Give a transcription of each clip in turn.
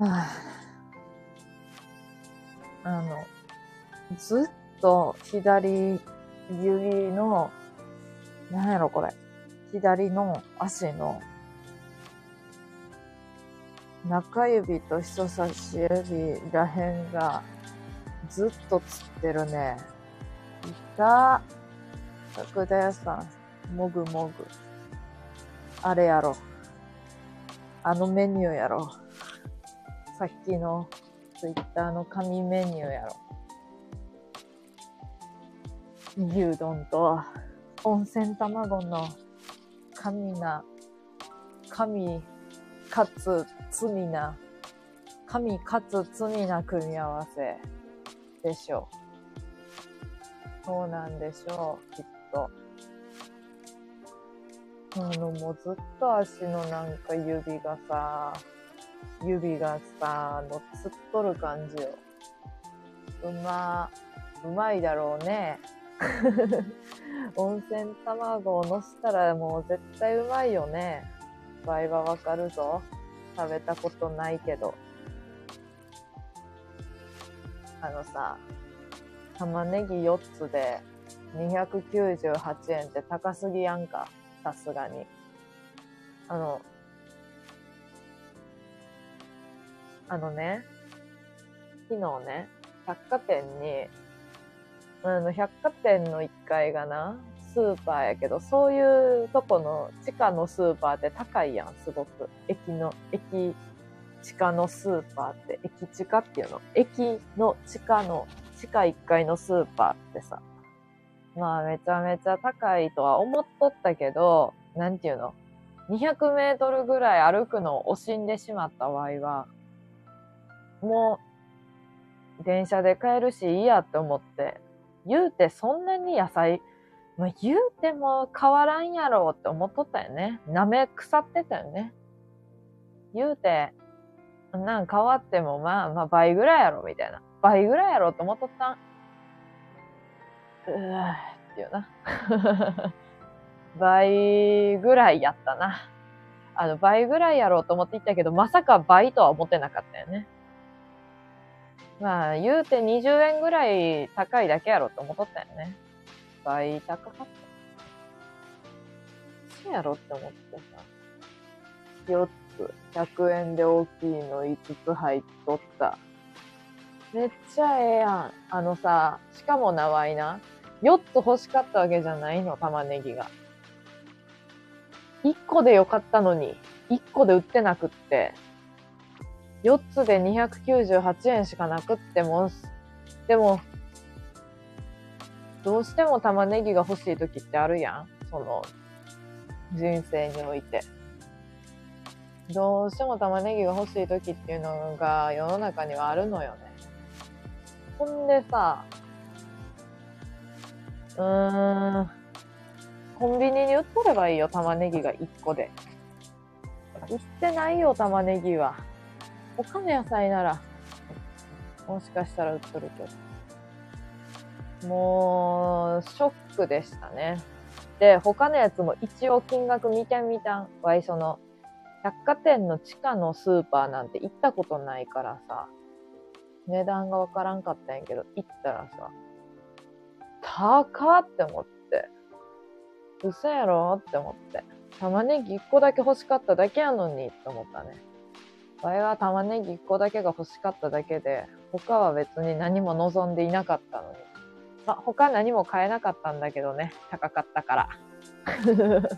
はあ、あの、ずっと左指の、なんやろこれ。左の足の中指と人差し指らへんがずっとつってるね。いた。福田屋さん、もぐもぐ。あれやろ。あのメニューやろ。さっきのツイッターの紙メニューやろ。牛丼と温泉卵の神な、神かつ罪な、神かつ罪な組み合わせでしょう。そうなんでしょう、きっと。あの、もうずっと足のなんか指がさ、指がさ、あの、つっとる感じよ。うま、うまいだろうね。温泉卵をのしたらもう絶対うまいよね。場合はわかるぞ。食べたことないけど。あのさ、玉ねぎ4つで298円って高すぎやんか。さすがに。あの、あのね、昨日ね、百貨店に、あの、百貨店の1階がな、スーパーやけど、そういうとこの地下のスーパーって高いやん、すごく。駅の、駅地下のスーパーって、駅地下っていうの駅の地下の、地下1階のスーパーってさ、まあめちゃめちゃ高いとは思っとったけど、なんていうの ?200 メートルぐらい歩くのを惜しんでしまった場合は、もう、電車で帰るしいいやって思って、言うてそんなに野菜、まあ、言うても変わらんやろって思っとったよね。舐め腐ってたよね。言うて、なん変わってもまあまあ倍ぐらいやろみたいな。倍ぐらいやろって思っとったん。うーっていうな。倍ぐらいやったな。あの、倍ぐらいやろうと思って言ったけど、まさか倍とは思ってなかったよね。まあ、言うて20円ぐらい高いだけやろと思っとったよね。倍高かった。そうやろって思ってさ。4つ、100円で大きいの5つ入っとった。めっちゃええやん。あのさ、しかもなわいな。4つ欲しかったわけじゃないの、玉ねぎが。1個でよかったのに、1個で売ってなくって。4つで298円しかなくっても、でも、どうしても玉ねぎが欲しい時ってあるやん。その、人生において。どうしても玉ねぎが欲しい時っていうのが世の中にはあるのよね。ほんでさ、うーん、コンビニに売っとればいいよ、玉ねぎが1個で。売ってないよ、玉ねぎは。他の野菜なら、もしかしたら売っとるけど。もう、ショックでしたね。で、他のやつも一応金額見てみたん。わい、その、百貨店の地下のスーパーなんて行ったことないからさ、値段がわからんかったんやけど、行ったらさ、高って思って、嘘やろって思って、玉ねぎ1個だけ欲しかっただけやのにって思ったね。わいは玉ねぎ1個だけが欲しかっただけで、他は別に何も望んでいなかったのに。まあ、他何も買えなかったんだけどね、高かったから。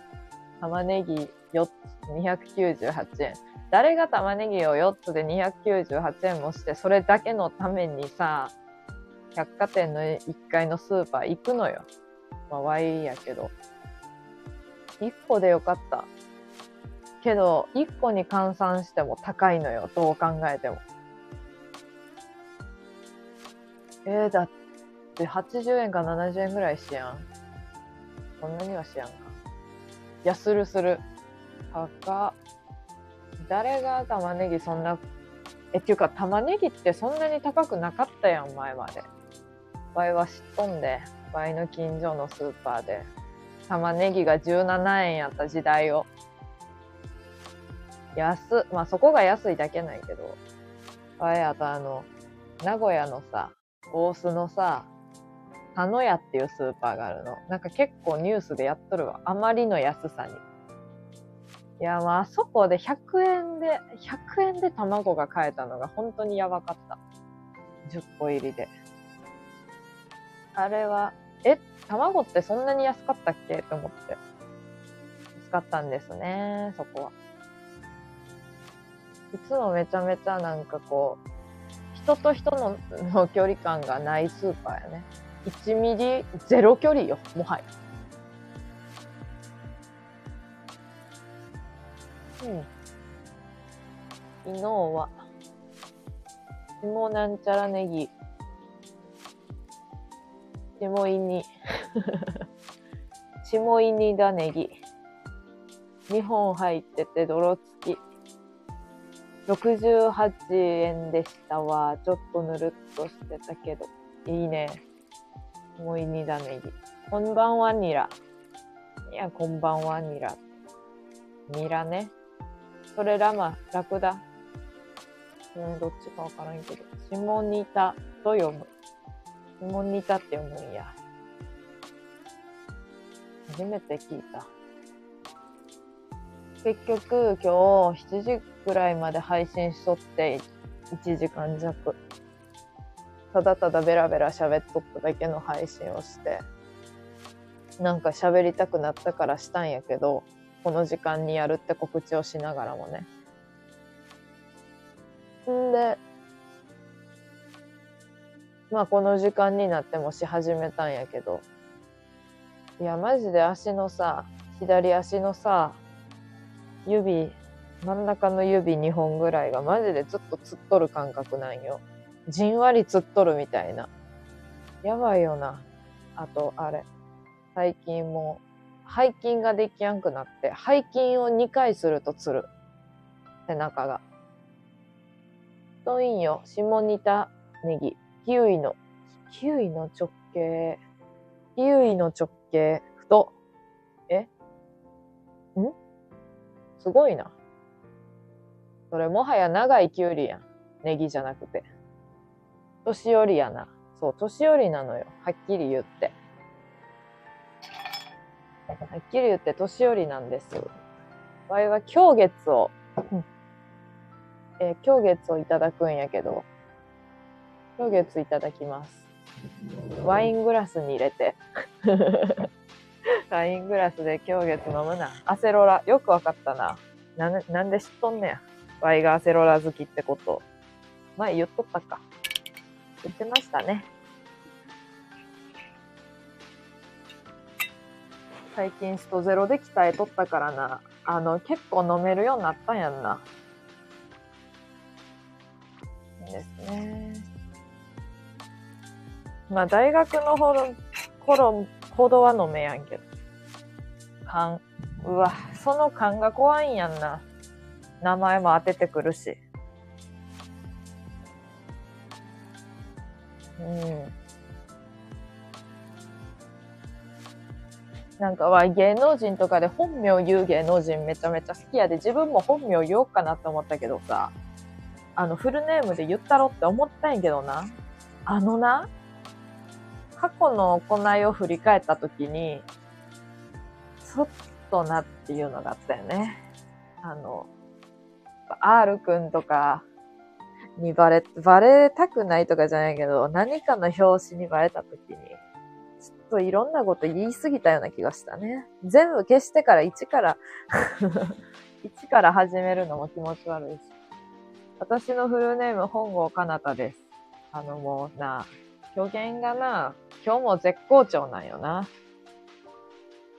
玉ねぎ4つ298円。誰が玉ねぎを4つで298円もして、それだけのためにさ、百貨店の1階のスーパー行くのよ。まあ、ワイやけど。1個でよかった。けど、1個に換算しても高いのよ。どう考えても。えー、だって80円か70円ぐらいしやん。そんなにはしやんか。いや、するする。高誰が玉ねぎそんな、え、っていうか玉ねぎってそんなに高くなかったやん、前まで。倍は知っとんで、倍の近所のスーパーで。玉ねぎが17円やった時代を。安、まあそこが安いだけないけど、あれ、あとあの、名古屋のさ、大須のさ、田野屋っていうスーパーがあるの。なんか結構ニュースでやっとるわ。あまりの安さに。いや、まあ、あそこで100円で、100円で卵が買えたのが本当にやばかった。10個入りで。あれは、え、卵ってそんなに安かったっけ？と思って。安かったんですね、そこは。いつもめちゃめちゃなんかこう、人と人のの距離感がないスーパーやね。1ミリゼロ距離よ、もはや。うん。昨日は、下なんちゃらネギ、下いに、下いにだネギ、2本入ってて泥付き。68円でしたわ。ちょっとぬるっとしてたけど。いいね。もういにだネギ。こんばんはニラ。いや、こんばんはニラ。ニラね。それラマ、ラクダ。うん、どっちかわからんけど。シモニタと読む。シモニタって読むんや。初めて聞いた。結局、今日7時ぐらいまで配信しとって、1時間弱。ただただベラベラ喋っとっただけの配信をして、なんか喋りたくなったからしたんやけど、この時間にやるって告知をしながらもね。んで、まあこの時間になってもし始めたんやけど、いやマジで足のさ、左足のさ、指、真ん中の指2本ぐらいがマジでずっとつっとる感覚なんよ。じんわりつっとるみたいな。やばいよな。あと、あれ。最近も、背筋ができやんくなって、背筋を2回するとつる。背中が。といんよ。下煮たネギ。キウイの、キウイの直径。キウイの直径。太。え？ん？すごいな。それもはや長いキュウリやん。ネギじゃなくて。年寄りやな。そう、年寄りなのよ。はっきり言って。はっきり言って年寄りなんです。場合は今日月を、えー、今日月をいただくんやけど、今日月いただきます。ワイングラスに入れて。ワイングラスで今日月飲むな。アセロラ。よくわかったな。な、なんで知っとんねや。ワイがアセロラ好きってこと。前言っとったか。言ってましたね。最近ストゼロで鍛えとったからな。あの、結構飲めるようになったんやんな。ですね。まあ、大学の頃、頃ほどは飲めやんけど。勘。うわ、その勘が怖いんやんな。名前も当ててくるし。うん。なんかは芸能人とかで本名言う芸能人めちゃめちゃ好きやで、自分も本名言おうかなって思ったけどさ、あの、フルネームで言ったろって思ったんやけどな。あのな、過去の行いを振り返ったときに、ちょっとなっていうのがあったよね。あの、R くんとかにバレ、バレたくないとかじゃないけど、何かの表紙にバレたときに、ちょっといろんなこと言い過ぎたような気がしたね。全部消してから1から 1から始めるのも気持ち悪いし。私のフルネーム本郷かなたです。あのもうな、表現がな、今日も絶好調なんよな。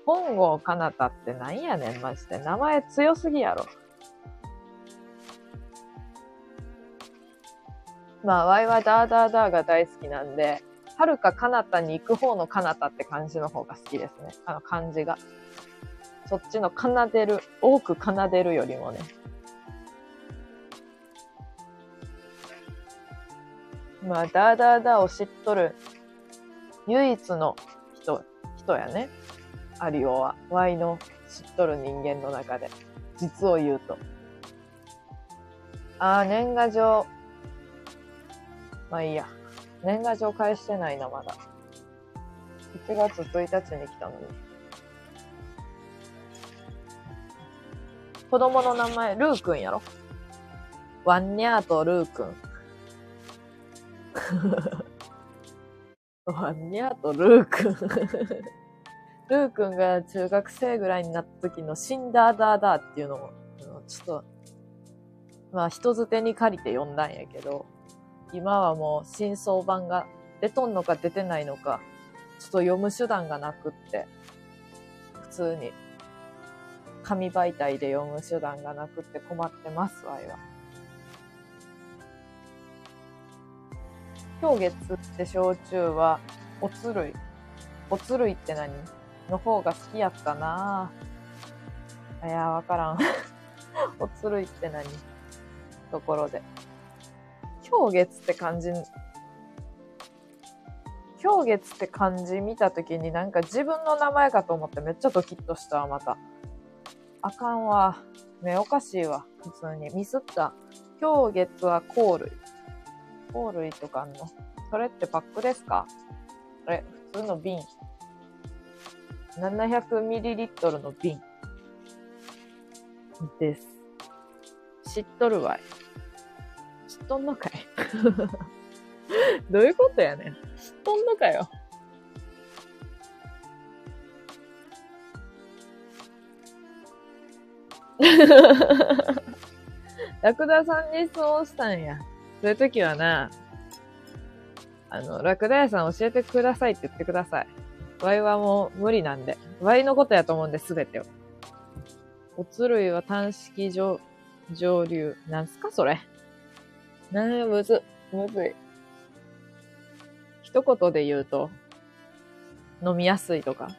本郷かなたってなんやねん、マジで。名前強すぎやろ。まあ、ワイはダーダーダーが大好きなんで、はるかかなたに行く方のかなたって感じの方が好きですね。あの漢字が。そっちの奏でる、多く奏でるよりもね。まあ、ダーダーダーを知っとる唯一の人、人やね。アリオは。ワイの知っとる人間の中で。実を言うと。ああ、年賀状。まあいいや。年賀状返してないな、まだ。1月1日に来たのに。子供の名前、ルーくんやろワンニャーとルーくん。ワンニャーとルーくん。ルーくんが中学生ぐらいになった時のシンダーダーダーっていうのも、ちょっと、まあ人づてに借りて読んだんやけど、今はもう新装版が出とんのか出てないのか、ちょっと読む手段がなくって、普通に紙媒体で読む手段がなくって困ってますわいは。氷月って焼酎は、おつるい。おつるいって何？の方が好きやったないや、わからん。おつるいって何？ところで。氷月って漢字、氷月って漢字見たときになんか自分の名前かと思ってめっちゃドキッとしたわ、また。あかんわ。ね、おかしいわ。普通に。ミスった。氷月は香類。香類とかあんのそれってパックですか？え、普通の瓶。700ml の瓶。です。知っとるわい。っとんのかい どういうことやねん。知っとんのかよ。ラクダさんに質問したんや。そういう時はな、あの、ラクダ屋さん教えてくださいって言ってください。ワイはもう無理なんで。ワイのことやと思うんで、すべてを。おつるいは単式上、上流。なんすかそれ。なあ、むず、むずい。一言で言うと、飲みやすいとか。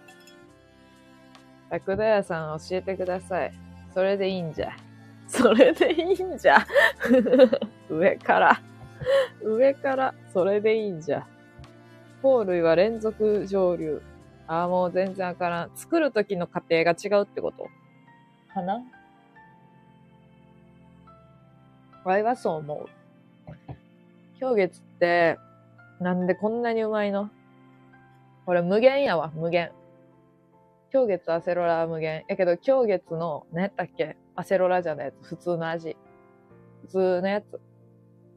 ラクダ屋さん教えてください。それでいいんじゃ。それでいいんじゃ。上から。上から、それでいいんじゃ。法類は連続上流。ああ、もう全然わからん。作るときの過程が違うってこと？かな？わいはそう思う。氷月って、なんでこんなにうまいの？これ無限やわ、無限。氷月アセロラ無限。やけど氷月の、何やったっけ？アセロラじゃないやつ、普通の味。普通のやつ。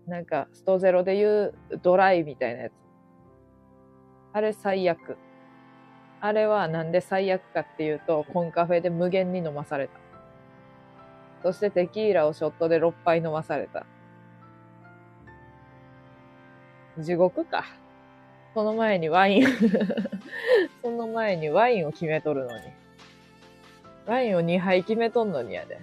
なんか、ストゼロで言うドライみたいなやつ。あれ最悪。あれはなんで最悪かっていうと、コンカフェで無限に飲まされた。そしてテキーラをショットで6杯飲まされた。地獄か。その前にワイン その前にワインを決めとるのに。ワインを2杯決めとんのにやで。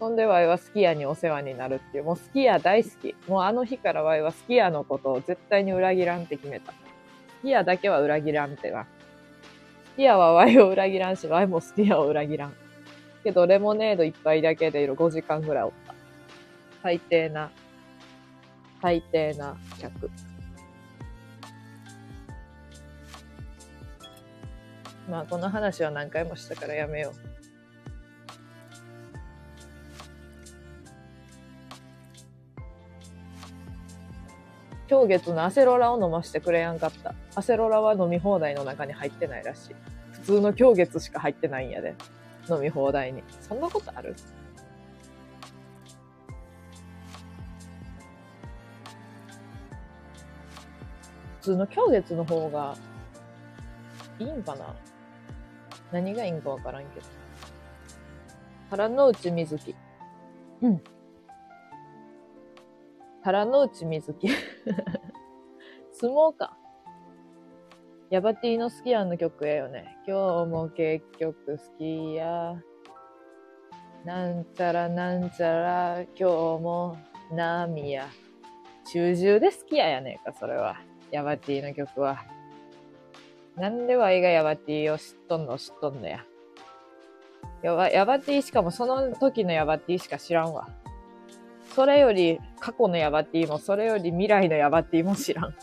そんでワイはスキヤにお世話になるっていう。もうスキヤ大好き。もうあの日からワイはスキヤのことを絶対に裏切らんって決めた。スキヤだけは裏切らんってな。スキヤはワイを裏切らんし、ワイもスキヤを裏切らん。けどレモネード一杯だけで5時間ぐらいおった。最低な、最低な客。まあこの話は何回もしたからやめよう。今日月のアセロラを飲ましてくれやんかった。アセロラは飲み放題の中に入ってないらしい。普通の今日月しか入ってないんやで。飲み放題に。そんなことある？通の今月の方がいいんかな？何がいいんかわからんけど。腹の内水木。うん。腹の内水木。相撲か。ヤバティの好きやの曲やよね。今日も結局好きや。なんちゃらなんちゃら、今日も波や。中中で好きややねえか、それは。ヤバティの曲は。なんでワイがヤバティを知っとんの知っとんのや。ヤバヤバティしかもその時のヤバティしか知らんわ。それより過去のヤバティも、それより未来のヤバティも知らん。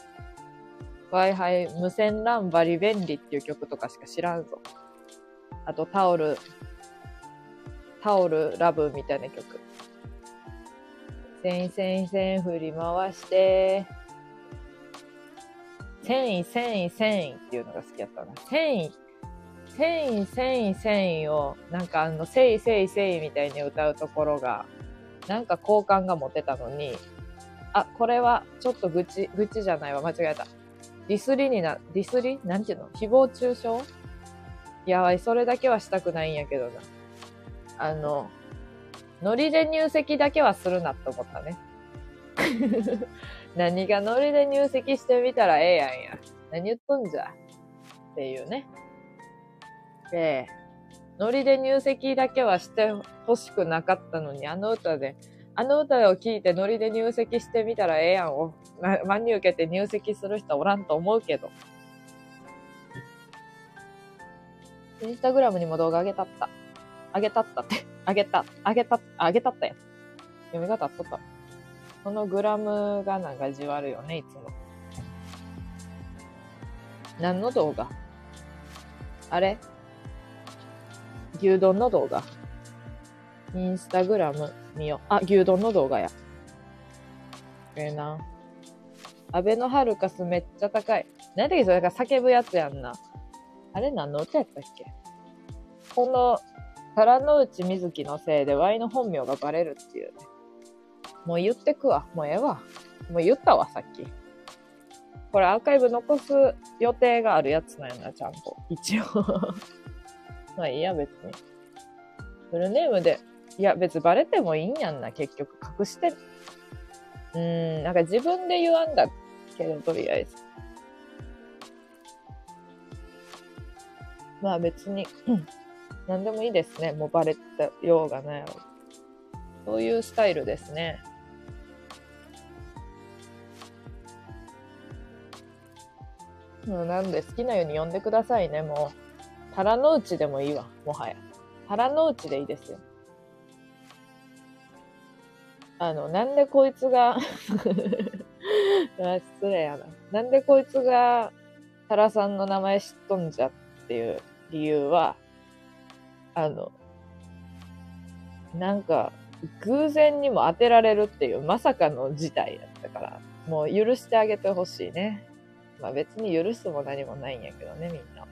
Wi-Fi 無線 LAN バリ便利っていう曲とかしか知らんぞ。あとタオル、タオルラブみたいな曲。繊維繊維繊維振り回して、繊維繊維繊維っていうのが好きやったな。繊維、繊維繊維繊維を、なんかあの、せいせいせいみたいに歌うところが、なんか好感が持てたのに、あ、これはちょっと愚痴、愚痴じゃないわ、間違えた。ディスりにな、ディスりなんていうの？誹謗中傷？いや、それだけはしたくないんやけどな。あの、ノリで入籍だけはするなって思ったね。何がノリで入籍してみたらええやんや。何言っとんじゃ。っていうね。で、ノリで入籍だけはしてほしくなかったのに、あの歌で、あの歌を聴いてノリで入籍してみたらええやんを、ま真に受けて入籍する人おらんと思うけど。インスタグラムにも動画上げたった。上げたったって。上げた。上げた、上げたったやん。読み方あっとった。このグラムがなんかじわるよね、いつも。何の動画？あれ？牛丼の動画？インスタグラム見よう。あ、牛丼の動画や。ええな。アベノハルカスめっちゃ高い。何やっけそれが叫ぶやつやんな。あれ何の歌やったっけ？この、皿の内水木のせいで Y の本名がバレるっていうね。もう言ってくわ。もうええわ。もう言ったわ、さっき。これアーカイブ残す予定があるやつなんやな、ちゃんと。一応。まあいいや、別に。フルネームで、いや、別にバレてもいいんやんな、結局。隠して。うん、なんか自分で言わんだけど、とりあえず。まあ別に、うん、何でもいいですね。もうバレたようがない。そういうスタイルですね。もうなんで好きなように呼んでくださいね、もう。腹の内でもいいわ、もはや。腹の内でいいですよ。あの、なんでこいつが 失礼やな。なんでこいつが、タラさんの名前知っとんじゃっていう理由は、あの、なんか、偶然にも当てられるっていうまさかの事態やったから、もう許してあげてほしいね。まあ別に許すも何もないんやけどね、みんな。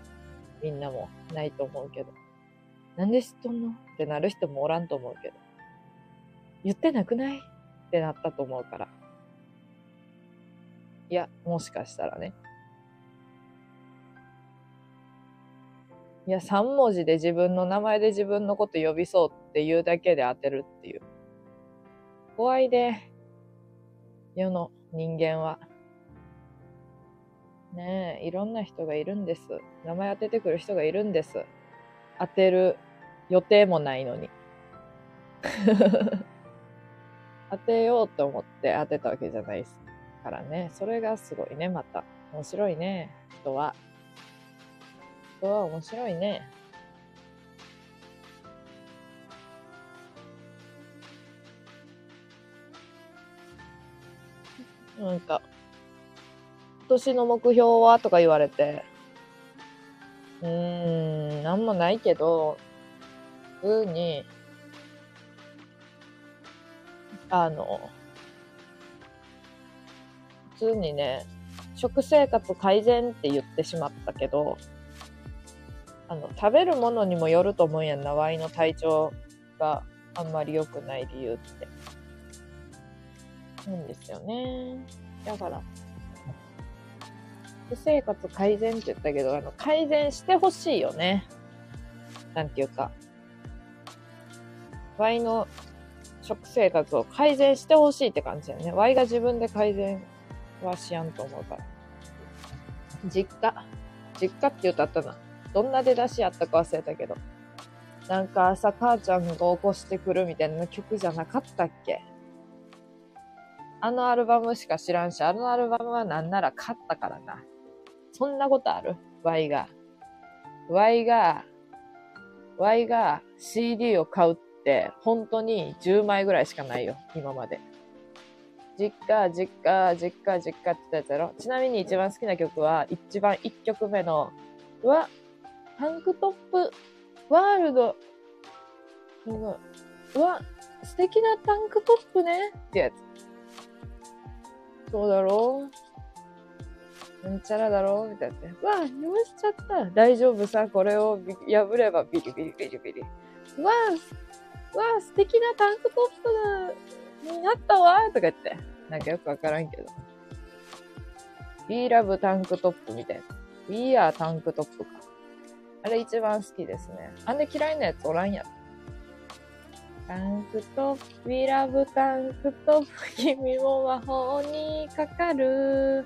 みんなもないと思うけど。なんで知っとんの？ってなる人もおらんと思うけど。言ってなくない？ってなったと思うから。いや、もしかしたらね。いや、3文字で自分の名前で自分のこと呼びそうっていうだけで当てるっていう。怖いで、世の人間は。ねえ、いろんな人がいるんです。名前当ててくる人がいるんです。当てる予定もないのに。当てようと思って当てたわけじゃないですからね。それがすごいね、また。面白いね、人は。人は面白いね。なんか、今年の目標は？とか言われて、うーん、なんもないけど、普通に、あの、普通にね、食生活改善って言ってしまったけど、あの、食べるものにもよると思うんやんな、ワイの体調があんまり良くない理由って。なんですよね。だから、食生活改善って言ったけど、あの、改善してほしいよね。なんていうか、ワイの食生活を改善してほしいって感じだよね。ワイが自分で改善はしやんと思うから。実家。実家って歌ったな。どんな出だしやったか忘れたけど。なんか朝母ちゃんが起こしてくるみたいな曲じゃなかったっけあのアルバムしか知らんし、あのアルバムはなんなら買ったからな。そんなことある ?Y が。Y が、Y が CD を買うって本当に10枚ぐらいしかないよ。今まで。実家、実家、実家、実家って言ったやつやろ？ちなみに一番好きな曲は、一番1曲目の、うわ、タンクトップワールド、すごい。うわ、素敵なタンクトップねってやつ。そうだろう？うんちゃらだろみたいな。うわあ、汚しちゃった。大丈夫さ、これを破ればビリビリビリビリ。うわあ、わあ、素敵なタンクトップになったわとか言って。なんかよくわからんけど。We love タンクトップみたいな。We are タンクトップか。あれ一番好きですね。あんで嫌いなやつおらんや。タンクトップ、We love タンクトップ、君も魔法にかかる。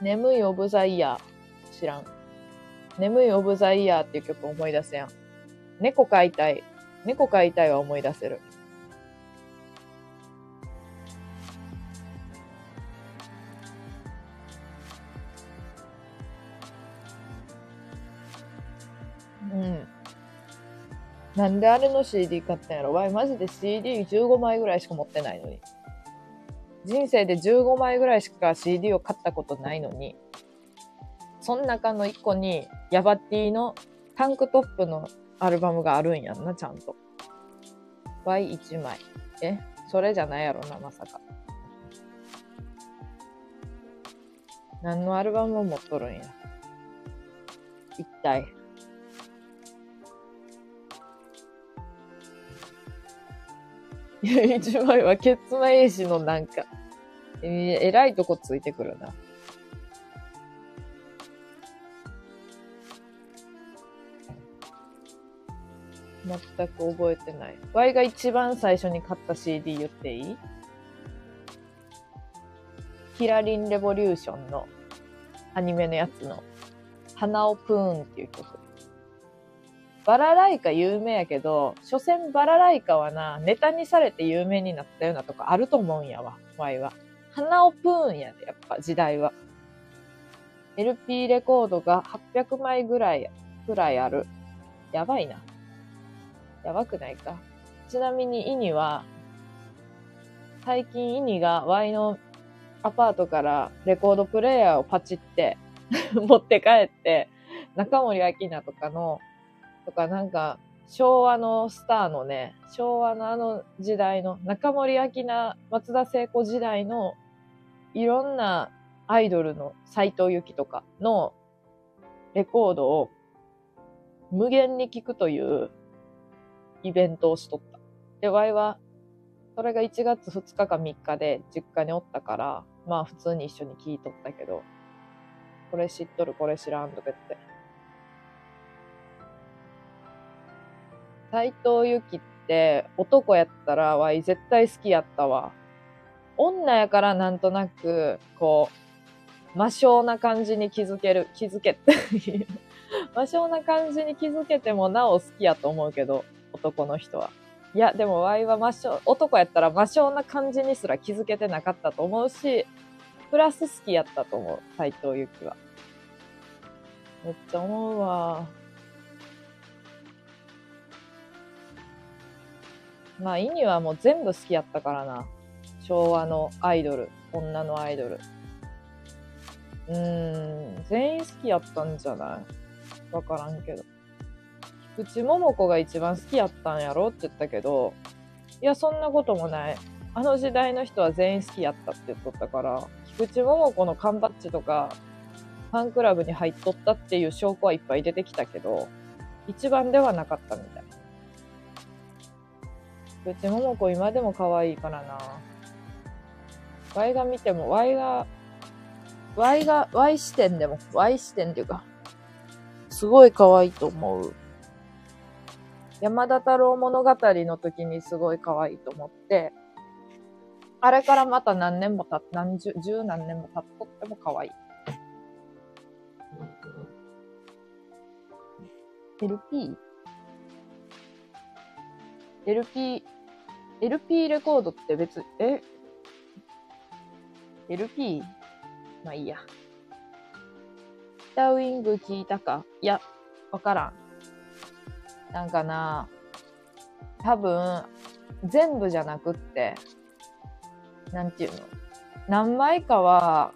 眠いオブザイヤー。知らん。眠いオブザイヤーっていう曲思い出せやん。猫飼いたい。猫飼いたいは思い出せる。うん。なんであれの CD 買ったんやろ？わい、マジで CD15 枚ぐらいしか持ってないのに。人生で15枚ぐらいしか CD を買ったことないのに、その中の1個に、ヤバティのタンクトップのアルバムがあるんやんな、ちゃんと。Y1 枚。えそれじゃないやろな、まさか。何のアルバムを持っとるんや。一体。一枚はケツマエイシのなんか、えー、えらいとこついてくるな。全く覚えてない。Y が一番最初に買った CD 言っていい？キラリンレボリューションのアニメのやつの花をプーンっていう曲。バラライカ有名やけど、所詮バラライカはな、ネタにされて有名になったようなとこあると思うんやわ、Y は。花をプーンやで、やっぱ時代は。LP レコードが800枚ぐらい、ぐらいある。やばいな。やばくないか。ちなみにイニは、最近イニが Y のアパートからレコードプレイヤーをパチって 持って帰って、中森明菜とかの、とかなんか、昭和のスターのね、昭和のあの時代の、中森明菜、松田聖子時代の、いろんなアイドルの斎藤由貴とかのレコードを無限に聴くというイベントをしとった。で、ワイは、それが1月2日か3日で実家におったから、まあ普通に一緒に聞いとったけど、これ知っとる、これ知らんとか言って。斎藤由貴って男やったらわい絶対好きやったわ。女やからなんとなく、こう、魔性な感じに気づける、気づけって 魔性な感じに気づけてもなお好きやと思うけど、男の人は。いや、でもワイは魔性、男やったら魔性な感じにすら気づけてなかったと思うし、プラス好きやったと思う、斎藤由貴は。めっちゃ思うわ。まあ、意味はもう全部好きやったからな。昭和のアイドル、女のアイドル。うーん、全員好きやったんじゃない？わからんけど。菊池桃子が一番好きやったんやろって言ったけど、いや、そんなこともない。あの時代の人は全員好きやったって言っとったから、菊池桃子の缶バッジとか、ファンクラブに入っとったっていう証拠はいっぱい出てきたけど、一番ではなかったみたい。菊池桃子今でも可愛いからな。Y が見ても、Y が、Y が、Y 視点でも、Y 視点っていうか、すごい可愛いと思う。山田太郎物語の時にすごい可愛いと思って、あれからまた何年も経っ、何十、十何年も経っとっても可愛い。LP? LP、LP レコードって別、え ?LP? まあいいや。北ウィング聞いたか？いや、わからん。なんかな、多分、全部じゃなくって、なんていうの？何枚かは、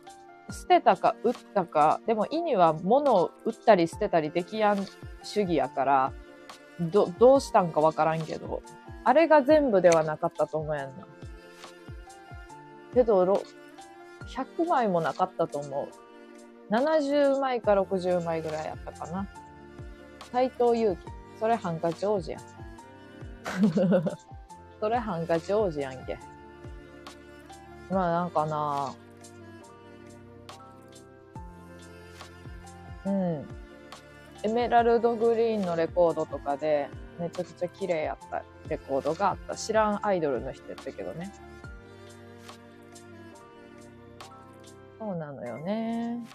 捨てたか売ったか、でも意には物を売ったり捨てたりできやん主義やから、ど、どうしたんかわからんけど、あれが全部ではなかったと思うやんな。けど、100枚もなかったと思う。70枚か60枚ぐらいやったかな。斎藤祐樹。それハンカチ王子やん。それハンカチ王子やんけ。まあなんかなうん。エメラルドグリーンのレコードとかで、めちゃくちゃ綺麗やったレコードがあった。知らんアイドルの人やったけどね。そうなのよね。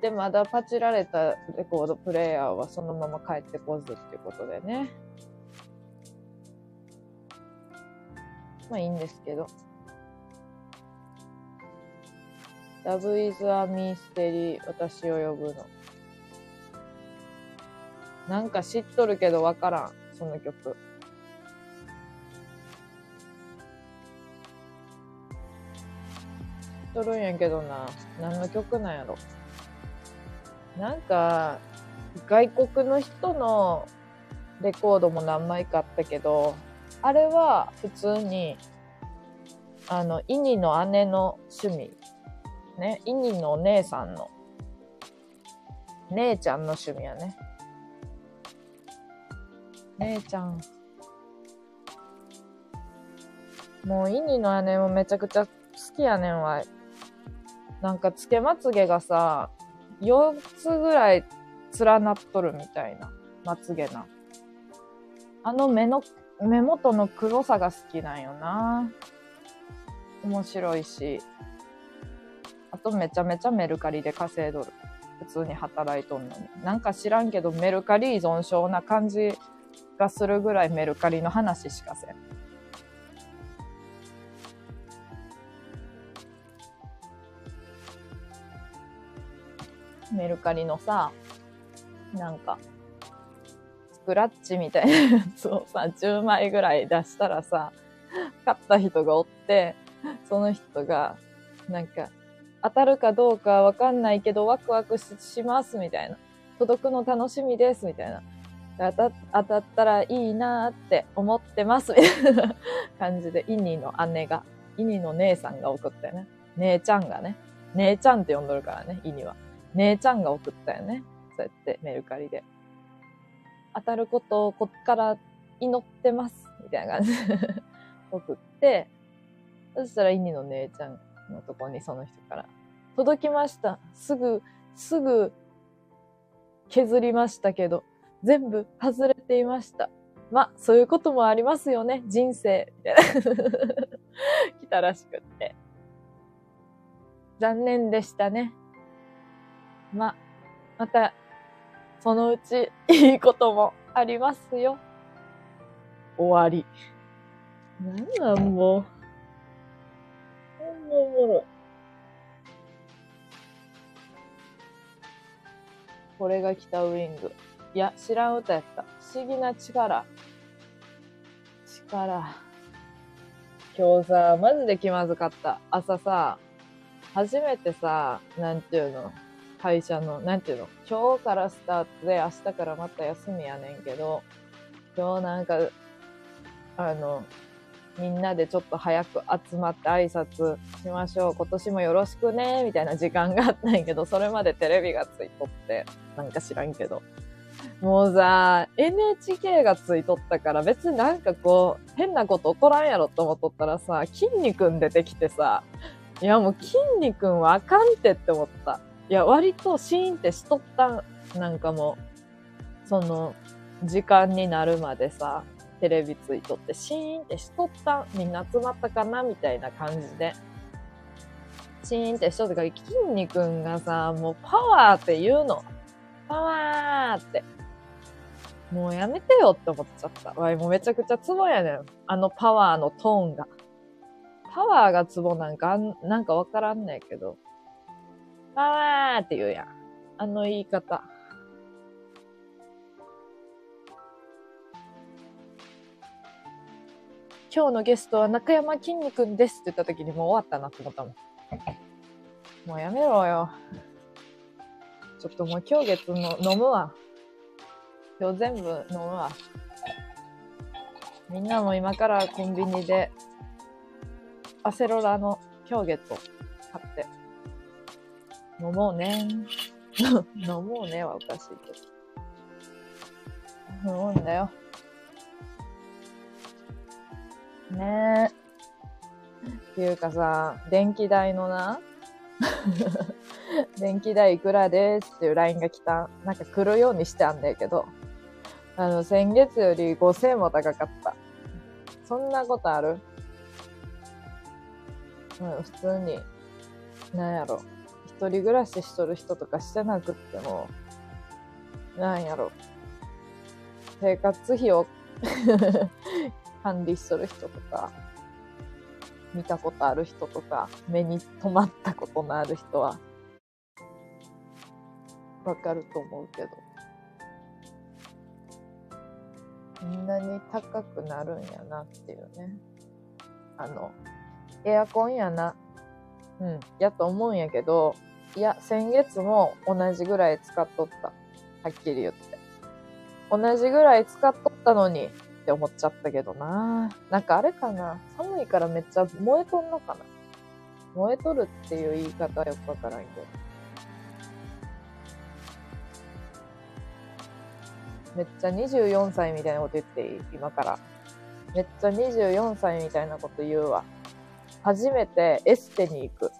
で、まだパチられたレコードプレイヤーはそのまま帰ってこずっていうことでね。まあいいんですけど。ラブイズアミステリー、私を呼ぶの。なんか知っとるけどわからん、その曲。知っとるんやけどな。何の曲なんやろ。なんか、外国の人のレコードも何枚かあったけど、あれは普通に、あの、イニの姉の趣味。ね、イニのお姉さんの、姉ちゃんの趣味やね。姉ちゃん。もう、イニの姉もめちゃくちゃ好きやねんわ。なんか、つけまつげがさ、4つぐらい連なっとるみたいな、まつげな。あの目の、目元の黒さが好きなんよな。面白いし。あとめちゃめちゃメルカリで稼いどる。普通に働いとんのに。なんか知らんけどメルカリ依存症な感じがするぐらいメルカリの話しかせん。メルカリのさ、なんか、スクラッチみたいなやつをさ、10枚ぐらい出したらさ、買った人がおって、その人が、なんか、当たるかどうかわかんないけどワクワクしますみたいな。届くの楽しみですみたいな。当た当たったらいいなって思ってますみたいな感じで、イニの姉が、イニの姉さんが送ったよね。姉ちゃんがね。姉ちゃんって呼んどるからね、イニは。姉ちゃんが送ったよね。そうやってメルカリで。当たることをこっから祈ってます。みたいな感じで 送って、そしたらイニの姉ちゃんのとこにその人から、届きました。すぐ、すぐ削りましたけど、全部外れていました。まあ、そういうこともありますよね。人生。みたいな。来たらしくって。残念でしたね。まあ、また、そのうちいいこともありますよ。終わり。なんなんもう。ほんまおもろい。これが北ウイング。いや、知らん歌やった。不思議な力。力。今日さ、マジで気まずかった。朝さ、初めてさ、なんていうの、会社の、なんていうの、今日からスタートで明日からまた休みやねんけど、今日なんか、あの、みんなでちょっと早く集まって挨拶しましょう。今年もよろしくね、みたいな時間があったんやけど、それまでテレビがついとって、なんか知らんけど。もうさ、NHK がついとったから別になんかこう、変なこと起こらんやろと思っとったらさ、筋肉出てきてさ、いやもう筋肉はあかんってって思った。いや、割とシーンってしとった、なんかもう、その、時間になるまでさ、テレビついとって、シーンってしとった、みんな集まったかなみたいな感じで。シーンってしとったから、筋肉がさ、もうパワーって言うの。パワーって。もうやめてよって思っちゃった。わい、もうめちゃくちゃツボやねん。あのパワーのトーンが。パワーがツボなんか、なんかわからんねんけど。パワーって言うやん。あの言い方。今日のゲストは中山きんに君ですって言った時にもう終わったなって思ったもん。もうやめろよ。ちょっともう今日月の飲むわ。今日全部飲むわ。みんなも今からコンビニでアセロラの今日月を買って飲もうね。飲もうねはおかしいけど。飲むんだよ。ねえ。っていうかさ、電気代のな、電気代いくらですっていう LINE が来た。なんか来るようにしてあんだけど、あの、先月より5000も高かった。そんなことある？うん、普通に、なんやろ。一人暮らししとる人とかしてなくっても、なんやろ。生活費を 管理しとる人とか、見たことある人とか、目に留まったことのある人は、わかると思うけど。こんなに高くなるんやなっていうね。あの、エアコンやな。うん、やと思うんやけど、いや、先月も同じぐらい使っとった。はっきり言って。同じぐらい使っとったのにって思っちゃったけどな。なんかあれかな。寒いからめっちゃ燃えとんのかな。燃えとるっていう言い方はよくわからんけど。めっちゃ24歳みたいなこと言っていい？今から。めっちゃ24歳みたいなこと言うわ。初めてエステに行く。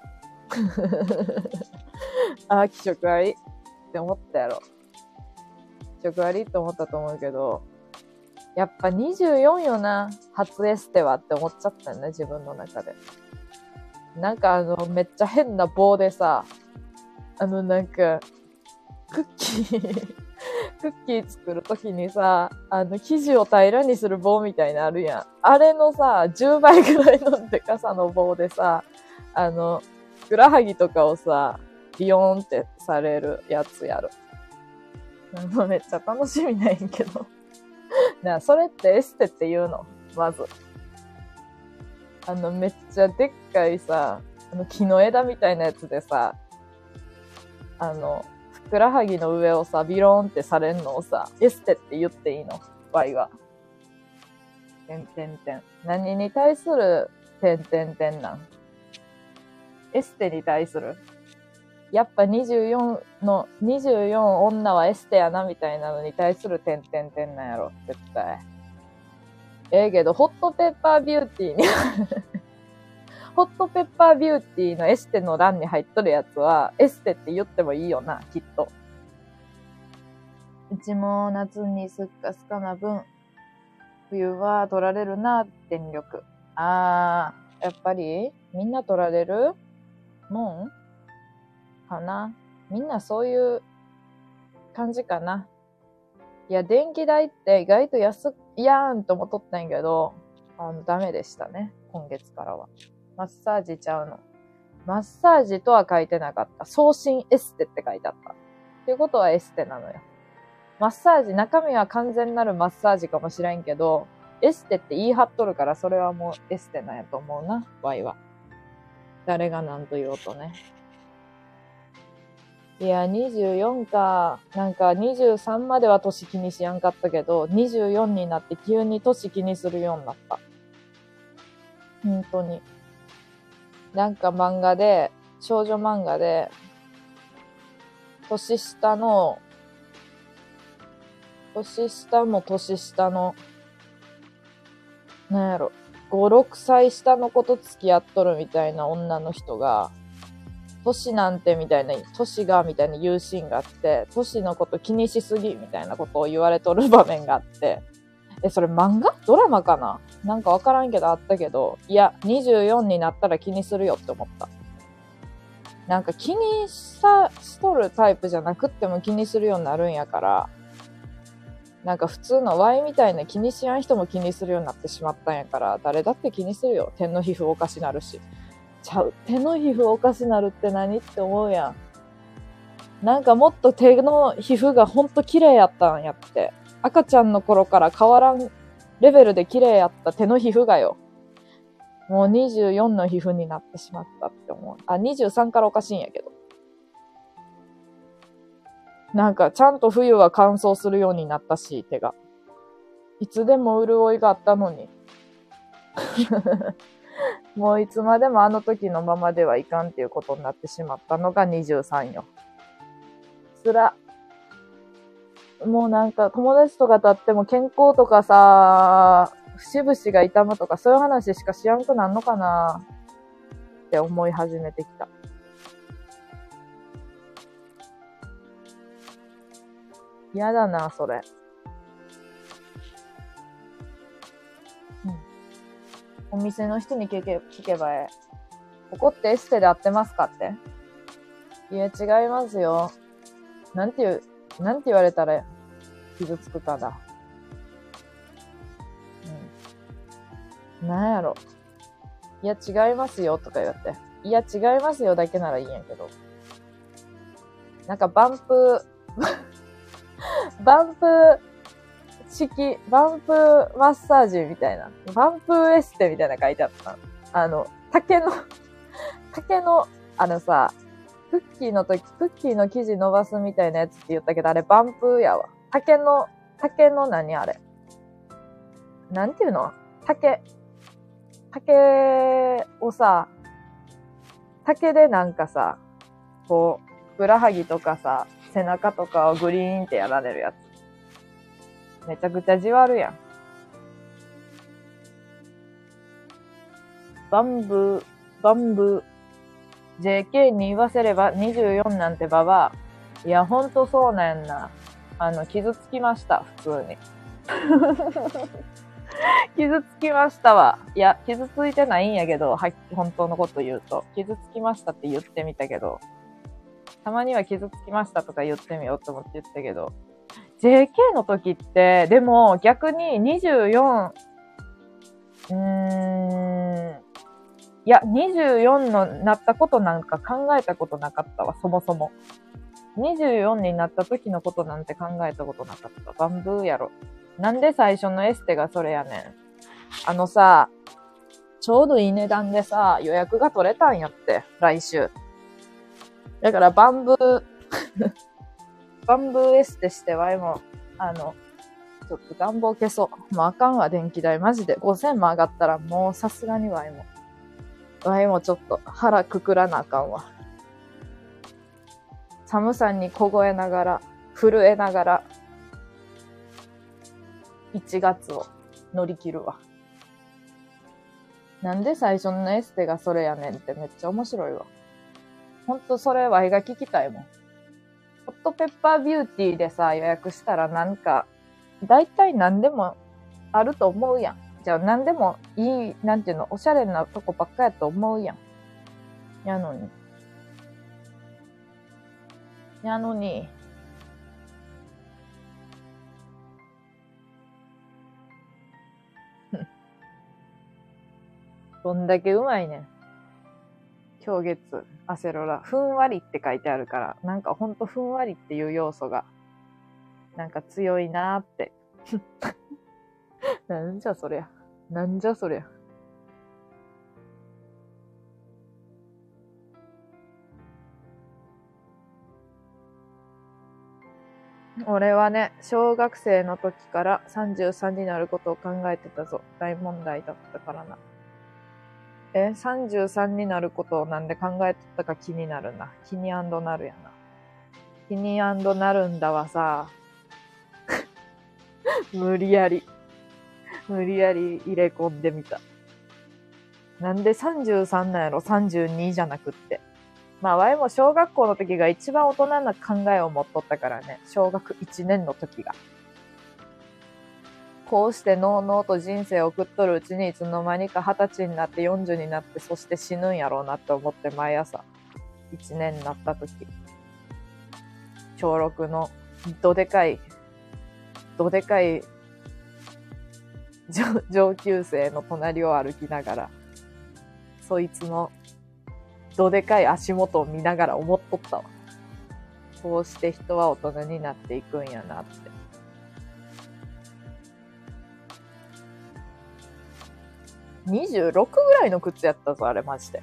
ああ、気色悪いって思ったやろ。気色悪いって思ったと思うけど、やっぱ24よな、初エステはって思っちゃったよね、自分の中で。なんかあの、めっちゃ変な棒でさ、あのなんか、クッキークッキー作るときにさ、あの、生地を平らにする棒みたいなあるやん。あれのさ、10倍ぐらいのでかさの棒でさ、あの、ふくらはぎとかをさ、ビヨーンってされるやつやる。めっちゃ楽しみないんけど。なそれってエステって言うの？まず。あの、めっちゃでっかいさ、あの木の枝みたいなやつでさ、あの、ふくらはぎの上をさ、ビローンってされんのをさ、エステって言っていいの？ワイは。てんてんてん。何に対するてんてんてんなん？エステに対する？やっぱ24の、24女はエステやなみたいなのに対する点々点なんやろ、絶対。ええけど、ホットペッパービューティーにホットペッパービューティーのエステの欄に入っとるやつは、エステって言ってもいいよな、きっと。うちも夏にすっかすかな分、冬は取られるな、電力。あー、やっぱりみんな取られる？もん？かな？みんなそういう感じかな。いや、電気代って意外と安いやんと思っとったんやけど、あの、ダメでしたね。今月からは。マッサージちゃうの。マッサージとは書いてなかった。送信エステって書いてあった。っていうことはエステなのよ。マッサージ、中身は完全なるマッサージかもしれんけど、エステって言い張っとるから、それはもうエステなんやと思うな、ワイは。誰が何と言おうとね。いや、24か。なんか23までは年気にしやんかったけど、24になって急に年気にするようになった。本当に。なんか漫画で、少女漫画で、年下の、年下も年下の、なんやろ、5、6歳下の子と付き合っとるみたいな女の人が、年なんてみたいな、年がみたいな言うシーンがあって、年のこと気にしすぎみたいなことを言われとる場面があって、え、それ漫画？ドラマかな？なんかわからんけどあったけど、いや、24になったら気にするよって思った。なんか気にさ、しとるタイプじゃなくっても気にするようになるんやから、なんか普通の Y みたいな気にしやん人も気にするようになってしまったんやから、誰だって気にするよ。手の皮膚おかしなるし。ちゃう。手の皮膚おかしなるって何って思うやん。なんかもっと手の皮膚がほんと綺麗やったんやって。赤ちゃんの頃から変わらんレベルで綺麗やった手の皮膚がよ。もう24の皮膚になってしまったって思う。あ、23からおかしいんやけど。なんかちゃんと冬は乾燥するようになったし、手が。いつでも潤いがあったのに。もういつまでもあの時のままではいかんっていうことになってしまったのが23よ。つら。もうなんか友達とかと会っても健康とかさ、節々が痛むとかそういう話しかしやんくなんのかな？って思い始めてきた。嫌だな、それ。うん。お店の人に聞け聞けばええ。ここってエステで合ってますかって？いや、違いますよ。なんていう、なんて言われたら傷つくかだ。うん。なんやろ。いや、違いますよとか言って。いや、違いますよだけならいいんやけど。なんかバンプ バンプ式、バンプマッサージみたいな。バンプエステみたいな書いてあった。あの、竹の竹の、あのさ、クッキーの時、クッキーの生地伸ばすみたいなやつって言ったけど、あれバンプーやわ。竹の、竹の何あれ？なんていうの？竹。竹をさ、竹でなんかさ、こう、ふくらはぎとかさ、背中とかをグリーンってやられるやつ。めちゃくちゃじわるやん。バンブー、バンブー。JK に言わせれば24なんてババア。いや、ほんとそうなんな。あの、傷つきました、普通に。傷つきましたわ。いや、傷ついてないんやけど、は本当のこと言うと。傷つきましたって言ってみたけど、たまには傷つきましたとか言ってみようと思って言ったけど、JK の時って、でも逆に24、うーん、いや、24のなったことなんか考えたことなかったわ、そもそも。24になった時のことなんて考えたことなかった。バンブーやろ。なんで最初のエステがそれやねん。あのさ、ちょうどいい値段でさ、予約が取れたんやって、来週。だからバンブー バンブーエステしてワイも、あの、ちょっと暖房消そう。もうあかんわ、電気代。マジで。5000も上がったらもうさすがにワイも。ワイもちょっと腹くくらなあかんわ。寒さに凍えながら、震えながら、1月を乗り切るわ。なんで最初のエステがそれやねんってめっちゃ面白いわ。ほんとそれワイが聞きたいもん。ホットペッパービューティーでさ、予約したらなんか、大体何でもあると思うやん。じゃあ何でもいい、なんていうの、おしゃれなとこばっかやと思うやん。やのに。やのに。どんだけうまいねん。今月、アセロラ、ふんわりって書いてあるから、なんかほんとふんわりっていう要素が、なんか強いなーって。なんじゃそりゃ。なんじゃそりゃ。俺はね、小学生の時から33になることを考えてたぞ。大問題だったからな。え、33になることをなんで考えてたか気になるな。気になるやな。気になるんだわさ。無理やり。無理やり入れ込んでみた。なんで33なんやろ ?32 じゃなくって。まあ、ワイも小学校の時が一番大人な考えを持っとったからね。小学1年の時が。こうしてのうのうと人生を送っとるうちにいつの間にか二十歳になって40になってそして死ぬんやろうなって思って毎朝1年になった時小6のどでかいどでかい 上上級生の隣を歩きながら、そいつのどでかい足元を見ながら思っとったわ。こうして人は大人になっていくんやなって。26ぐらいの靴やったぞ、あれマジで。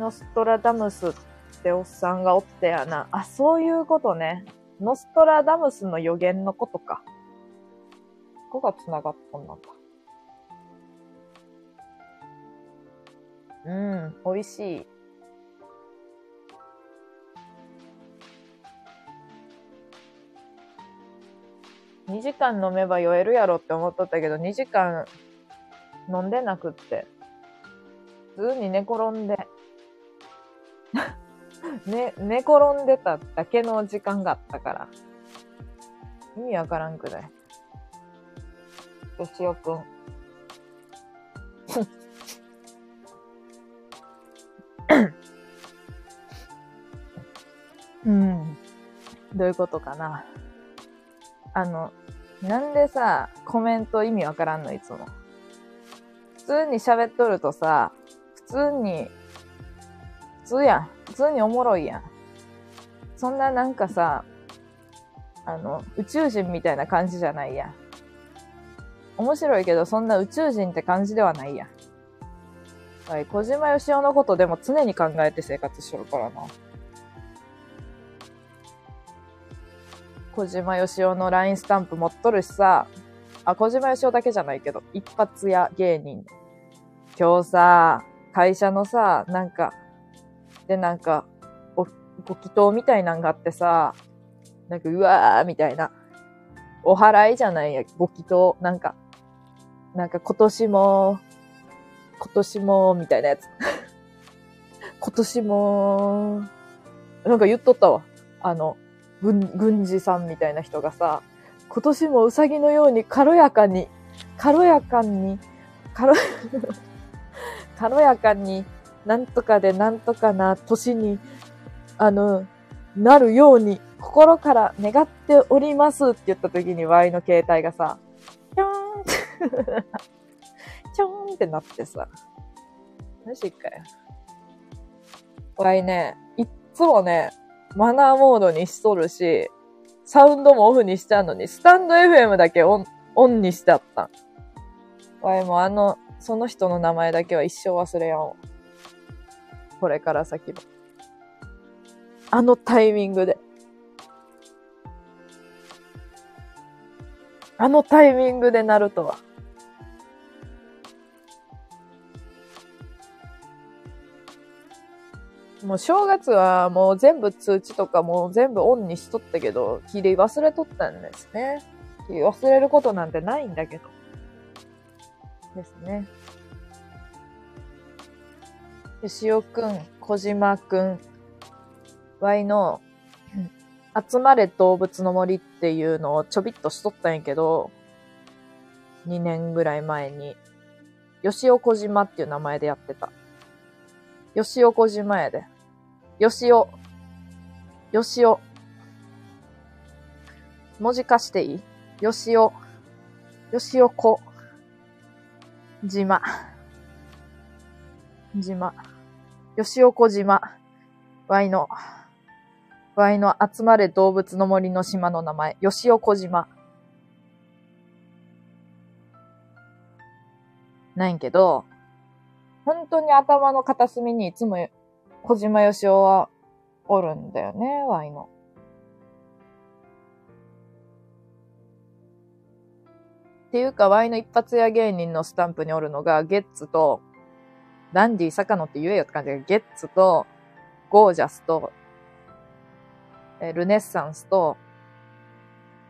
ノストラダムスっておっさんがおってやな。あ、そういうことね。ノストラダムスの予言のことか。ここが繋がったんだ。うん、美味しい。2時間飲めば酔えるやろって思っとったけど、2時間飲んでなくって。普通に寝転んで、ね、寝転んでただけの時間があったから。意味わからんくらい？よしおくん。うん。どういうことかな？あの、なんでさ、コメント意味わからんのいつも。普通に喋っとるとさ、普通に、通やん。普通におもろいやん。そんななんかさ、あの、宇宙人みたいな感じじゃないやん。面白いけど、そんな宇宙人って感じではないやん。はい、小島よしおのことでも常に考えて生活しとるからな。小島よしおの LINE スタンプ持っとるしさ、あ、小島よしおだけじゃないけど、一発屋芸人。今日さ、会社のさ、なんか、でなんか、ご、ご祈祷みたいなんがあってさ、なんか、うわーみたいな。お祓いじゃないや、ご祈祷。なんか、なんか今年も、今年も、みたいなやつ。今年も、なんか言っとったわ。あの、軍、軍事さんみたいな人がさ、今年もうさぎのように軽やかに、軽やかに、軽、軽やかに、なんとかでなんとかな年に、あの、なるように、心から願っておりますって言った時に、ワイの携帯がさ、ちょーんって、ちょーんってなってさ、マジかよ。ワイね、いっつもね、マナーモードにしとるし、サウンドもオフにしてあるのに、スタンド FM だけオン、オンにしてあったん。わいもあの、その人の名前だけは一生忘れやんわ。これから先も。あのタイミングで。あのタイミングでなるとは。もう正月はもう全部通知とかもう全部オンにしとったけど、切り忘れとったんですね。切り忘れることなんてないんだけど。ですね。吉尾くん、小島くん、ワイの、集まれ動物の森っていうのをちょびっとしとったんやけど、2年ぐらい前に、吉尾小島っていう名前でやってた。吉尾小島やで。吉尾。吉尾。文字化していい？吉尾。吉尾小。島。島。吉尾小島。ワイの、ワイの集まれ動物の森の島の名前。吉尾小島。ないんけど、本当に頭の片隅にいつも小島よしおはおるんだよね、ワイの。っていうか、ワイの一発屋芸人のスタンプにおるのが、ゲッツと、ダンディ坂野って言えよって感じで、ゲッツと、ゴージャスと、えルネッサンスと、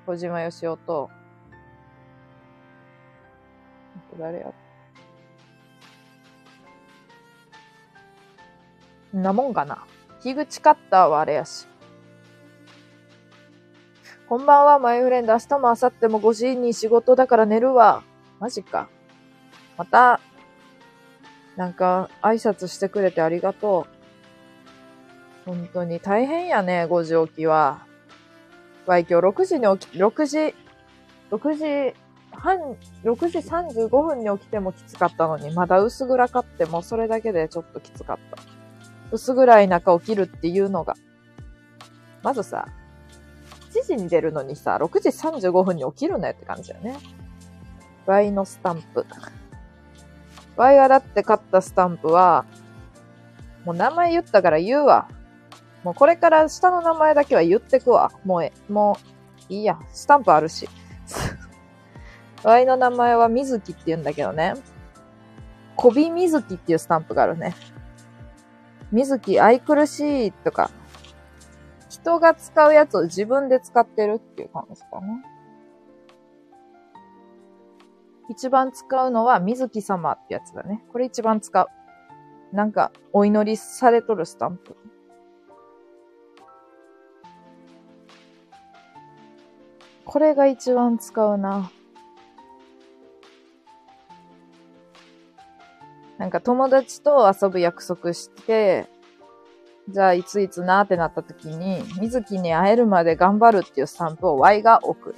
小島よしおと、誰や？なもんかな？樋口カッターはあれやし。こんばんは、マイフレンド。明日も明後日も5時に仕事だから寝るわ。マジか。また、なんか、挨拶してくれてありがとう。本当に大変やね、5時起きは。わい、今日6時に起き、6時、6時半、6時35分に起きてもきつかったのに、まだ薄暗かってもそれだけでちょっときつかった。薄暗い中起きるっていうのが。まずさ、7時に出るのにさ、6時35分に起きるなよって感じだよね。Y のスタンプ。Y がだって買ったスタンプは、もう名前言ったから言うわ。もうこれから下の名前だけは言ってくわ。もうえ、もう、いいや。スタンプあるし。Y の名前は水木って言うんだけどね。小び水木っていうスタンプがあるね。水木愛くるしいとか、人が使うやつを自分で使ってるっていう感じかな。一番使うのは水木様ってやつだね。これ一番使う。なんか、お祈りされとるスタンプ。これが一番使うな。なんか友達と遊ぶ約束して、じゃあいついつなってなった時に、水木に会えるまで頑張るっていうスタンプを Y が送る。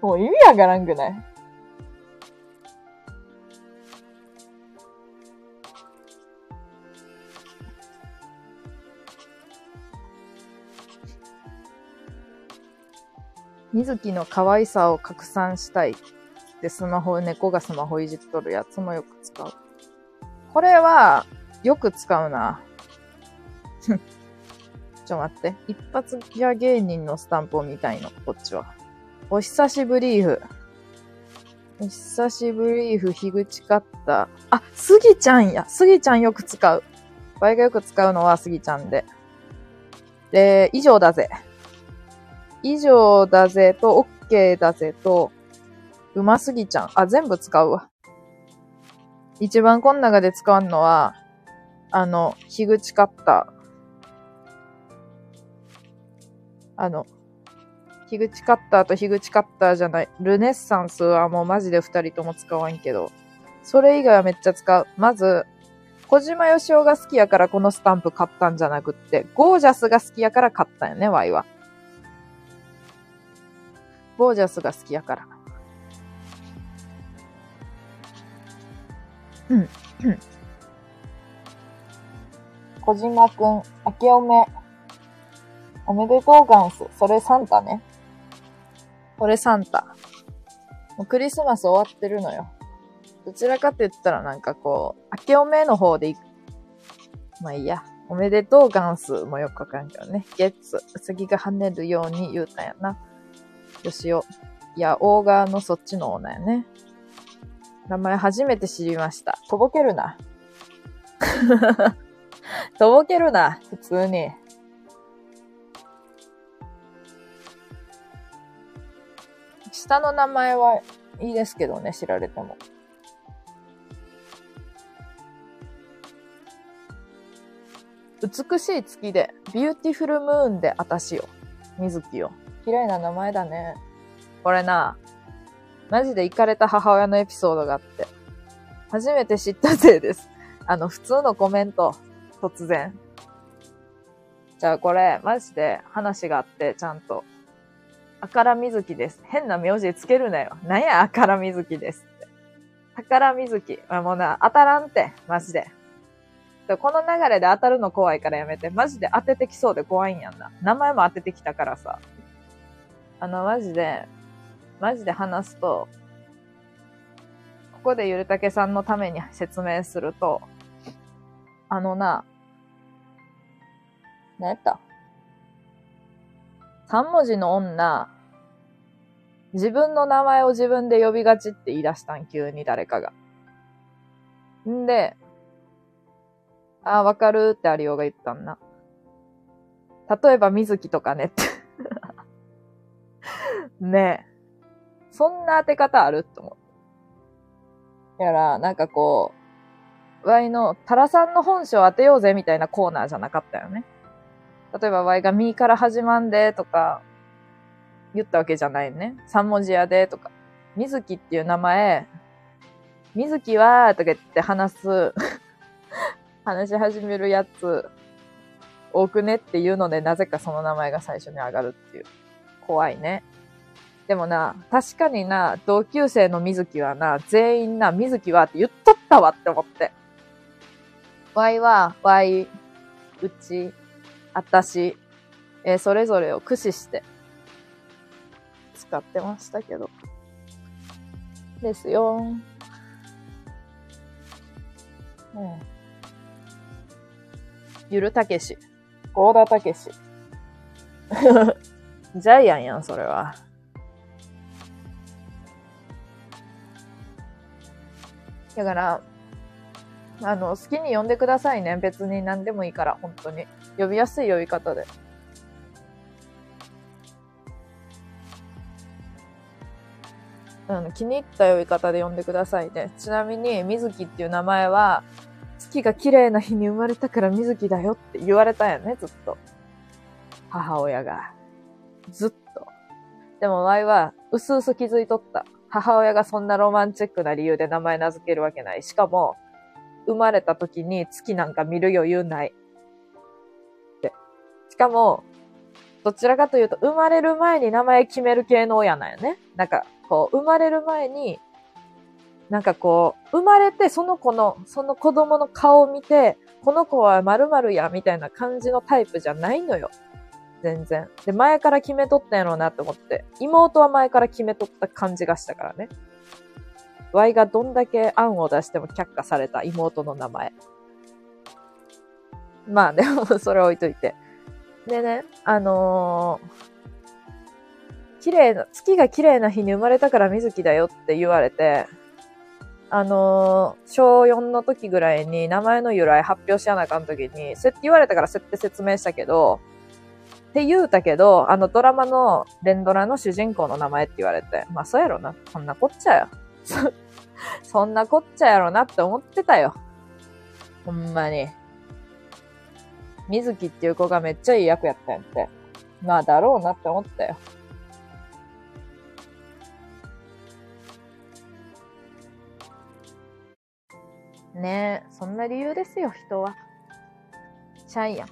もう意味わからんくない？水木の可愛さを拡散したいってスマホ、猫がスマホいじっとるやつもよく使う。これは、よく使うな。ちょっと待って。一発ギャ芸人のスタンプを見たいの、こっちは。お久しぶりーふ。お久しぶりーふ、樋口カッター。あ、スギちゃんや。スギちゃんよく使う。場合がよく使うのはスギちゃんで。で、以上だぜ。以上だぜと、オッケーだぜと、うますぎちゃん。あ、全部使うわ。一番こん中で使うのは、あの、樋口カッター。あの、樋口カッターと樋口カッターじゃない。ルネッサンスはもうマジで二人とも使わんけど。それ以外はめっちゃ使う。まず、小島よしおが好きやからこのスタンプ買ったんじゃなくって、ゴージャスが好きやから買ったんよね、ワイは。ゴージャスが好きやから。うん。小島くん、明けおめ。おめでとうガンス。それサンタね。これサンタ。もうクリスマス終わってるのよ。どちらかって言ったらなんかこう、明けおめの方でいく。まあいいや。おめでとうガンスもよくわかんけどね。ゲッツ。うさぎが跳ねるように言うたんやな。よしお。いや、オーガーのそっちのオーナーやね。名前初めて知りました。とぼけるな。とぼけるな、普通に。下の名前はいいですけどね、知られても。美しい月で、ビューティフルムーンであたしよ。水木よ。綺麗な名前だね。これな、マジで行かれた母親のエピソードがあって。初めて知ったせいです。あの、普通のコメント、突然。じゃあこれ、マジで話があって、ちゃんと。あからみずきです。変な名字つけるなよ。なんや、あからみずきですって。宝みずき。まあ、もうな、当たらんって、マジで。この流れで当たるの怖いからやめて。マジで当ててきそうで怖いんやんな。名前も当ててきたからさ。あの、マジで、マジで話すと、ここでゆるたけさんのために説明すると、あのな、何やった？三文字の女、自分の名前を自分で呼びがちって言い出したん、急に誰かが。んで、ああ、わかるってありおが言ったんな。例えば、水木とかねって ねえ。そんな当て方あると思う。やら、なんかこう、ワイの、タラさんの本性当てようぜみたいなコーナーじゃなかったよね。例えば、ワイがミーから始まんでとか、言ったわけじゃないね。三文字やでとか。水木っていう名前、水木は、とか言って話す、話し始めるやつ、多くねっていうので、なぜかその名前が最初に上がるっていう。怖いね。でもな、確かにな、同級生の水木はな、全員な、水木はって言っとったわって思って。Y は、Y、うち、あたし、えー、それぞれを駆使して、使ってましたけど。ですよ。うん。ゆるたけし。ゴーダたけし。ジャイアンやん、それは。だから、あの、好きに呼んでくださいね。別に何でもいいから、本当に。呼びやすい呼び方で。うん、気に入った呼び方で呼んでくださいね。ちなみに、水木っていう名前は、月が綺麗な日に生まれたから水木だよって言われたんやね、ずっと。母親が。ずっと。でも、ワイは、うすうす気づいとった。母親がそんなロマンチックな理由で名前名付けるわけない。しかも、生まれた時に月なんか見る余裕ない。で。しかも、どちらかというと、生まれる前に名前決める系の親なんよね。なんか、こう、生まれる前に、なんかこう、生まれてその子の、その子供の顔を見て、この子は〇〇や、みたいな感じのタイプじゃないのよ。全然。で、前から決めとったんやろうなって思って。妹は前から決めとった感じがしたからね。Y がどんだけ案を出しても却下された妹の名前。まあでも、それ置いといて。でね、あのー綺麗な、月が綺麗な日に生まれたから水木だよって言われて、あのー、小4の時ぐらいに名前の由来発表しやなあかん時に、そうやって言われたからそうやって説明したけど、って言うたけど、あのドラマの連ドラの主人公の名前って言われて、まあそうやろな。そんなこっちゃよ。そんなこっちゃやろなって思ってたよ。ほんまに。水木っていう子がめっちゃいい役やったんやって。まあだろうなって思ったよ。ねえ、そんな理由ですよ、人は。シャイやん。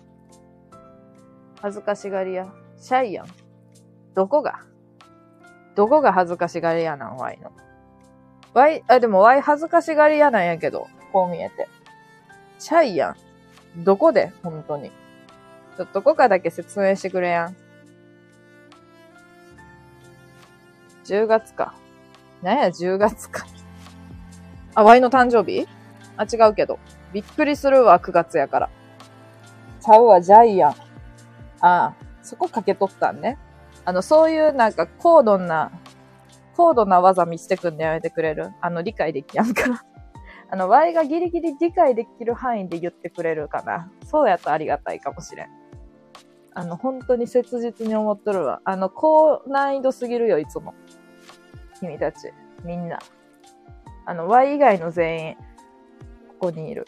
恥ずかしがり屋。シャイやん。どこが？どこが恥ずかしがり屋なん？ワイの。ワイ、あ、でもワイ恥ずかしがり屋なんやけど、こう見えて。シャイやん。どこで？本当に。ちょっとどこかだけ説明してくれやん。10月か。なんや、10月か。あ、ワイの誕生日？あ、違うけど。びっくりするわ、9月やから。ちゃうわ、ジャイアン。ああ、そこかけとったんね。あの、そういうなんか高度な、高度な技見せてくんでやめてくれる？あの、理解できやんか。あの、Y がギリギリ理解できる範囲で言ってくれるかな。そうやとありがたいかもしれん。あの、本当に切実に思っとるわ。あの、高難易度すぎるよ、いつも。君たち。みんな。あの、Y 以外の全員。こにいる。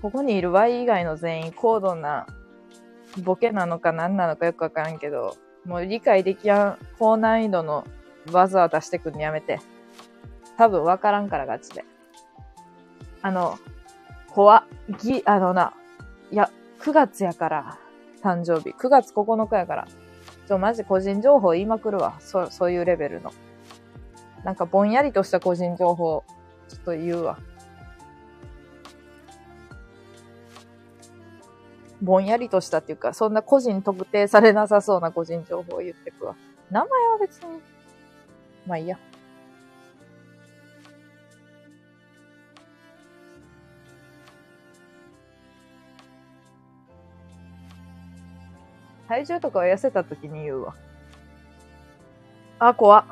ここにいる Y 以外の全員高度なボケなのか何なのかよくわからんけど、もう理解できやん、高難易度の技を出してくんのやめて。多分わからんからガチで。あの、怖ぎ、あのな、いや、9月やから、誕生日。9月9日やから。ちょ、マジ個人情報言いまくるわ。そ、そういうレベルの。なんかぼんやりとした個人情報、ちょっと言うわ。ぼんやりとしたっていうか、そんな個人特定されなさそうな個人情報を言ってくわ。名前は別に、まあいいや。体重とかは痩せた時に言うわ。あ、怖っ。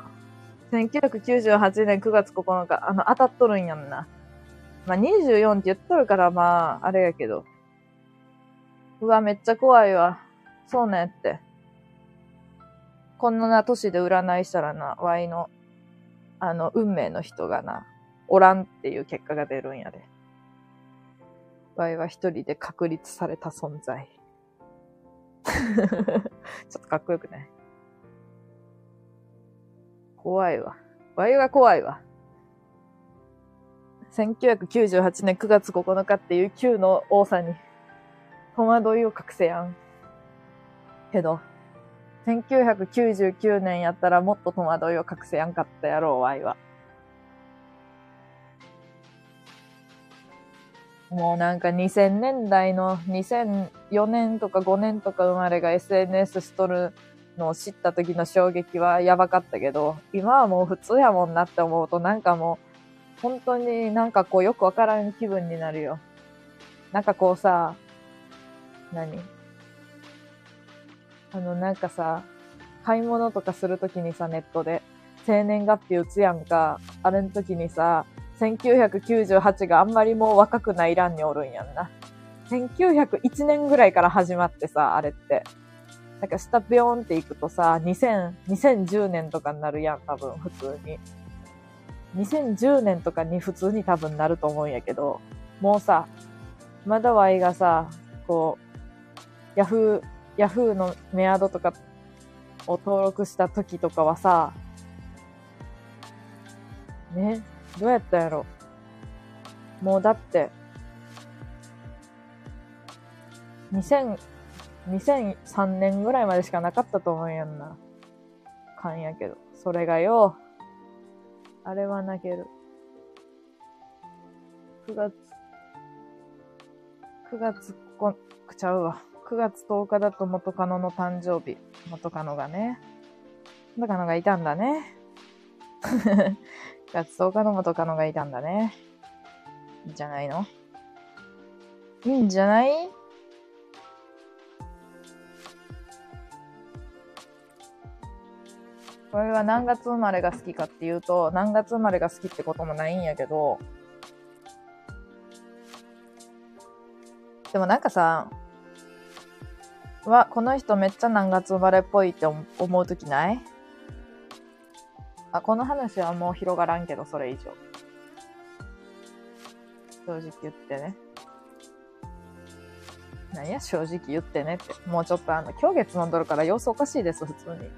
1998年9月9日、あの、当たっとるんやんな。まあ、24って言っとるから、まあ、あれやけど。うわ、めっちゃ怖いわ。そうねって。こんな年で占いしたらな、ワイの、あの、運命の人がな、おらんっていう結果が出るんやで。ワイは一人で確立された存在。ちょっとかっこよくない？怖いわ。ワイが怖いわ。1998年9月9日っていう9の多さに戸惑いを隠せやん。けど、1999年やったらもっと戸惑いを隠せやんかったやろう、ワイは。もうなんか2000年代の2004年とか5年とか生まれが SNS しとるのを知った時の衝撃はやばかったけど、今はもう普通やもんなって思うとなんかもう本当になんかこうよくわからん気分になるよ。なんかこうさ、何？あのなんかさ、買い物とかするときにさ、ネットで生年月日打つやんか。あれの時にさ、1998があんまりもう若くない欄におるんやんな。1901年ぐらいから始まってさ、あれって。なんか下ビヨーンって行くとさ、2000、2010年とかになるやん、多分、普通に。2010年とかに普通に多分なると思うんやけど、もうさ、まだワイがさ、こう、ヤフー、ヤフーのメアドとかを登録した時とかはさ、ね、どうやったやろもうだって、2000、2003年ぐらいまでしかなかったと思うやんな。かんやけど。それがよ、あれは泣ける。9月、9月こ、ちゃうわ。9月10日だと元カノの誕生日。元カノがね。元カノがいたんだね。9月10日の元カノがいたんだね。いいんじゃないの？いいんじゃない？これは何月生まれが好きかっていうと、何月生まれが好きってこともないんやけど、でもなんかさ、わ、この人めっちゃ何月生まれっぽいって思うときない？あ、この話はもう広がらんけど、それ以上。正直言ってね。何や、正直言ってねって。もうちょっとあの、今日月飲んどるから様子おかしいです、普通に。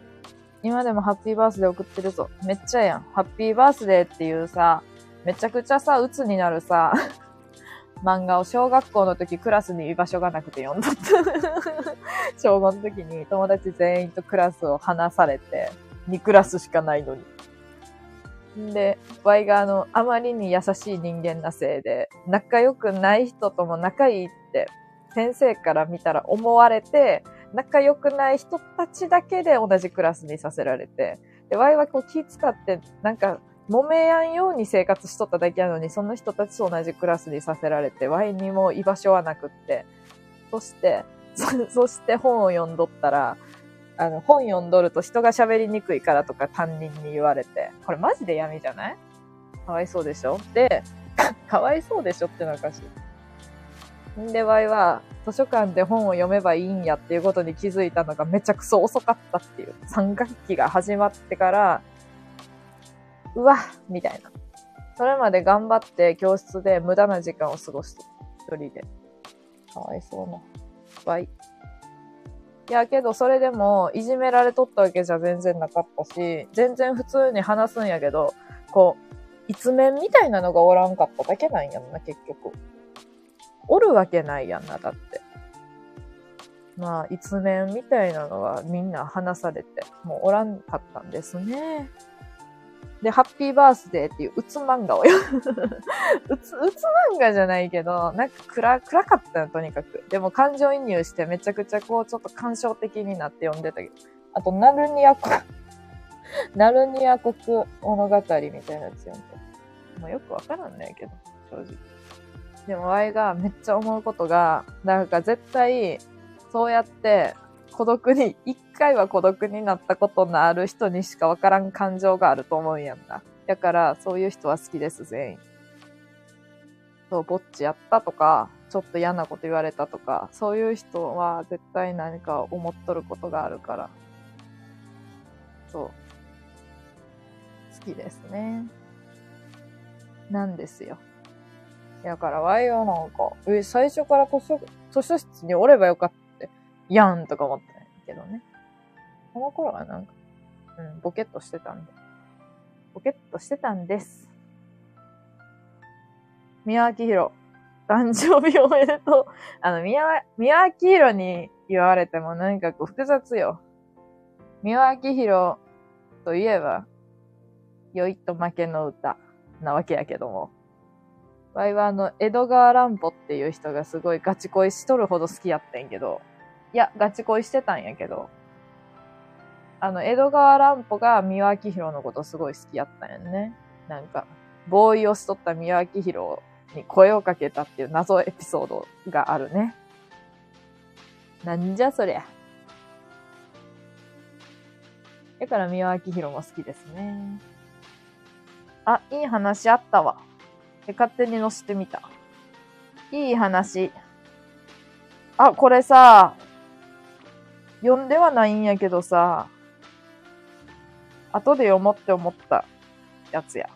今でもハッピーバースデー送ってるぞ。めっちゃやん。ハッピーバースデーっていうさ、めちゃくちゃさ、鬱になるさ、漫画を小学校の時クラスに居場所がなくて読んだった。小5の時に友達全員とクラスを離されて、2クラスしかないのに。で、ワイがあの、あまりに優しい人間なせいで、仲良くない人とも仲いいって先生から見たら思われて、仲良くない人たちだけで同じクラスにさせられて、で、ワイはこう気使って、なんか、揉めやんように生活しとっただけなのに、その人たちと同じクラスにさせられて、ワインにも居場所はなくって、そして、そして本を読んどったら、あの、本読んどると人が喋りにくいからとか担任に言われて、これマジで闇じゃない？かわいそうでしょ？で、かわいそうでしょってのおかしい。んで、ワイは、図書館で本を読めばいいんやっていうことに気づいたのがめちゃくそ遅かったっていう。3学期が始まってから、うわみたいな。それまで頑張って教室で無駄な時間を過ごして、一人で。かわいそうな。バイ。いや、けどそれでも、いじめられとったわけじゃ全然なかったし、全然普通に話すんやけど、こう、一面みたいなのがおらんかっただけなんやんな、結局。おるわけないやんな、だって。まあ、一面みたいなのはみんな話されて、もうおらんかったんですね。で、ハッピーバースデーっていううつ漫画をよ うつ、うつ漫画じゃないけど、なんか暗、暗かったよ、とにかく。でも感情移入してめちゃくちゃこう、ちょっと感傷的になって読んでたけど。あと、ナルニア国、ナルニア国物語みたいなやつ読んで。もうよくわからんねんけど、正直。でも、ワイがめっちゃ思うことが、なんか絶対、そうやって孤独に、一回は孤独になったことのある人にしかわからん感情があると思うんやんな。だから、そういう人は好きです、全員。そう、ぼっちやったとか、ちょっと嫌なこと言われたとか、そういう人は絶対何か思っとることがあるから。そう。好きですね。なんですよ。だから、ワイはなんか、え、最初から図書図書室におればよかった。やんとか思ったけどね。この頃はなんか、うん、ボケっとしてたんで。ボケっとしてたんです。宮脇宏、誕生日おめでとう。あの、宮、宮脇宏に言われてもなんかこう複雑よ。宮脇宏といえば、酔いと負けの歌なわけやけども。わいはあの、江戸川乱歩っていう人がすごいガチ恋しとるほど好きやってんけど、いや、ガチ恋してたんやけど、あの、江戸川乱歩が三輪明宏のことすごい好きやったんやね。なんか、ボーイをしとった三輪明宏に声をかけたっていう謎エピソードがあるね。なんじゃそりゃ。だから三輪明宏も好きですね。あ、いい話あったわ。で、勝手に載せてみた。いい話。あ、これさ、読んではないんやけどさ、後で読もうって思ったやつや。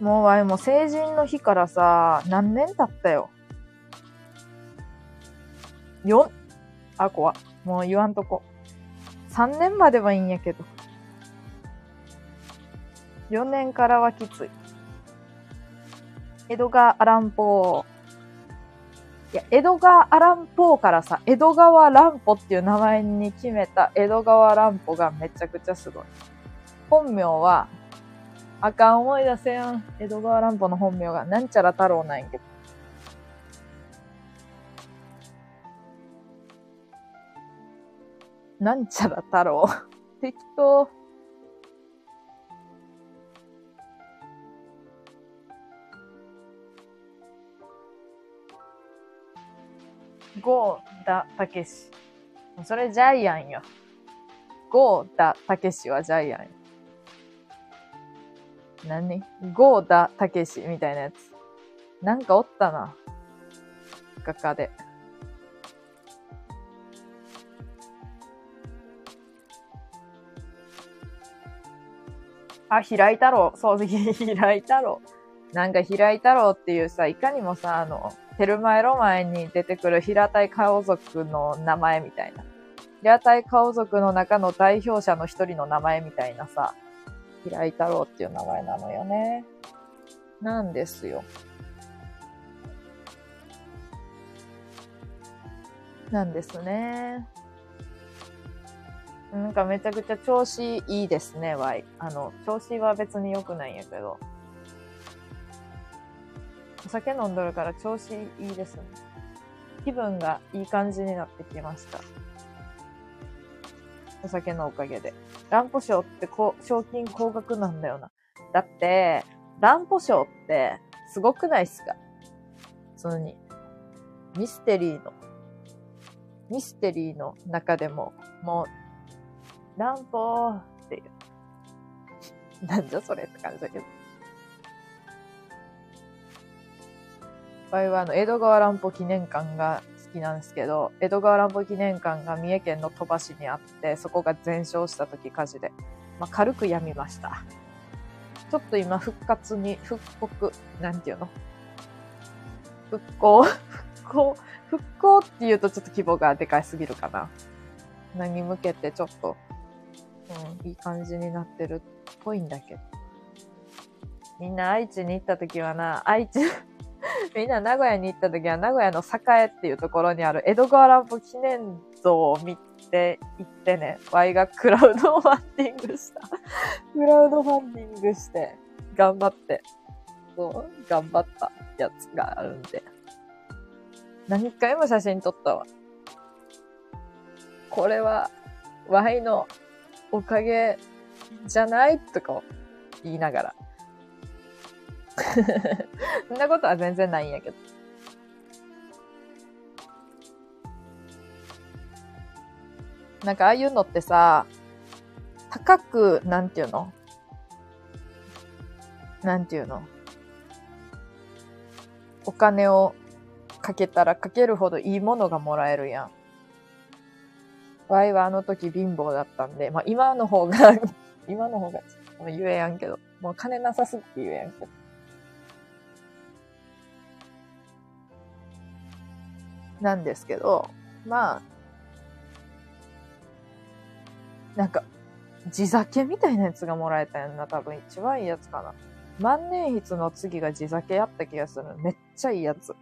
もうわいも成人の日からさ、何年経ったよ。よ、あ、怖もう言わんとこ。3年まではいいんやけど。4年からはきつい。江戸川アランポー。いや、江戸川アランポーからさ、江戸川乱歩っていう名前に決めた江戸川乱歩がめちゃくちゃすごい。本名は、あかん思い出せやん。江戸川乱歩の本名が、なんちゃら太郎なんやけど。なんちゃら太郎。適当。ゴーダたけし。それジャイアンよ。ゴーダたけしはジャイアン。何？ゴーダたけしみたいなやつ。なんかおったな。画家で。あ、平井太郎。そう、平井太郎。なんか平井太郎っていうさ、いかにもさ、あの、テルマエロマエに出てくる平たい顔族の名前みたいな。平たい顔族の中の代表者の一人の名前みたいなさ、平井太郎っていう名前なのよね。なんですよ。なんですね。なんかめちゃくちゃ調子いいですね、ワイ。あの、調子は別に良くないんやけど。お酒飲んどるから調子いいですね。気分がいい感じになってきました。お酒のおかげで。乱歩賞ってこう、賞金高額なんだよな。だって、乱歩賞ってすごくないっすか？そのに、ミステリーの、ミステリーの中でも、もう、乱歩っていう。なんじゃそれって感じだけど。場合はあの江戸川乱歩記念館が好きなんですけど、江戸川乱歩記念館が三重県の鳥羽市にあって、そこが全焼した時火事で、まあ、軽く病みました。ちょっと今復活に、復刻、なんていうの？復興？復興？復興って言うとちょっと規模がでかいすぎるかな。何向けてちょっと、うん、いい感じになってるっぽいんだけど。みんな愛知に行った時はな、愛知 みんな名古屋に行った時は、名古屋の栄っていうところにある江戸川乱歩記念像を見て行ってね、ワイがクラウドファンディングした。クラウドファンディングして、頑張って、そう、頑張ったやつがあるんで。何回も写真撮ったわ。これは、ワイのおかげじゃない？とか言いながら。そんなことは全然ないんやけど。なんかああいうのってさ、高く、なんていうの？なんていうの？お金をかけたらかけるほどいいものがもらえるやん。ワイはあの時貧乏だったんで、まあ今の方が 今の方が言えやんけど、もう金なさすぎて言えやんけど。なんですけど、まあ、なんか、地酒みたいなやつがもらえたやんな。多分一番いいやつかな。万年筆の次が地酒やった気がする。めっちゃいいやつ。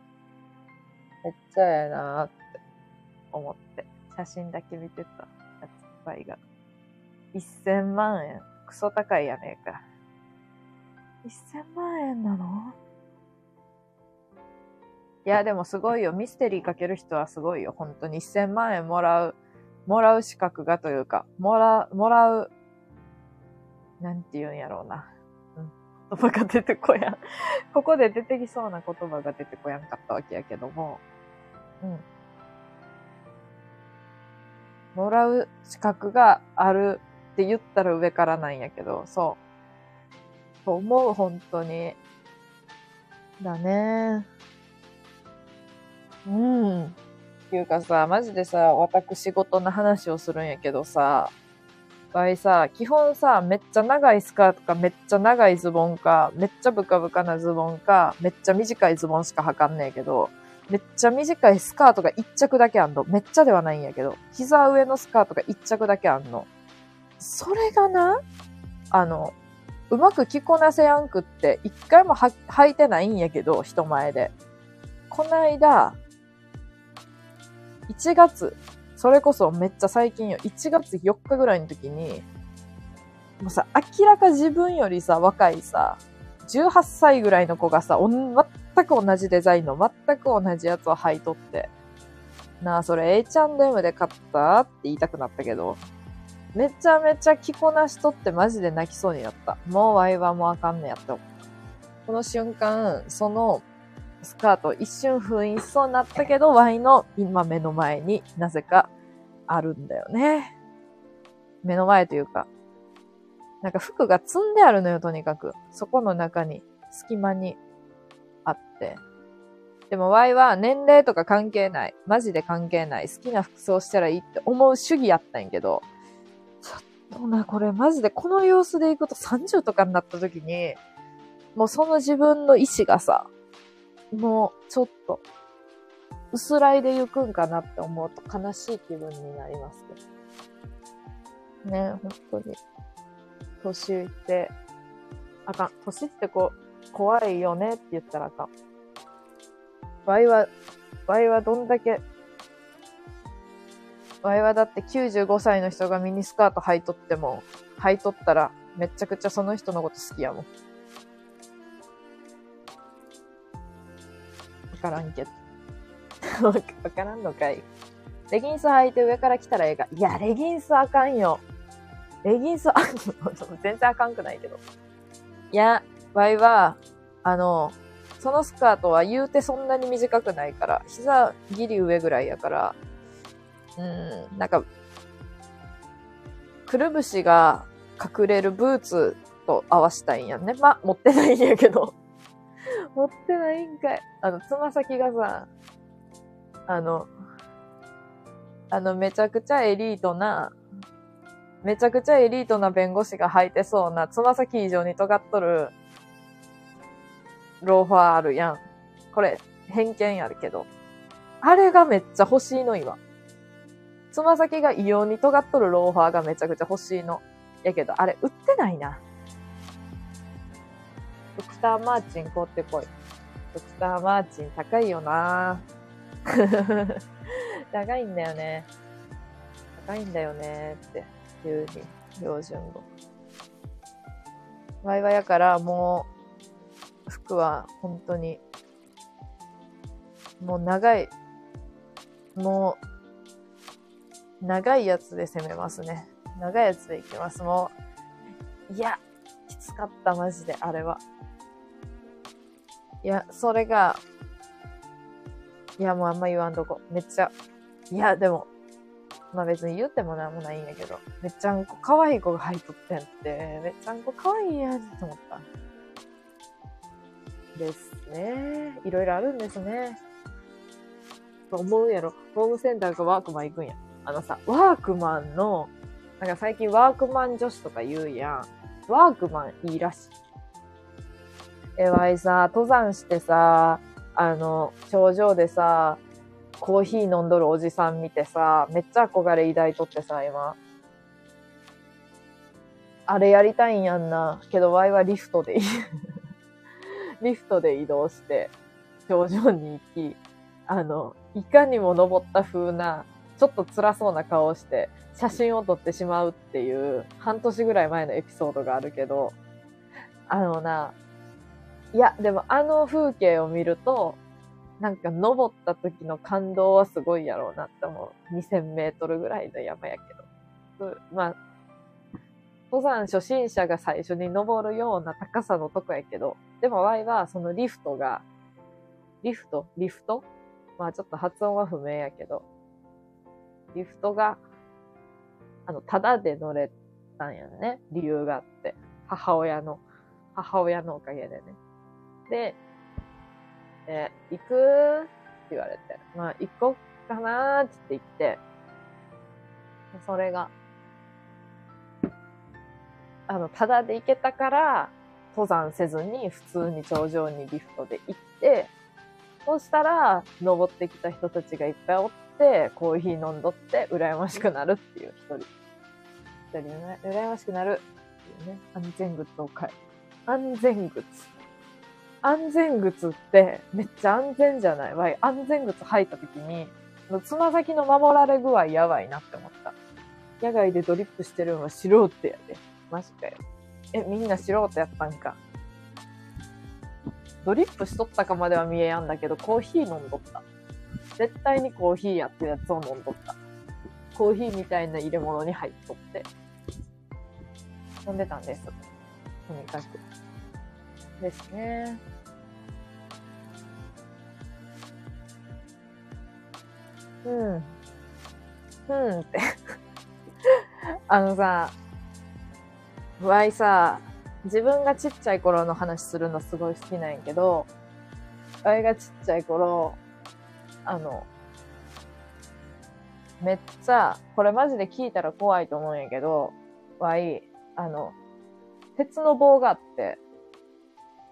めっちゃええなーって思って。写真だけ見てたやついが。1000万円。クソ高いやねえか。1000万円なの？いや、でもすごいよ。ミステリーかける人はすごいよ。本当に1000万円もらう、もらう資格がというか、もら、もらう、なんて言うんやろうな。うん。言葉が出てこやん。ここで出てきそうな言葉が出てこやんかったわけやけども。うん。もらう資格があるって言ったら上からなんやけど、そう。と思う、本当に。だね。うん。っていうかさ、マジでさ、私事の話をするんやけどさ、場合さ、基本さ、めっちゃ長いスカートか、めっちゃ長いズボンか、めっちゃブカブカなズボンか、めっちゃ短いズボンしか履かんねえけど、めっちゃ短いスカートが一着だけあんの。めっちゃではないんやけど、膝上のスカートが一着だけあんの。それがな、あの、うまく着こなせやんくって、一回も履いてないんやけど、人前で。こないだ、1月、それこそめっちゃ最近よ、1月4日ぐらいの時に、もうさ、明らか自分よりさ、若いさ、18歳ぐらいの子がさ、全く同じデザインの全く同じやつを履いとって、なあ、それ H&M で買ったって言いたくなったけど、めちゃめちゃ着こなしとってマジで泣きそうになった。もうワイはもうあかんねやって思った。この瞬間、そのスカート一瞬封印しそうになったけど、ワイの今目の前になぜかあるんだよね。目の前というか、なんか服が積んであるのよ、とにかく。そこの中に、隙間にあって。でも、ワイは年齢とか関係ない。マジで関係ない。好きな服装したらいいって思う主義やったんやけど、ちょっとな、これマジでこの様子でいくと30とかになった時に、もうその自分の意志がさ、もうちょっと、薄らいで行くんかなって思うと悲しい気分になりますね。ね、本当に。年いって、あかん。年ってこう、怖いよねって言ったらあかん。ワイは、ワイはどんだけわいはだって95歳の人がミニスカート履いとっても、履いとったらめちゃくちゃその人のこと好きやもん。からんけど。わからんのかい。レギンス履いて上から来たらええが。いや、レギンスあかんよ。レギンスあ、全然あかんくないけど。いや、わいは、あの、そのスカートは言うてそんなに短くないから、膝ギリ上ぐらいやから、うん、なんか、くるぶしが隠れるブーツと合わしたいんやね。ま、持ってないんやけど。持ってないんかい。あの、つま先がさ、あの、あの、めちゃくちゃエリートな、めちゃくちゃエリートな弁護士が履いてそうな、つま先以上に尖っとる、ローファーあるやん。これ、偏見やるけど。あれがめっちゃ欲しいの、今。つま先が異様に尖っとるローファーがめちゃくちゃ欲しいの。やけど、あれ売ってないな。ドクターマーチン買ってこい。ドクターマーチン高いよな 高いんだよね。高いんだよねっていうに、標準語。ワイワイやからもう、服は本当に、もう長い、もう長いやつで攻めますね。長いやつでいきます。もう、いや、きつかった、マジで、あれは。いや、それが、いや、もうあんま言わんとこ。めっちゃ、いや、でも、まあ別に言ってもなんもないんやけど、めっちゃんこ可愛い子が入っとってんって、めっちゃんこ可愛いやんって思った。ですね。いろいろあるんですね。と思うやろ。ホームセンターかワークマン行くんや。あのさ、ワークマンの、なんか最近ワークマン女子とか言うやん。ワークマンいいらしい。えわいさ、登山してさ、あの、頂上でさ、コーヒー飲んどるおじさん見てさ、めっちゃ憧れ抱いとってさ、今。あれやりたいんやんな。けど、ワイはリフトでいい。リフトで移動して、頂上に行き、あの、いかにも登った風な、ちょっと辛そうな顔をして、写真を撮ってしまうっていう、半年ぐらい前のエピソードがあるけど、あのな、いや、でもあの風景を見ると、なんか登った時の感動はすごいやろうなって思う。2000メートルぐらいの山やけど。まあ、登山初心者が最初に登るような高さのとこやけど、でもワイはそのリフトが、リフト？リフト？まあちょっと発音は不明やけど、リフトが、あの、ただで乗れたんやね。理由があって。母親の、母親のおかげでね。で、え行くって言われて、まあ行こっかなーって言って、それが、あの、ただで行けたから、登山せずに普通に頂上にリフトで行って、そしたら、登ってきた人たちがいっぱいおって、コーヒー飲んどって、羨ましくなるっていう一人。一人ね、羨ましくなるっていうね、安全靴を買い。安全靴。安全靴ってめっちゃ安全じゃない？わい。安全靴履いた時に、つま先の守られ具合やばいなって思った。野外でドリップしてるのは素人やで。マジかよ。え、みんな素人やったんか。ドリップしとったかまでは見えやんだけど、コーヒー飲んどった。絶対にコーヒーやってやつを飲んどった。コーヒーみたいな入れ物に入っとって。飲んでたんです。とにかく。ですね。うん。うんって あのさ、わいさ、自分がちっちゃい頃の話するのすごい好きなんやけど、わいがちっちゃい頃、あの、めっちゃ、これマジで聞いたら怖いと思うんやけど、わい、あの、鉄の棒があって、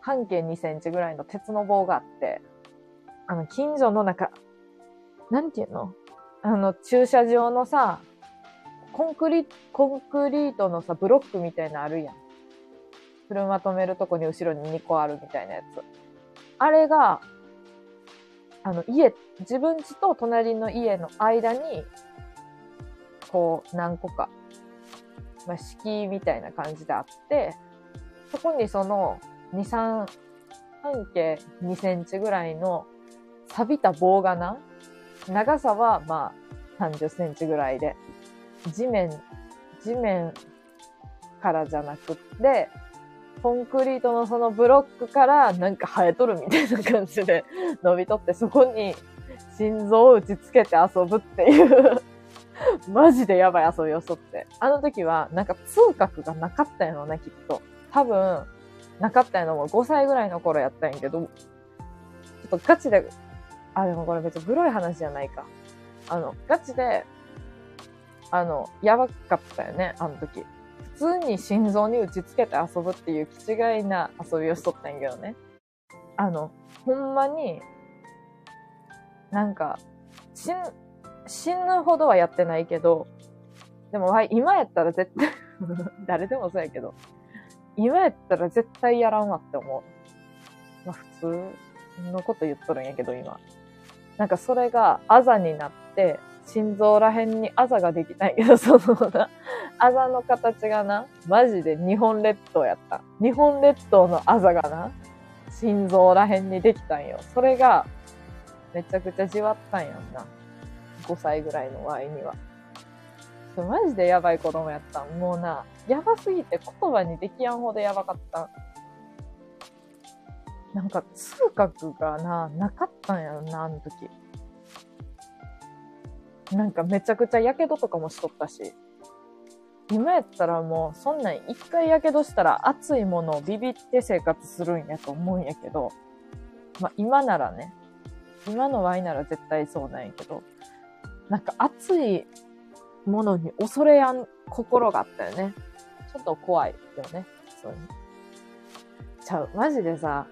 半径2センチぐらいの鉄の棒があって、あの、近所の中、なんていうの？あの、駐車場のさ、コンクリ、コンクリートのさ、ブロックみたいなあるやん。車止めるとこに後ろに2個あるみたいなやつ。あれが、あの、家、自分家と隣の家の間に、こう、何個か、まあ、敷居みたいな感じであって、そこにその、2、3、半径2センチぐらいの錆びた棒がな、長さはまあ30センチぐらいで、地面、地面からじゃなくって、コンクリートのそのブロックからなんか生えとるみたいな感じで伸びとって、そこに心臓を打ちつけて遊ぶっていうマジでやばい遊びをしとって。あの時はなんか通覚がなかったんやろね、きっと。多分、なかったんやのも5歳ぐらいの頃やったんやけど、ちょっとガチで、あ、でもこれ別にグロい話じゃないか。あの、ガチであの、やばかったよね、あの時。普通に心臓に打ちつけて遊ぶっていう気違いな遊びをしとったんやけどね。あの、ほんまに、なんか、死ん、死ぬほどはやってないけど、でも、今やったら絶対 誰でもそうやけど、今やったら絶対やらんわって思う。まあ普通のこと言っとるんやけど、今。なんかそれがあざになって、心臓らへんにあざができたんやけど、そのな、あざの形がな、マジで日本列島やった。日本列島のあざがな、心臓らへんにできたんよ。それが、めちゃくちゃじわったんやんな。5歳ぐらいのワイには。マジでやばい子供やった。もうな、やばすぎて言葉にできやんほどやばかった。なんか痛覚がな、なかったんやろな、あの時。なんかめちゃくちゃやけどとかもしとったし。今やったらもうそんなん一回やけどしたら熱いものをビビって生活するんやと思うんやけど、まあ今ならね、今のワイなら絶対そうなんやけど、なんか熱いものに恐れやん心があったよね。ちょっと怖いよね、そうに。ちゃう。マジでさ、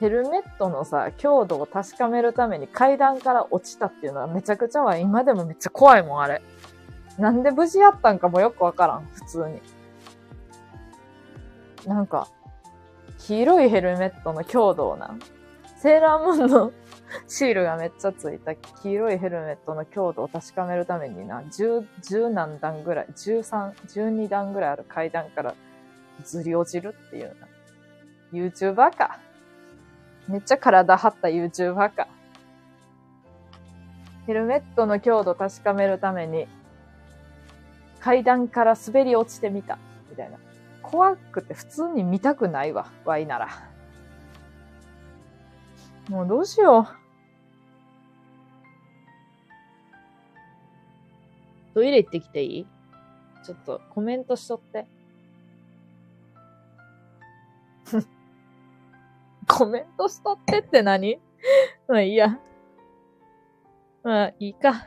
ヘルメットのさ、強度を確かめるために階段から落ちたっていうのはめちゃくちゃは今でもめっちゃ怖いもん、あれ。なんで無事やったんかもよくわからん、普通に。なんか、黄色いヘルメットの強度をな、セーラームーンのシールがめっちゃついた黄色いヘルメットの強度を確かめるためにな、十、十何段ぐらい、十三、十二段ぐらいある階段からずり落ちるっていうな。YouTuber か。めっちゃ体張った YouTuber か。ヘルメットの強度確かめるために、階段から滑り落ちてみた。みたいな。怖くて普通に見たくないわ。ワイなら。もうどうしよう。トイレ行ってきていい？ちょっとコメントしとって。コメントしとってって何？まあいいや。まあいいか。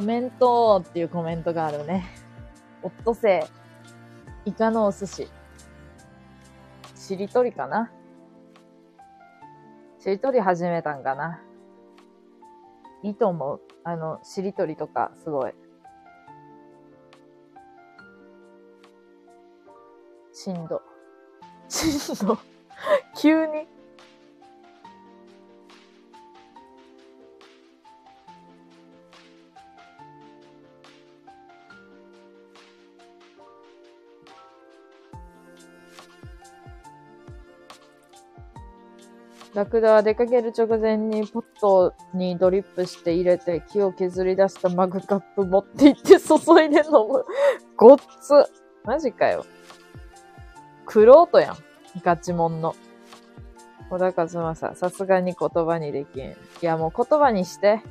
コメントっていうコメントがあるね。オットセイ、イカのお寿司。しりとりかなしりとり始めたんかないいと思う。あの、しりとりとか、すごい。しんど。しんど。急にラクダは出かける直前にポットにドリップして入れて木を削り出したマグカップ持って行って注いで飲む。ごっつ。マジかよ。クロートやん。ガチモンの。小田和正、さすがに言葉にできん。いや、もう言葉にして。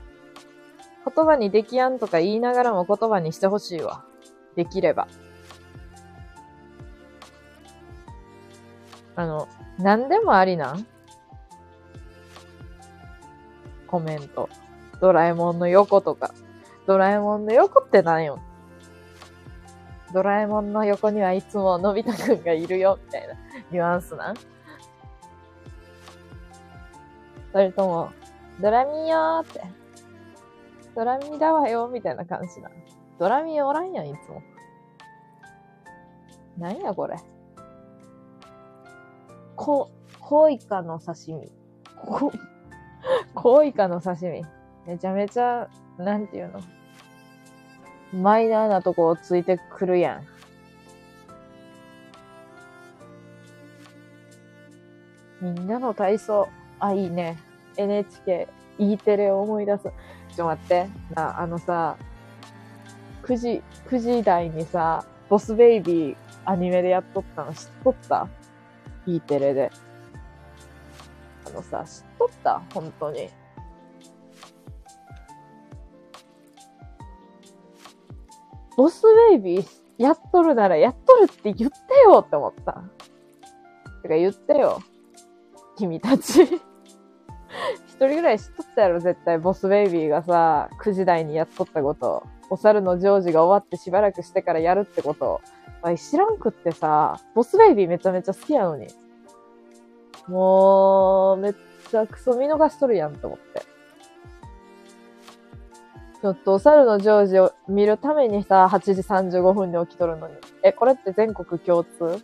言葉にできやんとか言いながらも言葉にしてほしいわ。できれば。あの、何でもありなん？コメント。ドラえもんの横とか。ドラえもんの横って何よドラえもんの横にはいつものび太くんがいるよ、みたいなニュアンスなそれとも、ドラミよーって。ドラミだわよ、みたいな感じな。ドラミおらんやん、いつも。なんやこれ。こ、コイカの刺身。こ、コウイカの刺身。めちゃめちゃ、なんていうのマイナーなとこをついてくるやん。みんなの体操。あ、いいね。NHK、E テレを思い出す。ちょっと待って。な、あのさ、9時、9時台にさ、ボスベイビーアニメでやっとったの知っとった ?E テレで。のさ、知っとった本当に。ボスベイビーやっとるならやっとるって言ってよって思った。てか言ってよ。君たち。一人ぐらい知っとったやろ、絶対。ボスベイビーがさ、9時台にやっとったこと。お猿のジョージが終わってしばらくしてからやるってこと。知らんくってさ、ボスベイビーめちゃめちゃ好きやのに。もう、めっちゃクソ見逃しとるやんと思って。ちょっとお猿のジョージを見るためにさ、8時35分に起きとるのに。え、これって全国共通？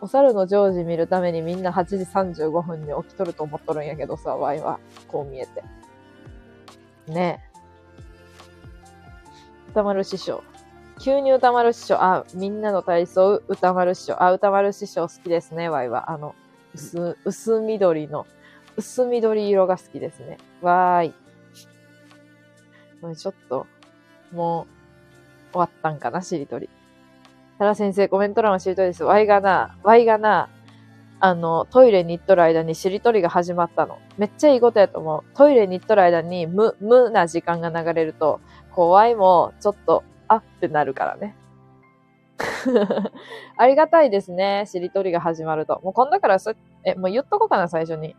お猿のジョージ見るためにみんな8時35分に起きとると思っとるんやけどさ、ワイは。こう見えて。ねえ。歌丸師匠。急に歌丸師匠。あ、みんなの体操、歌丸師匠。あ、歌丸師匠好きですね、ワイは。あの、薄、薄緑の、薄緑色が好きですね。わーい。ちょっと、もう、終わったんかな、しりとり。タラ先生、コメント欄はしりとりです。ワイがな、ワイがな、あの、トイレに行っとる間にしりとりが始まったの。めっちゃいいことやと思う。トイレに行っとる間に無、無な時間が流れると、こう、ワイもちょっと、あってなるからね。ありがたいですね。しりとりが始まると。もう今度からそ、え、もう言っとこうかな、最初に。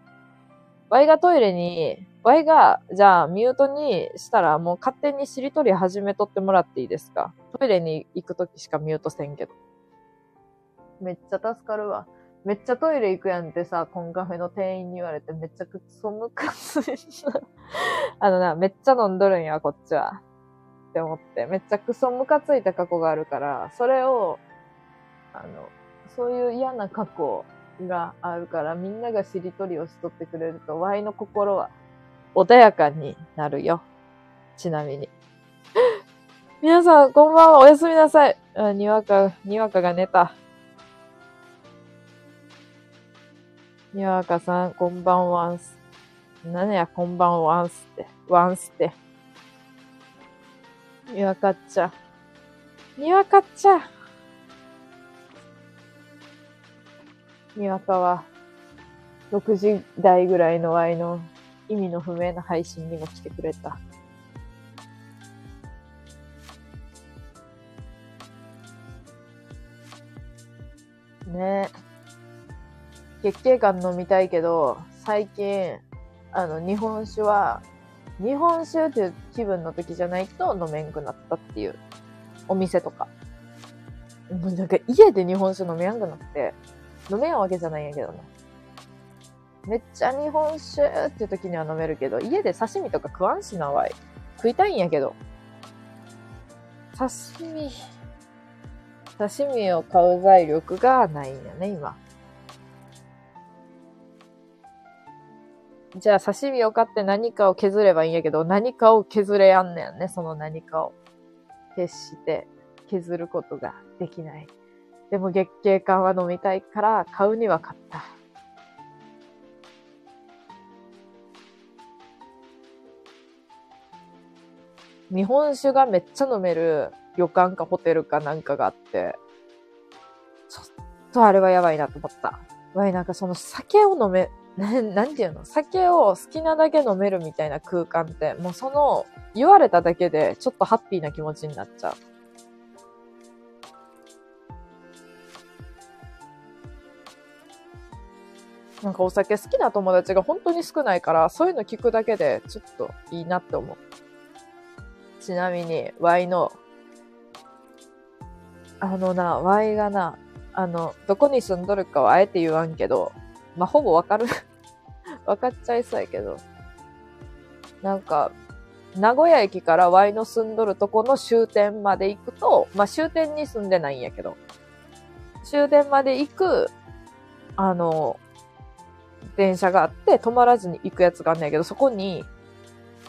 ワイがトイレに、ワイが、じゃあミュートにしたらもう勝手にしりとり始めとってもらっていいですか？トイレに行くときしかミュートせんけど。めっちゃ助かるわ。めっちゃトイレ行くやんってさ、コンカフェの店員に言われてめっちゃくそむかつい あのな、めっちゃ飲んどるんや、こっちは。って思って。めっちゃクソムカついた過去があるから、それを、あの、そういう嫌な過去があるから、みんながしりとりをしとってくれると、ワイの心は穏やかになるよ。ちなみに。皆さん、こんばんは。おやすみなさい。あにわか、にわかが寝た。にわかさん、こんばんはんす。何や、こんばんはんすって。ワンスって。にわかっちゃ。にわかっちゃ。にわかは、6時台ぐらいのワイの意味の不明な配信にも来てくれた。ねえ月経感飲みたいけど、最近、あの、日本酒は、日本酒っていう気分の時じゃないと飲めんくなったっていうお店とか。もうなんか家で日本酒飲めやんくなって、飲めやんわけじゃないんやけどね。めっちゃ日本酒っていう時には飲めるけど、家で刺身とか食わんしなわい。食いたいんやけど。刺身、刺身を買う財力がないんやね、今。じゃあ刺身を買って何かを削ればいいんやけど、何かを削れやんねんね、その何かを。決して削ることができない。でも月経感は飲みたいから買うには買った。日本酒がめっちゃ飲める旅館かホテルかなんかがあって、ちょっとあれはやばいなと思った。わい、なんかその酒を飲め、ななんていうの？酒を好きなだけ飲めるみたいな空間って、もうその、言われただけでちょっとハッピーな気持ちになっちゃう。なんかお酒好きな友達が本当に少ないから、そういうの聞くだけでちょっといいなって思う。ちなみに、Y の、あのな、Y がな、あの、どこに住んどるかはあえて言わんけど、まあ、ほぼわかるわかっちゃいそうやけど、なんか、名古屋駅から Y の住んどるとこの終点まで行くと、まあ、終点に住んでないんやけど、終点まで行く、あの、電車があって止まらずに行くやつがあんねんけど、そこに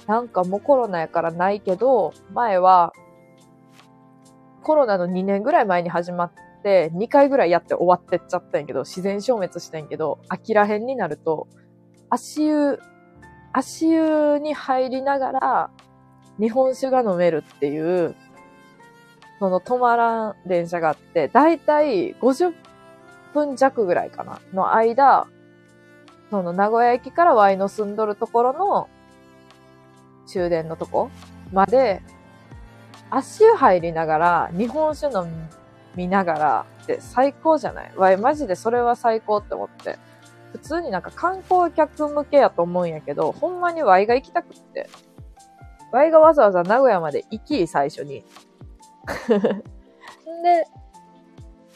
なんかもうコロナやからないけど、前は、コロナの2年ぐらい前に始まって、2回ぐらいやって終わってっちゃったんやけど、自然消滅してんけど、飽きらへんになると、足湯、足湯に入りながら、日本酒が飲めるっていう、その止まらん電車があって、だいたい50分弱ぐらいかな、の間、その名古屋駅からワイの住んどるところの終電のとこまで、足湯入りながら、日本酒飲みながらって最高じゃない？わい、マジでそれは最高って思って。普通になんか観光客向けやと思うんやけど、ほんまにワイが行きたくって。ワイがわざわざ名古屋まで行き、最初に。ん で、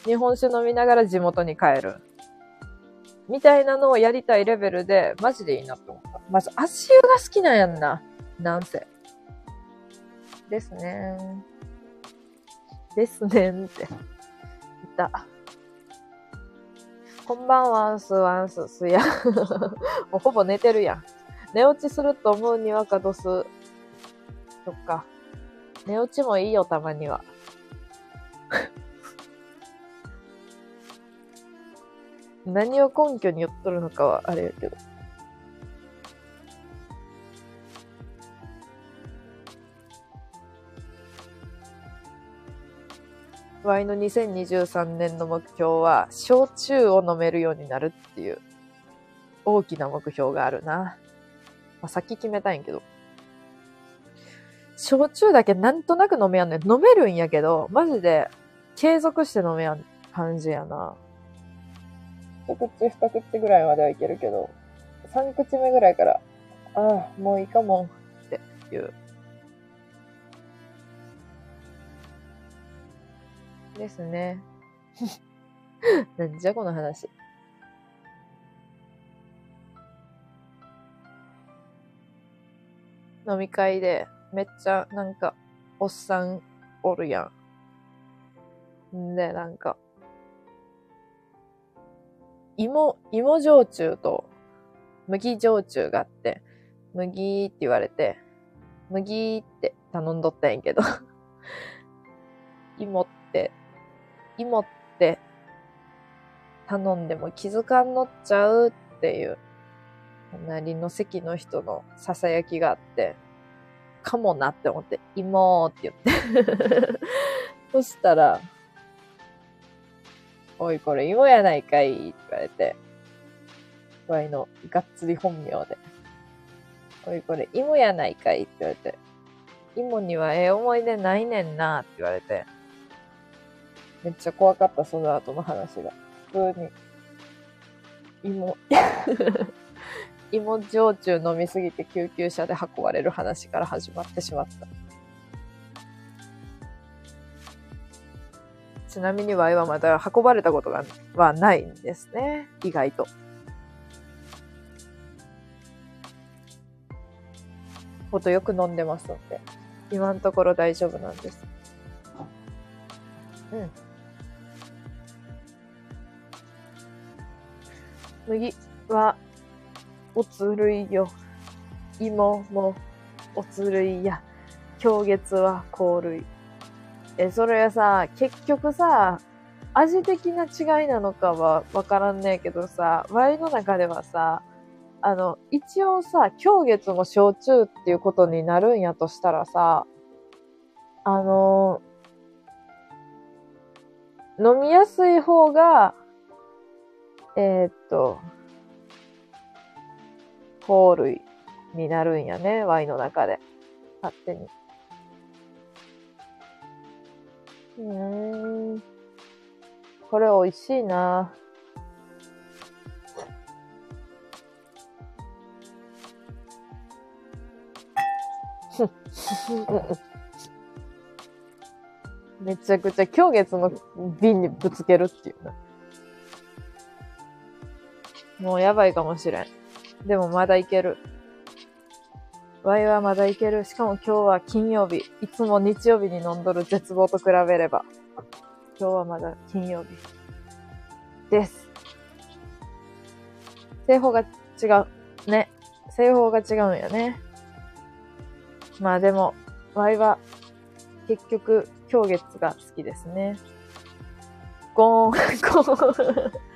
日本酒飲みながら地元に帰る。みたいなのをやりたいレベルで、マジでいいなって思った。まず、足湯が好きなんやんな。なんせ。ですねですねって。いた。こんばんは、んすわんす、すや。もうほぼ寝てるやん。寝落ちすると思うにはかどす。そっか。寝落ちもいいよ、たまには。何を根拠に言っとるのかはあれやけど。ワイの2023年の目標は、焼酎を飲めるようになるっていう大きな目標があるな。まあ、さっき決めたいんやけど。焼酎だけなんとなく飲めやんねん。飲めるんやけど、マジで継続して飲めやん感じやな。一口二口ぐらいまではいけるけど、三口目ぐらいから、ああ、もういいかもっていう。ですね。なんじゃこの話。飲み会でめっちゃなんかおっさんおるやん。んで、なんか、芋、芋焼酎と麦焼酎があって、麦って言われて、麦って頼んどったんやけど 芋って、芋って頼んでも気づかんのっちゃうっていう、隣の席の人の囁きがあって、かもなって思って、芋って言って そしたら、おい、これ芋やないかいって言われて、わいのがっつり本名で。おい、これ芋やないかいって言われて、芋にはええ思い出ないねんなって言われて、めっちゃ怖かった、その後の話が。普通に。芋、芋焼酎飲みすぎて救急車で運ばれる話から始まってしまった。ちなみにワイはまだ運ばれたことがはないんですね。意外と。ほどよく飲んでますので、今のところ大丈夫なんです。うん。麦は、おつるいよ。芋も、おつるいや。今月は香類。え、それはさ、結局さ、味的な違いなのかはわからんねえけどさ、ワイの中ではさ、あの、一応さ、今月も焼酎っていうことになるんやとしたらさ、あの飲みやすい方が、えー、っと、香類になるんやね、ワイの中で。勝手に。うん。これ美味しいな。めちゃくちゃ今月の瓶にぶつけるっていうな。もうやばいかもしれん。でもまだいける。ワイはまだいける。しかも今日は金曜日。いつも日曜日に飲んどる絶望と比べれば。今日はまだ金曜日。です。製法が違う。ね。製法が違うんやね。まあでも、ワイは結局、今日月が好きですね。ゴーン、ゴーン。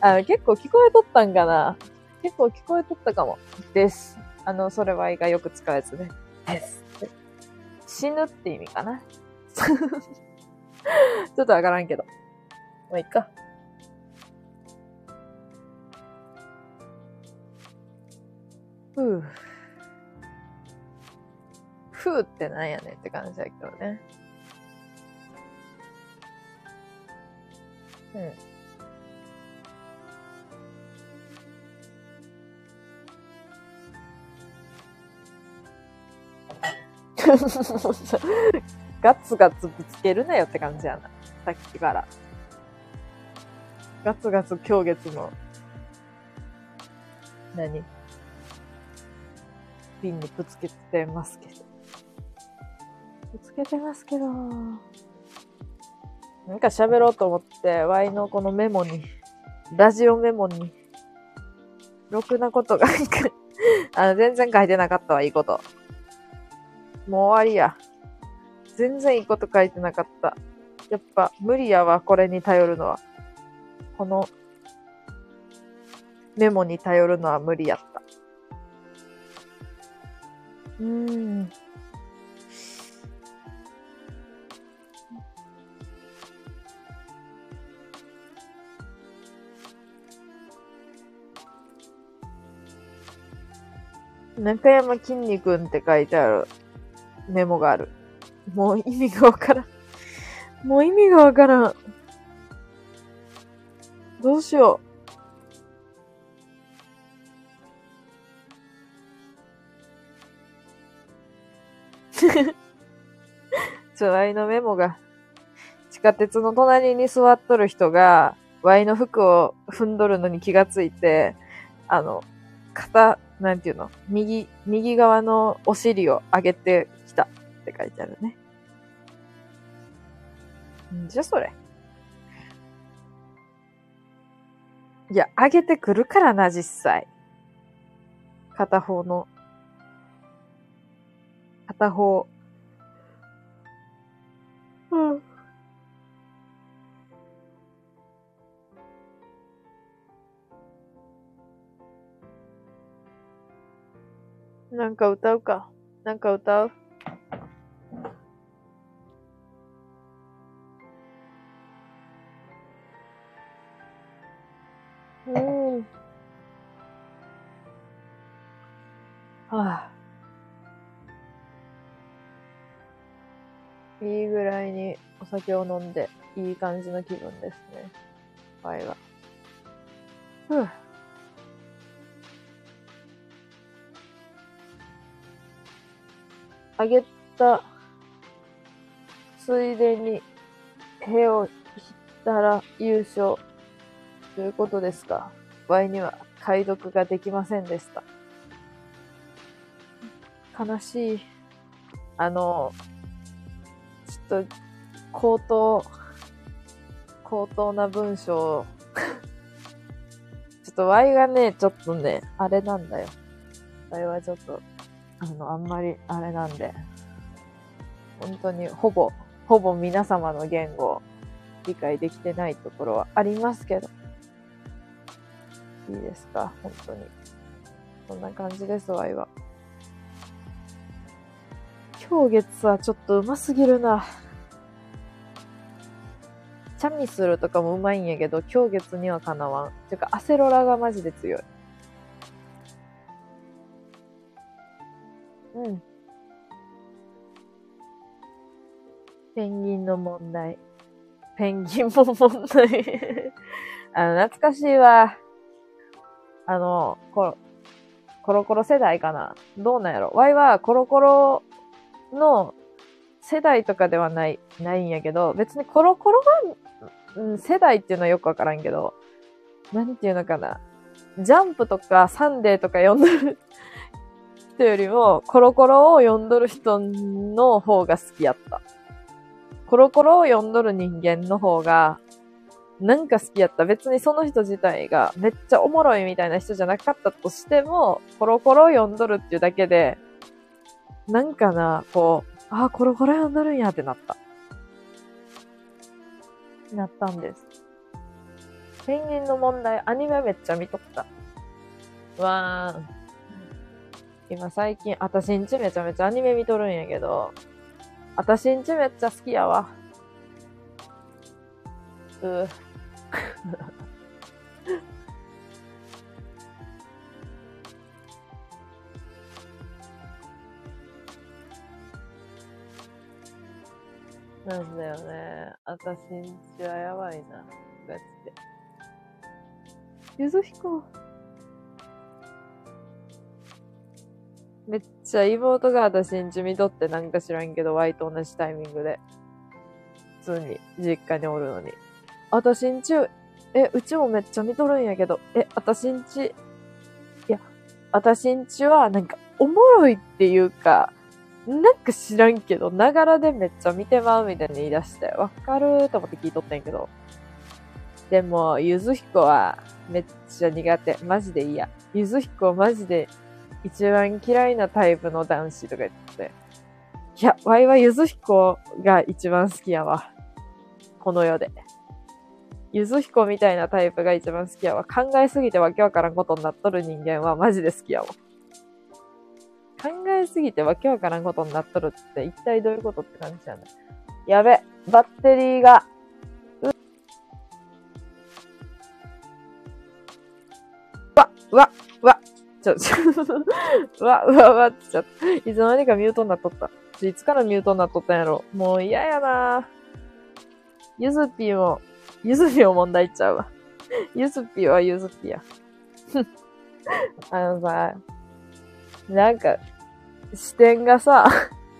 あの、結構聞こえとったんかな結構聞こえとったかも。です。あの、それは胃がよく使うやつね。です。死ぬって意味かな。ちょっとわからんけど。もういいか。ふぅ。ふぅってなんやねんって感じだけどね。うん。ガツガツぶつけるなよって感じやな。さっきから。ガツガツ今日月の何？瓶にぶつけてますけど。ぶつけてますけど。なんか喋ろうと思って、ワイのこのメモに、ラジオメモに、ろくなことがあの、全然書いてなかったわ、いいこと。もう終わりや。全然いいこと書いてなかった。やっぱ無理やわ、これに頼るのは。このメモに頼るのは無理やった。うーん。中山きんに君って書いてあるメモがある。もう意味がわからん。もう意味がわからん。どうしよう。ちょ、ワイのメモが、地下鉄の隣に座っとる人が、ワイの服を踏んどるのに気がついて、あの、肩、なんていうの？右、右側のお尻を上げてって書いてあるね。んじゃそれ。いや、上げてくるからな、実際。片方の片方。うん。なんか歌うか。なんか歌うはあ。いいぐらいにお酒を飲んで、いい感じの気分ですね。場合は。ふぅ。あげた、ついでに、部を引ったら優勝。ということですか？場合には解読ができませんでした。悲しい。あの、ちょっと、高等、高等な文章 ちょっと Y がね、ちょっとね、あれなんだよ。Y はちょっと、あの、あんまりあれなんで、本当にほぼ、ほぼ皆様の言語を理解できてないところはありますけど、いいですか？本当に。そんな感じです、Y は。今月はちょっとうますぎるな。チャミスルとかもうまいんやけど、今月にはかなわん。てか、アセロラがマジで強い。うん。ペンギンの問題。ペンギンも問題 あの、懐かしいわ。あの、コロ、コロコロ世代かなどうなんやろワイはコロコロの世代とかではない、ないんやけど、別にコロコロが、うん、世代っていうのはよくわからんけど、なんていうのかな。ジャンプとかサンデーとか読んどる人よりも、コロコロを読んどる人の方が好きやった。コロコロを読んどる人間の方が、なんか好きやった。別にその人自体がめっちゃおもろいみたいな人じゃなかったとしても、コロコロを読んどるっていうだけで、なんかな、こう、あ、コロコロ読んどるんやってなった。なったんです。ペンギンの問題、アニメめっちゃ見とった。わーん。今最近、あたしんちめちゃめちゃアニメ見とるんやけど、あたしんちめっちゃ好きやわ。うー。なんだよね。あたしんちはやばいな。ガチで。ゆずひこ。めっちゃ妹が私んち見とってなんか知らんけど、ワイと同じタイミングで。普通に実家におるのに。私んち、え、うちもめっちゃ見とるんやけど、え、私んち、いや、私んちはなんかおもろいっていうか、なんか知らんけど、ながらでめっちゃ見てまうみたいに言い出して、わかると思って聞いとったんやけど。でも、ゆずひこはめっちゃ苦手。マジで嫌。ゆずひこマジで一番嫌いなタイプの男子とか言って。いや、ワイはゆずひこが一番好きやわ。この世で。ゆずひこみたいなタイプが一番好きやわ。考えすぎてわけわからんことになっとる人間はマジで好きやわ。考えすぎてわけわからんことになっとるって一体どういうことって感じやねやべ、バッテリーが、うわ、わ、わ、ちょ、ちょ、わ、うわ、わ、っちょ、いつの間にかミュートになっとった。いつからミュートになっとったんやろ。もう嫌やなゆずぴーも、ゆずぴーも問題ちゃうわ。ゆずぴーはゆずぴーや。あのさ、なんか、視点がさ、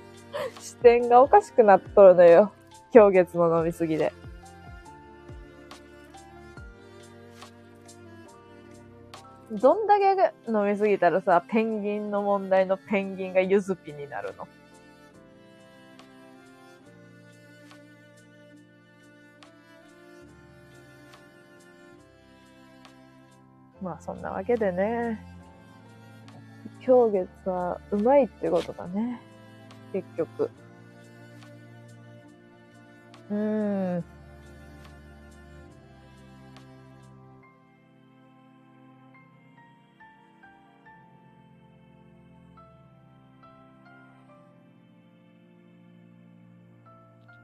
視点がおかしくなっとるのよ。今日月の飲みすぎで。どんだけ飲みすぎたらさ、ペンギンの問題のペンギンがゆずぴになるの？まあそんなわけでね、今日月はうまいってことだね。結局。うーん。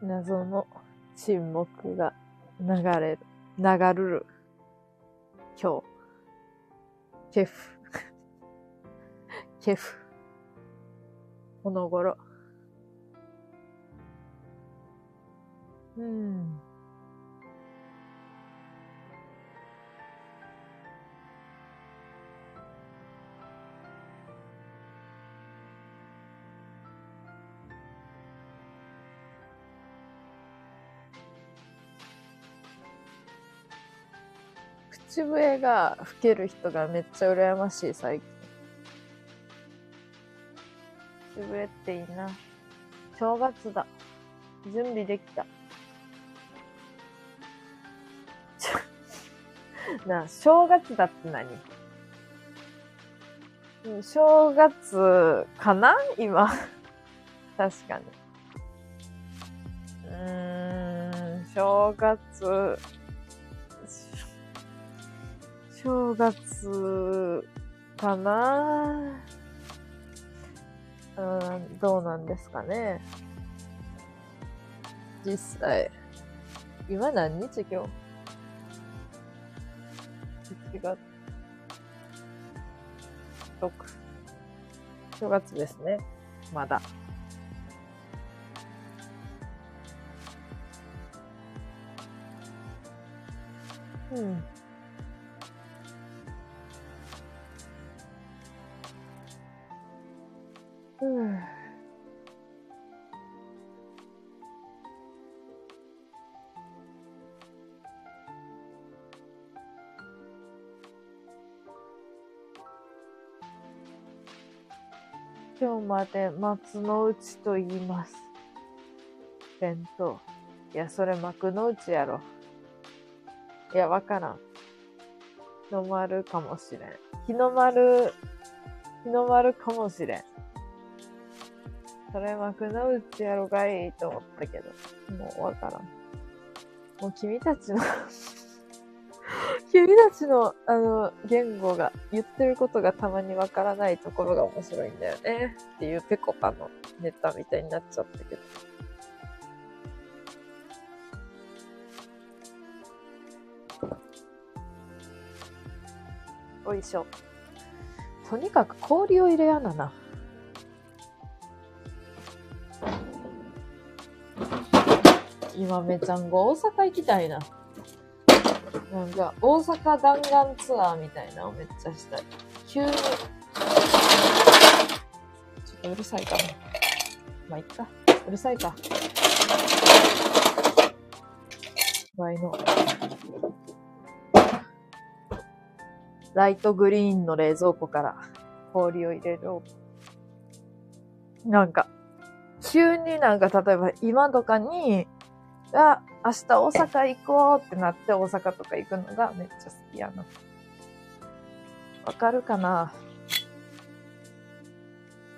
謎の沈黙が流れる、流るる。今日。ケフ。ケフ。この頃。うん。口笛が吹ける人がめっちゃ羨ましい、最近。口笛っていいな。正月だ。準備できた。な、正月だって何？正月かな？今。確かに。うん、正月。正月かな？うん、どうなんですかね。実際。今何日今日 ?1 月。6。正月ですね。まだ。うん。うん。今日まで松の内と言います。弁当。いや、それ幕の内やろ。いや、わからん。日の丸かもしれん。日の丸、日の丸かもしれん。それ幕の内やろがいいと思ったけど、もうわからん。もう君たちの 君たちの、あの、言語が、言ってることがたまにわからないところが面白いんだよね。っていうペコパのネタみたいになっちゃったけど。おいしょ。とにかく氷を入れやなな。今めちゃんご大阪行きたいな。なんか、大阪弾丸ツアーみたいなのめっちゃしたい。急に。ちょっとうるさいかな。まあ、いっか。うるさいか。ワイの。ライトグリーンの冷蔵庫から氷を入れる。なんか、急になんか例えば今とかに、あ、明日大阪行こうってなって大阪とか行くのがめっちゃ好きやな。わかるかな？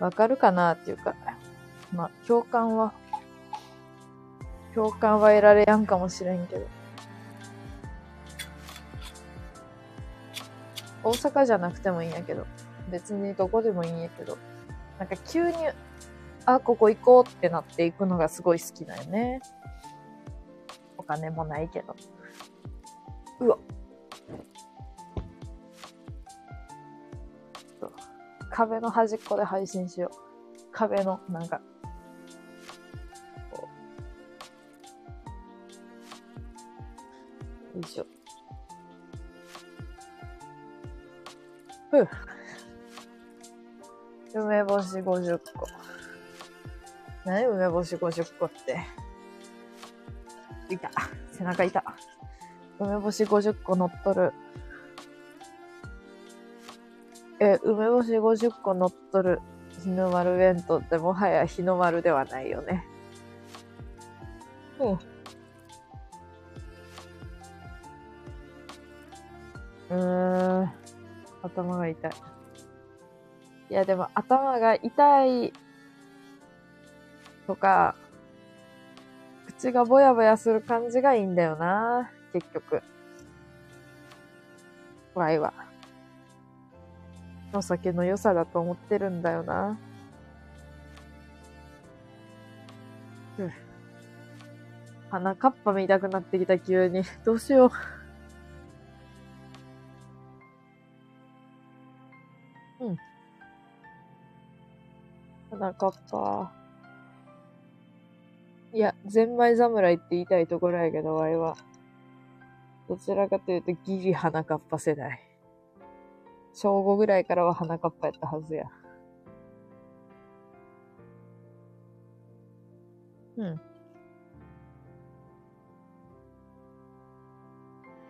わかるかなっていうか、まあ、共感は、共感は得られやんかもしれんけど。大阪じゃなくてもいいんやけど、別にどこでもいいんやけど、なんか急に、あ、ここ行こうってなって行くのがすごい好きだよね。お金もないけど。うわ。壁の端っこで配信しよう。壁の、なんか。よいしょ。ふう。梅干し50個。何梅干し50個って。いた。背中いた。梅干し50個乗っとる。え、梅干し50個乗っとる日の丸弁当ってもはや日の丸ではないよね。うん。うーん。頭が痛い。いや、でも頭が痛いとか、口がぼやぼやする感じがいいんだよな、結局。ワイは。お酒の良さだと思ってるんだよな。うん。鼻かっぱ見たくなってきた急に。どうしよう。うん。鼻かっぱ。いや、ゼンマイ侍って言いたいところやけど、ワイは。どちらかというとギリ鼻かっぱ世代。小5ぐらいからは鼻かっぱやったはずや。うん。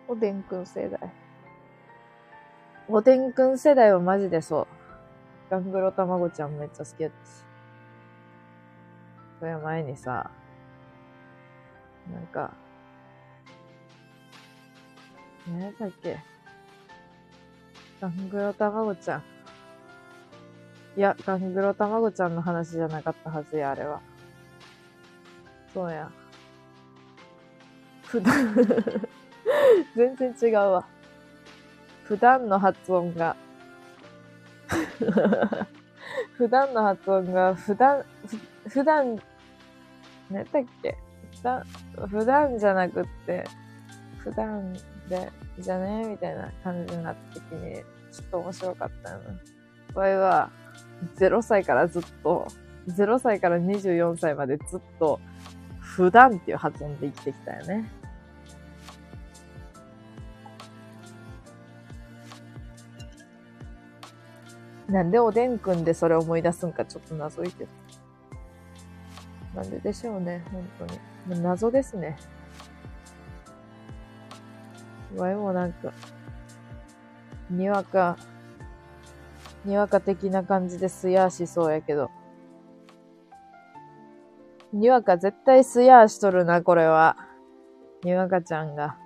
おでんくん世代。おでんくん世代はマジでそう。ガングロたまごちゃんめっちゃ好きやったし。それ前にさ、なんか、何だっけ？ガングロたまごちゃん。いや、ガングロたまごちゃんの話じゃなかったはずや、あれは。そうや。普段 全然違うわ。普段の発音が 普段の発音が、普段、普段、何だっけ？段、普段じゃなくって、普段で、じゃねみたいな感じになった時に、ちょっと面白かったよな。場合は、0歳からずっと、0歳から24歳までずっと、普段っていう発音で生きてきたよね。なんでおでんくんでそれ思い出すんかちょっと謎いけど。なんででしょうね、本当に。謎ですね。わいもなんか、にわか、にわか的な感じですやーしそうやけど。にわか絶対すやーしとるな、これは。にわかちゃんが。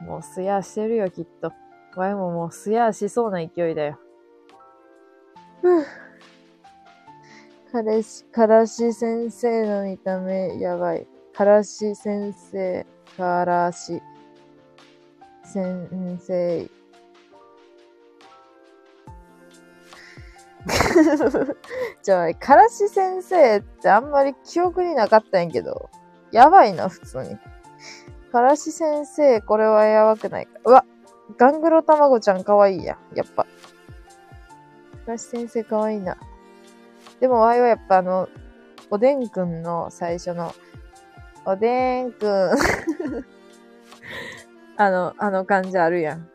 もうすやーしてるよ、きっと。わいももうすやーしそうな勢いだよ。ふぅ。彼氏、からし先生の見た目、やばい。からし先生、からし。先生。じゃあ、からし先生ってあんまり記憶になかったんやけど、やばいな、普通に。からし先生、これはやばくないか。うわ、ガングロたまごちゃんかわいいや、やっぱ。からし先生かわいいな。でも、わいはやっぱあの、おでんくんの最初の、おでんくん あの、あの感じあるやん。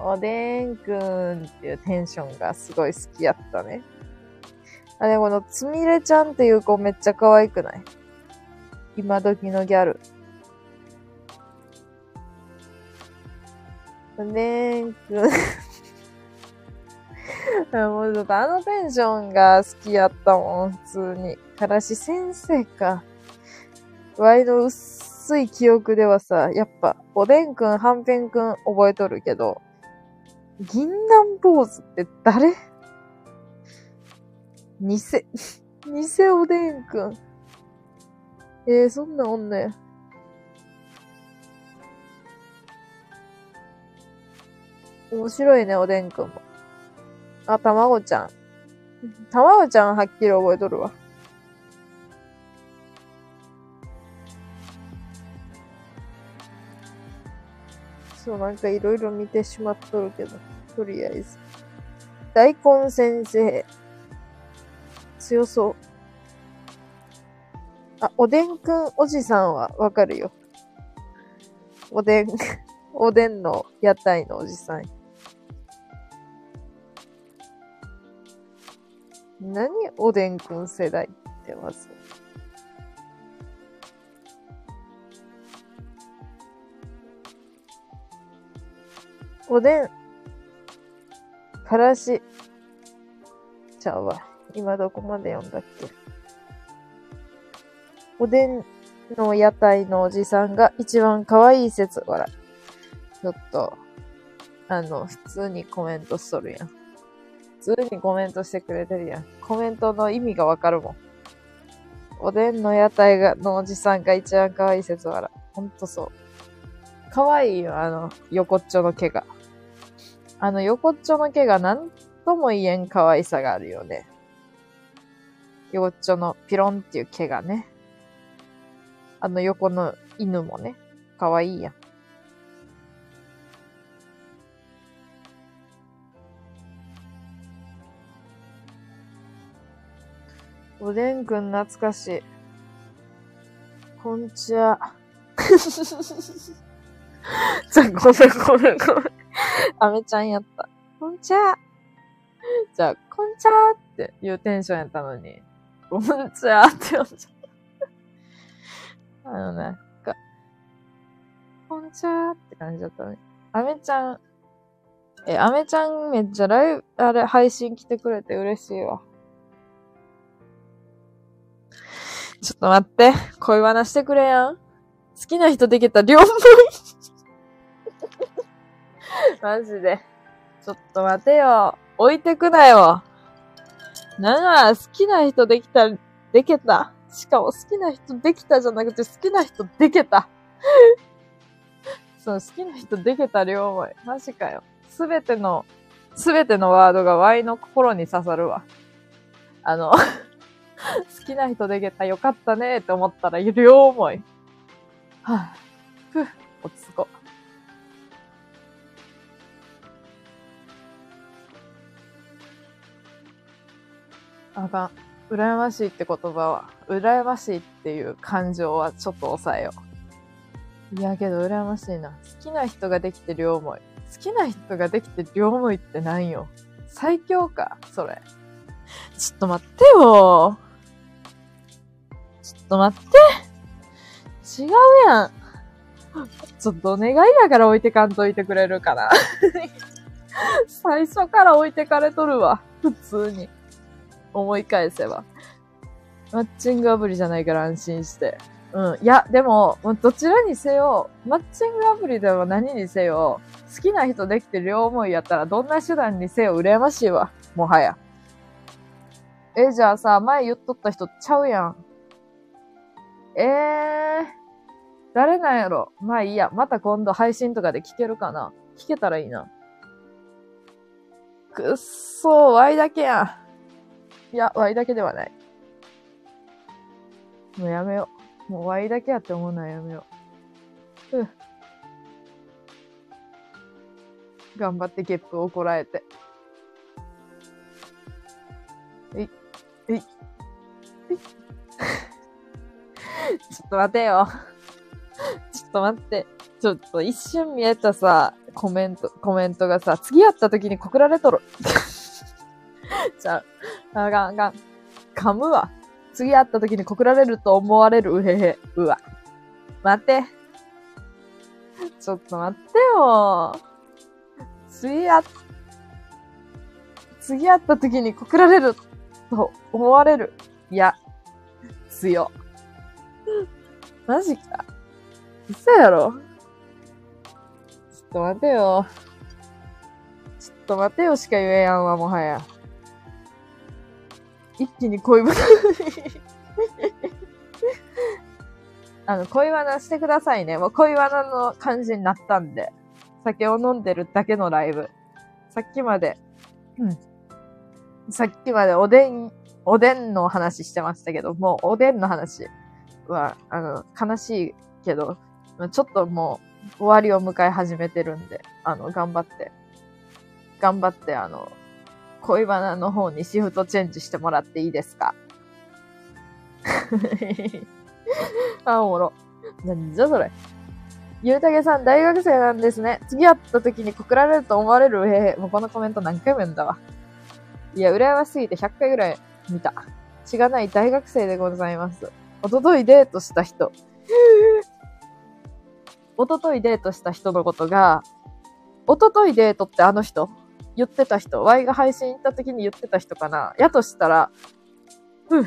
おでんくんっていうテンションがすごい好きやったね。あれ、このつみれちゃんっていう子めっちゃ可愛くない？今時のギャル。おでんくん もうちょっとあのテンションが好きやったもん、普通に。からし先生か。ワイの薄い記憶ではさ、やっぱ、おでんくん、はんぺんくん覚えとるけど、銀杏坊主って誰？偽、偽おでんくん。えー、そんなおんね面白いね、おでんくんも。あ、たまごちゃん。たまごちゃんはっきり覚えとるわ。そう、なんかいろいろ見てしまっとるけど、とりあえず。大根先生。強そう。あ、おでんくんおじさんはわかるよ。おでん、おでんの屋台のおじさん。何おでんくん世代ってまず。おでん、からし、ちゃうわ。今どこまで読んだっけ？おでんの屋台のおじさんが一番可愛い説、笑ちょっと、あの、普通にコメントしとるやん。普通にコメントしてくれてるやん。コメントの意味がわかるもん。おでんの屋台が、のおじさんが一番可愛い説笑。ほんとそう。可愛いよ、あの、横っちょの毛が。あの、横っちょの毛が何とも言えん可愛さがあるよね。横っちょのピロンっていう毛がね。あの横の犬もね、可愛いやん。おでんくん懐かしい。こんちは。じゃ、ごめんごめんごめん。あめちゃんやった。こんちは。じゃあ、こんちはっていうテンションやったのに、こんちはって呼んじゃった。あのね、か、こんちはって感じだったね。あめちゃん、え、あめちゃんめっちゃライブ、あれ、配信来てくれて嬉しいわ。ちょっと待って。恋バナしてくれやん。好きな人できた両思い。マジで。ちょっと待てよ。置いてくなよ。なあ、好きな人できた、でけた。しかも好きな人できたじゃなくて好きな人でけた。そう、好きな人でけた両思い。マジかよ。すべての、すべてのワードが Y の心に刺さるわ。あの 好きな人できたよかったねって思ったら両思い。はぁ、ふぅ、落ち着こう。あかん。羨ましいって言葉は、羨ましいっていう感情はちょっと抑えよう。いやけど羨ましいな。好きな人ができて両思い。好きな人ができて両思いって何よ。最強か、それ。ちょっと待ってよ。ちょっと待って。違うやん。ちょっとお願いやから置いてかんといてくれるかな。最初から置いてかれとるわ。普通に。思い返せば。マッチングアプリじゃないから安心して。うん。いや、でも、どちらにせよ、マッチングアプリでは何にせよ、好きな人できて両思いやったらどんな手段にせよ羨ましいわ。もはや。え、じゃあさ、前言っとった人ちゃうやん。えー、誰なんやろまあいいや。また今度配信とかで聞けるかな聞けたらいいな。くっそー、ワイだけやん。いや、ワイだけではない。もうやめよう。もうワイだけやって思うのはやめよう。うん。頑張ってゲップをこらえて。えい、えい、えい。ちょっと待てよ。ちょっと待って。ちょっと一瞬見えたさ、コメント、コメントがさ、次会った時に告られとる。じゃあ、あかんあかん。噛むわ。次会った時に告られると思われる。うへへ。うわ。待って。ちょっと待ってよ。次会っ、次会った時に告られると思われる。いや、強。マジか。嘘やろちょっと待てよ。ちょっと待てよしか言えやんわ、もはや。一気に恋バナ あの、恋バナしてくださいね。もう恋バナの感じになったんで。酒を飲んでるだけのライブ。さっきまで、うん。さっきまでおでん、おでんの話してましたけど、もうおでんの話は、あの、悲しいけど、ちょっともう終わりを迎え始めてるんで、あの、頑張って、頑張って、あの、恋バナの方にシフトチェンジしてもらっていいですか？あ、おもろ。なんじゃそれ。ゆうたけさん、大学生なんですね。次会った時に告られると思われる？えー、もうこのコメント何回も読んだわ。いや、羨ましすぎて100回ぐらい見た。血がない大学生でございます。おとといデートした人。おとといデートした人のことが、おとといデートってあの人？言ってた人。Y が配信行った時に言ってた人かな？やとしたら、ふぅ。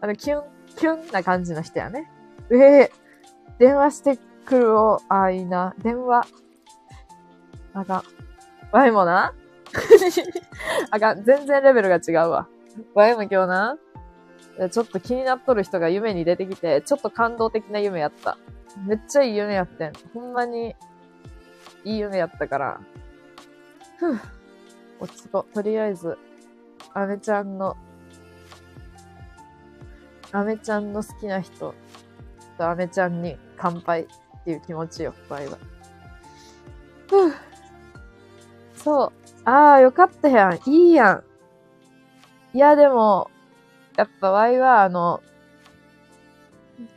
あの、キュン、キュンな感じの人やね。ええー、電話してくるを、あ、いいな。電話。あかん。ワイもな あかん。全然レベルが違うわ。ワイも今日な。ちょっと気になっとる人が夢に出てきて、ちょっと感動的な夢やった。めっちゃいい夢やってん。ほんまに、いい夢やったから。ふぅ。落ち着こう。とりあえず、アメちゃんのアメちゃんの好きな人とアメちゃんに乾杯っていう気持ちよ、場合は。ふぅ。そう。ああ、よかったやん。いいやん。いや、でも、っぱワイは、あの、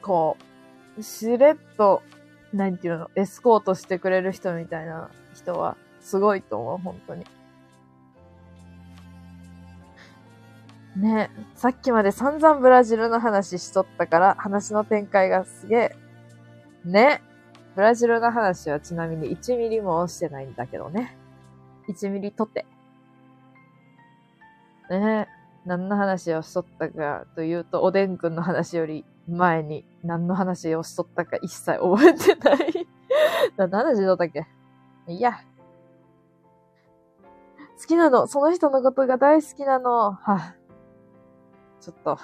こう、しれっと、なんていうの、エスコートしてくれる人みたいな人は、すごいと思う、本当に。ねさっきまで散々ブラジルの話しとったから、話の展開がすげえ。ねブラジルの話はちなみに1ミリもしてないんだけどね。1ミリとて。ねえ何の話をしとったかというと、おでんくんの話より前に何の話をしとったか一切覚えてない。何の話しとったっけ？いや。好きなの。その人のことが大好きなの。はちょっと、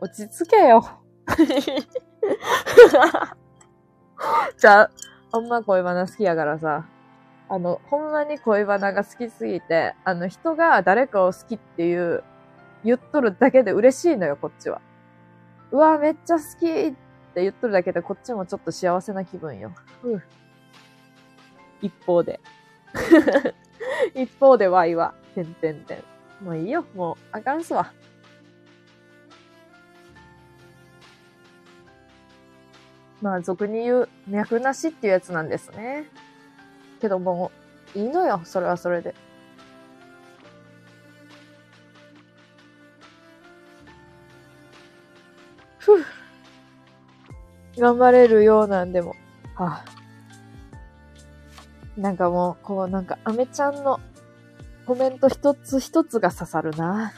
落ち着けよ。じゃあ、ほんま恋バナ好きやからさ、あの、ほんまに恋バナが好きすぎて、あの、人が誰かを好きっていう、言っとるだけで嬉しいのよ、こっちは。うわ、めっちゃ好きって言っとるだけで、こっちもちょっと幸せな気分よ。ふう。一方で。一方でワイは、てんてんてん。もういいよ、もう、あかんすわ。まあ、俗に言う脈なしっていうやつなんですね。けども、いいのよ、それはそれで。頑張れるようなんでも。はあ、なんかもう、こうなんか、アメちゃんのコメント一つ一つが刺さるな。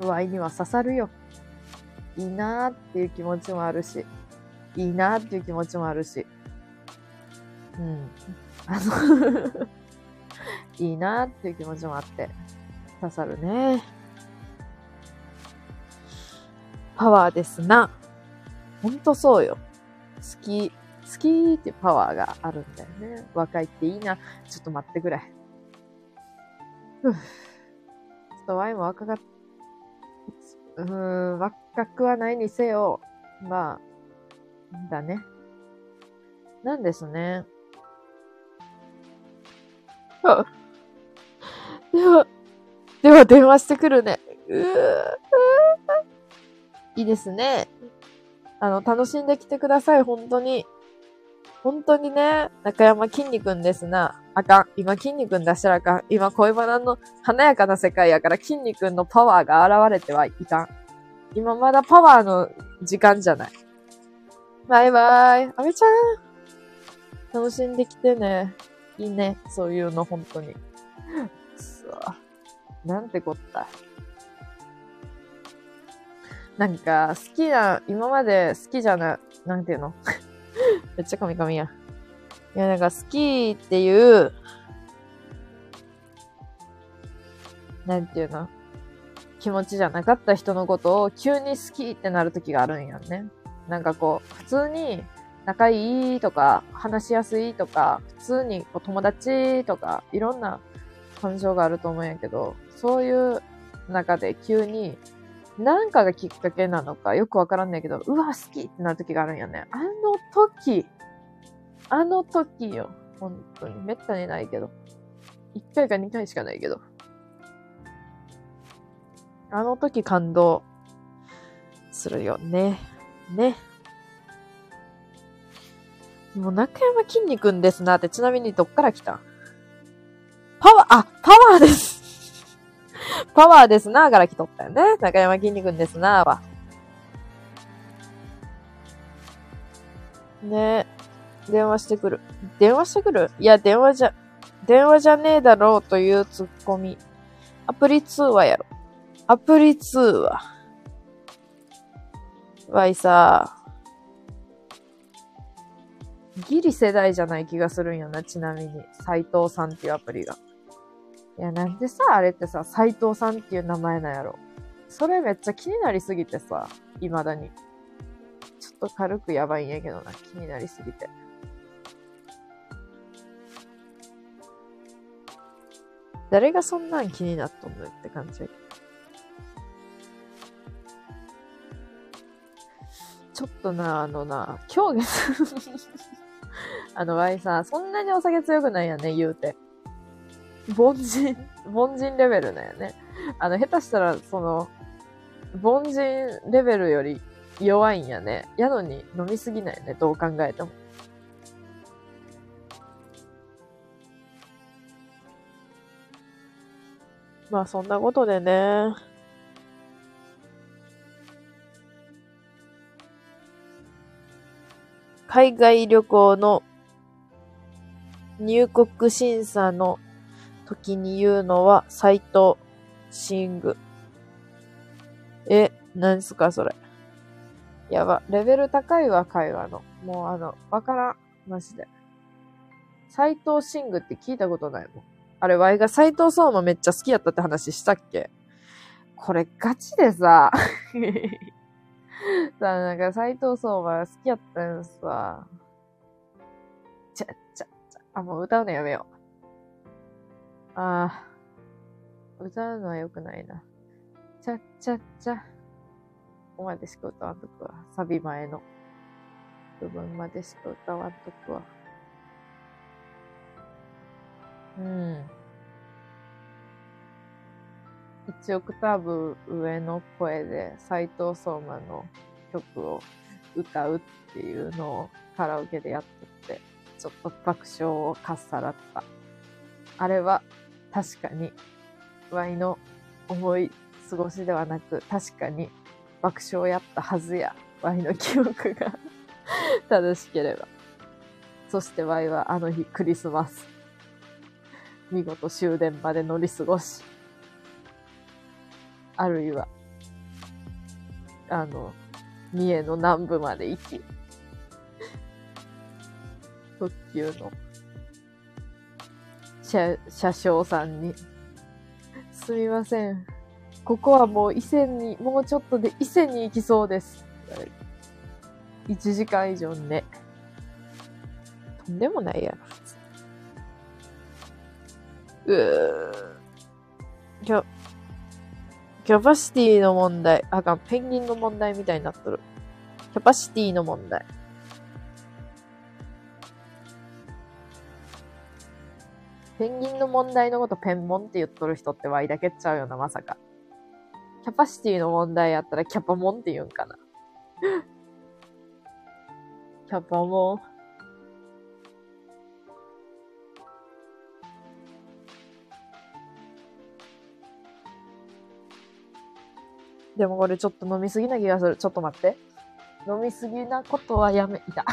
ワイには刺さるよ。いいなーっていう気持ちもあるし、いいなーっていう気持ちもあるし。うん。あの いいなーっていう気持ちもあって、刺さるね。パワーですな。ほんとそうよ。好き、好きってパワーがあるんだよね。若いっていいな。ちょっと待ってくれ。ふぅ。ちょっとワイも若かった。うーん、若くはないにせよ、まあ、だね。なんですね。では、では電話してくるね。うーいいですね。あの、楽しんできてください、本当に。本当にね、中山きんに君ですな。あかん。今、筋肉出したらあかん。今、恋バナの華やかな世界やから、筋肉のパワーが現れてはいかん。今まだパワーの時間じゃない。バイバーイ。あめちゃん。楽しんできてね。いいね。そういうの、本当に。さあ。なんてこった。なんか、好きな、今まで好きじゃな、なんていうの？めっちゃカミカミや。いや、なんか好きっていう、なんていうの？気持ちじゃなかった人のことを急に好きってなる時があるんやんね。なんかこう、普通に仲いいとか、話しやすいとか、普通にこう友達とか、いろんな感情があると思うんやけど、そういう中で急に、なんかがきっかけなのかよくわからんねんけど、うわ、好きってなる時があるんやね。あの時、あの時よ。本当に。めったにないけど。一回か二回しかないけど。あの時感動するよね。ね。もう中山きんですなって、ちなみにどっから来た？パワー、あ、パワーですパワーですなから来とったよね。中山きんに君ですなは。ね電話してくる。電話してくる？いや、電話じゃ、電話じゃねえだろうというツッコミ。アプリ通話やろ。アプリ通話。わいさ、ギリ世代じゃない気がするんよな、ちなみに。斎藤さんっていうアプリが。いや、なんでさ、あれってさ、斎藤さんっていう名前なんやろ。それめっちゃ気になりすぎてさ、未だに。ちょっと軽くやばいんやけどな、気になりすぎて。誰がそんなん気になっとんのって感じ。ちょっとな、あのな、今日 あの、ワイさ、そんなにお酒強くないやね、言うて。凡人、凡人レベルだよね。あの、下手したら、その、凡人レベルより弱いんやね。やのに飲みすぎないね、どう考えても。まあそんなことでね。海外旅行の入国審査の時に言うのは、斎藤シング。え、何すかそれ。やば。レベル高いわ、会話の。もうあの、わからん。マジで。斎藤シングって聞いたことないもん。あれ、ワイが斎藤相馬めっちゃ好きやったって話したっけこれガチでさ、さあ、なんか斎藤相馬好きやったんさ。ちゃ、ちゃ、ちゃ。あ、もう歌うのやめよう。ああ。歌うのは良くないな。ちゃっ、ちゃっ、ちゃ。ここまでしか歌わんとくわ。サビ前の部分までしか歌わんとくわ。うん。1オクターブ上の声で斎藤相馬の曲を歌うっていうのをカラオケでやっとって、ちょっと爆笑をかっさらった。あれは確かに、ワイの思い過ごしではなく、確かに爆笑やったはずや。ワイの記憶が 正しければ。そしてワイはあの日クリスマス。見事終電まで乗り過ごし、あるいは、あの、三重の南部まで行き、特急の車、車掌さんに、すみません。ここはもう伊勢に、もうちょっとで伊勢に行きそうです。1時間以上ね。とんでもないやろ、うーキャ、キャパシティの問題。あかん、ペンギンの問題みたいになっとる。キャパシティの問題。ペンギンの問題のことペンモンって言っとる人ってワイだけっちゃうよな、まさか。キャパシティの問題やったらキャパモンって言うんかな。キャパモン。でもこれちょっと飲みすぎな気がする。ちょっと待って。飲みすぎなことはやめ、いた。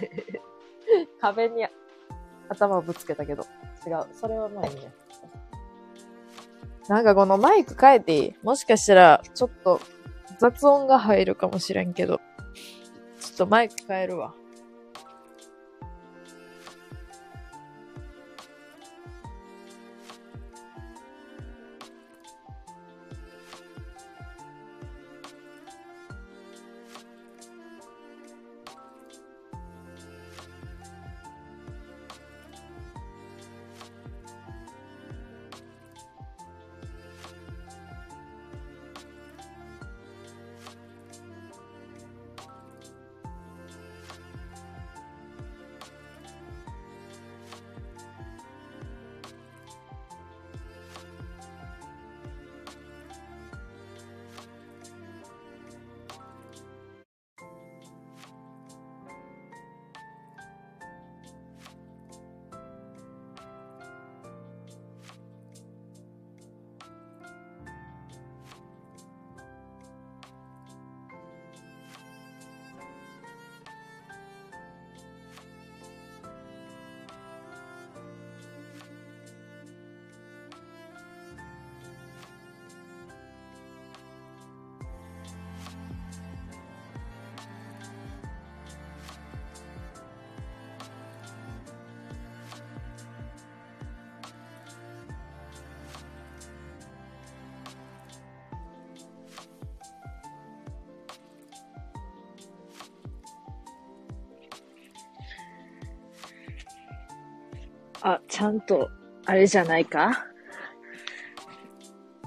壁に頭をぶつけたけど。違う。それはまあいいね。なんかこのマイク変えていいもしかしたら、ちょっと雑音が入るかもしれんけど。ちょっとマイク変えるわ。ゃんと、あれじゃないか？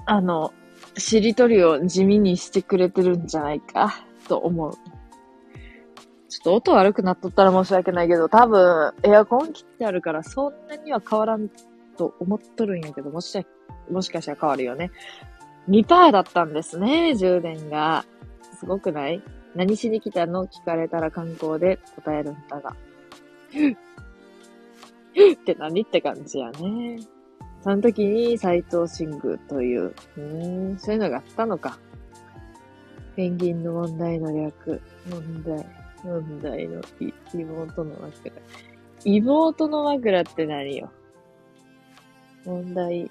あの、しりとりを地味にしてくれてるんじゃないか？と思う。ちょっと音悪くなっとったら申し訳ないけど、多分、エアコン切ってあるからそんなには変わらんと思っとるんやけど、もし、もしかしたら変わるよね。2%だったんですね、充電が。すごくない？何しに来たの？聞かれたら観光で答えるんだが。って何って感じやね。その時に斎藤新宮という、うん、そういうのがあったのか。ペンギンの問題の略、問題、問題の妹の枕。妹の枕って何よ問題。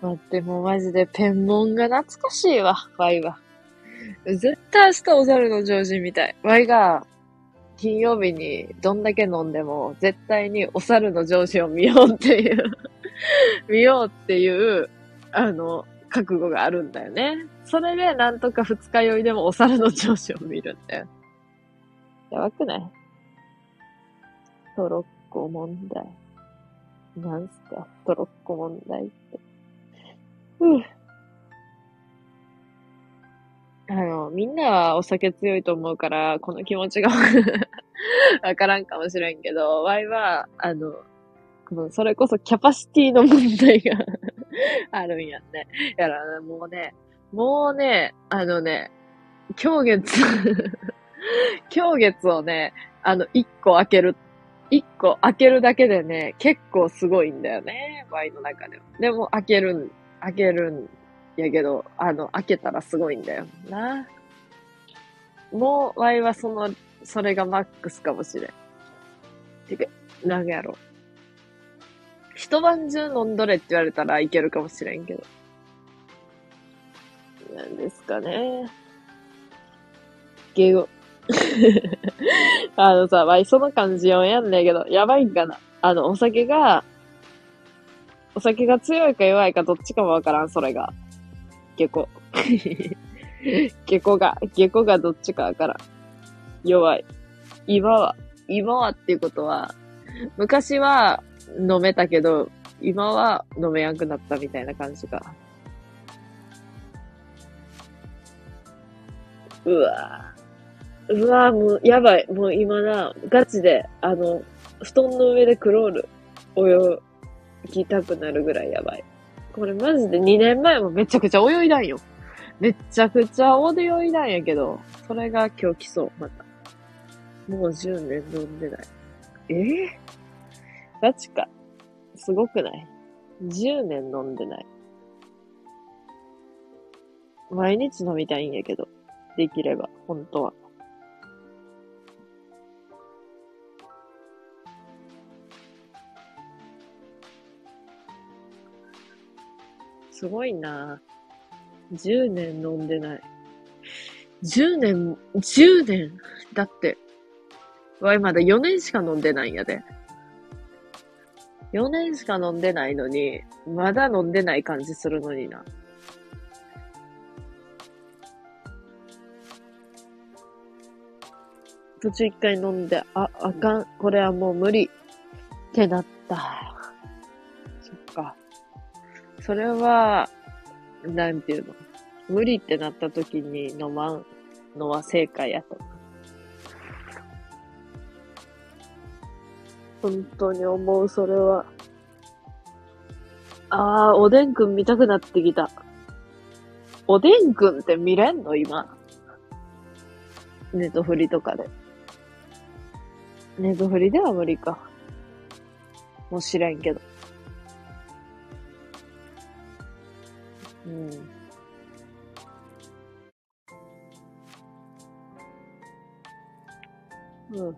待って、もうマジでペンモンが懐かしいわ、ワイは。絶対明日お猿の常人みたい。ワイが、金曜日にどんだけ飲んでも、絶対にお猿の上司を見ようっていう 見ようっていう、あの、覚悟があるんだよね。それで、なんとか二日酔いでもお猿の上司を見るんだよ。やばくない？トロッコ問題。なんすか？トロッコ問題って。ふぅ。あの、みんなはお酒強いと思うから、この気持ちが わからんかもしれんけど、ワイは、あの、それこそキャパシティの問題が あるんやね。やら、もうね、もうね、あのね、今日月 今日月をね、あの、一個開ける、一個開けるだけでね、結構すごいんだよね、ワイの中では。でも開けるん、開けるんやけど、あの、開けたらすごいんだよな。もう、ワイはその、それがマックスかもしれん。てか、なんやろ。一晩中飲んどれって言われたらいけるかもしれんけど。なんですかね。ゲゴ。あのさ、ワイその感じをやんねえけど、やばいんかな。あの、お酒が、お酒が強いか弱いかどっちかもわからん、それが。下戸。下戸が、下戸がどっちかわからん。弱い。今は、今はっていうことは、昔は飲めたけど、今は飲めやんくなったみたいな感じか。うわぁうわぁもう、やばい。もう今な、ガチで、あの、布団の上でクロール泳ぎたくなるぐらいやばい。これマジで2年前もめちゃくちゃ泳いだんよ。めちゃくちゃ泳いだんやけど、それが今日来そう、また。もう10年飲んでない。ええ、ガチか。すごくない ?10 年飲んでない。毎日飲みたいんやけど。できれば、本当は。すごいな10年飲んでない。10年、10年だって、わい、まだ4年しか飲んでないんやで。4年しか飲んでないのに、まだ飲んでない感じするのにな。途中一回飲んで、あ、あかん、これはもう無理ってなった。そ。れは、なんていうの？無理ってなった時に飲まん？のは正解やと。本当に思う、それは。ああ、おでんくん見たくなってきた。おでんくんって見れんの？今。ネトフリとかで。ネトフリでは無理か。もう知らんけど。うん。うん。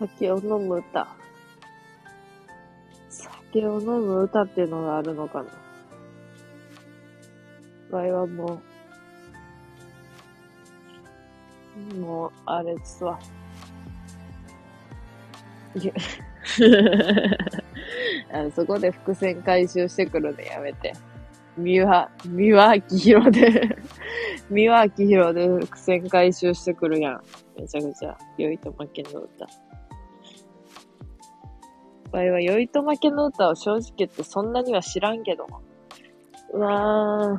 酒を飲む歌。酒を飲む歌っていうのがあるのかな。場合はもう、もう、あれですわ。あのそこで伏線回収してくるのやめて。三輪、三輪明宏で 三輪明宏で伏線回収してくるやん。めちゃくちゃ、良いと負けの歌。場合は、酔いと負けの歌を正直言ってそんなには知らんけど。うわー。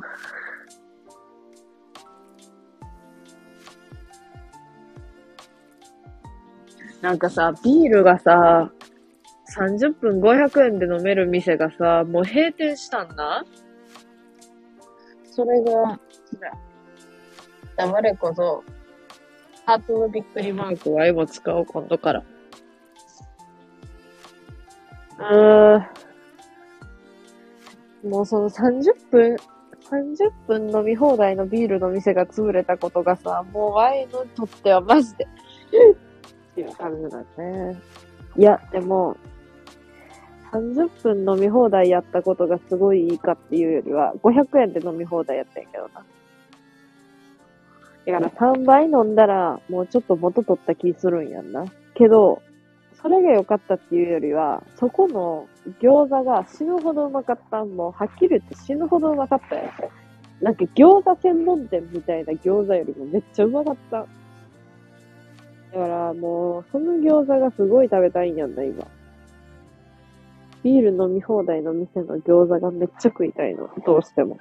なんかさ、ビールがさ、30分500円で飲める店がさ、もう閉店したんだ？それが、黙れこそ、ハートのびっくりマークは今使おう、今度から。あー。もうその30分、30分飲み放題のビールの店が潰れたことがさ、もうワインにとってはマジでっていう感じだね。いや、でも、30分飲み放題やったことがすごいいいかっていうよりは、500円で飲み放題やったんやけどな。だから3倍飲んだら、もうちょっと元取った気するんやんな。けど、それが良かったっていうよりは、そこの餃子が死ぬほどうまかったんも、はっきり言って死ぬほどうまかったやつ。なんか餃子専門店みたいな餃子よりもめっちゃうまかった。だからもう、その餃子がすごい食べたいんやんな、今。ビール飲み放題の店の餃子がめっちゃ食いたいの。どうしても。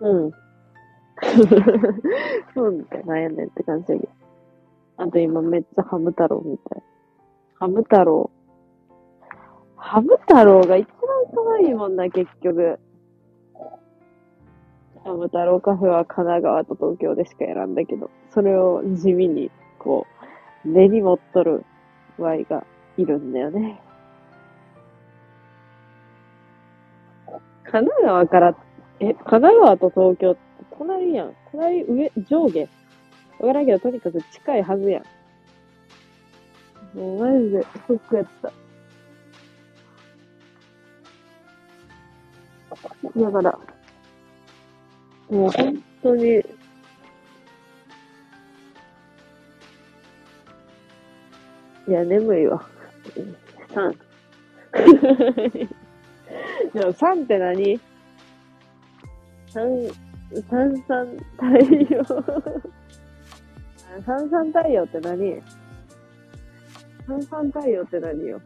うん。そうかなんやねんって感じやけど。あと今めっちゃハム太郎みたい。ハム太郎。ハム太郎が一番可愛いもんな、結局。ハム太郎カフェは神奈川と東京でしか選んだけど、それを地味に、こう、根に持っとる Y がいるんだよね。神奈川から、え、神奈川と東京って隣やん。隣、上、上下。わからんけど、とにかく近いはずやん。もうマジで、ショックやった。だから、もう本当に、いや、眠いわ。3。でも3って何 ?3、三三太陽 三三太陽って何？三三太陽って何よ？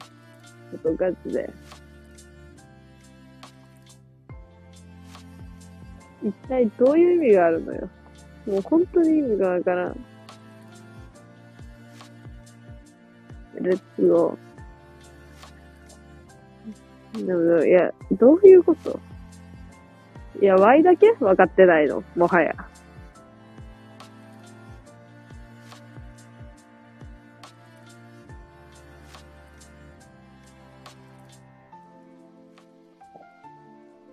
ちょっとガチで。一体どういう意味があるのよ？もう本当に意味がわからん。レッツゴー。でも、いや、どういうこと？いや、Y だけ？分かってないの？もはや。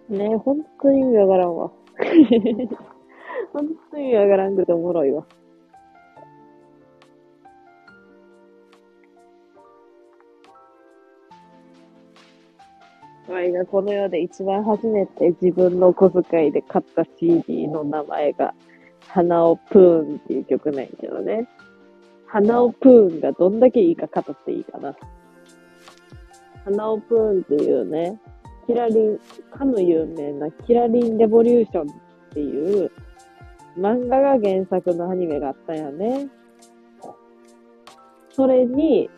ねほんとに意味わからんわ。ほんとに意味わからんくておもろいわ。ワイがこの世で一番初めて自分の小遣いで買った CD の名前が、花尾プーンっていう曲なんやけどね。花尾プーンがどんだけいいか語っていいかな。花尾プーンっていうね、キラリン、かの有名なキラリンレボリューションっていう漫画が原作のアニメがあったんやね。それに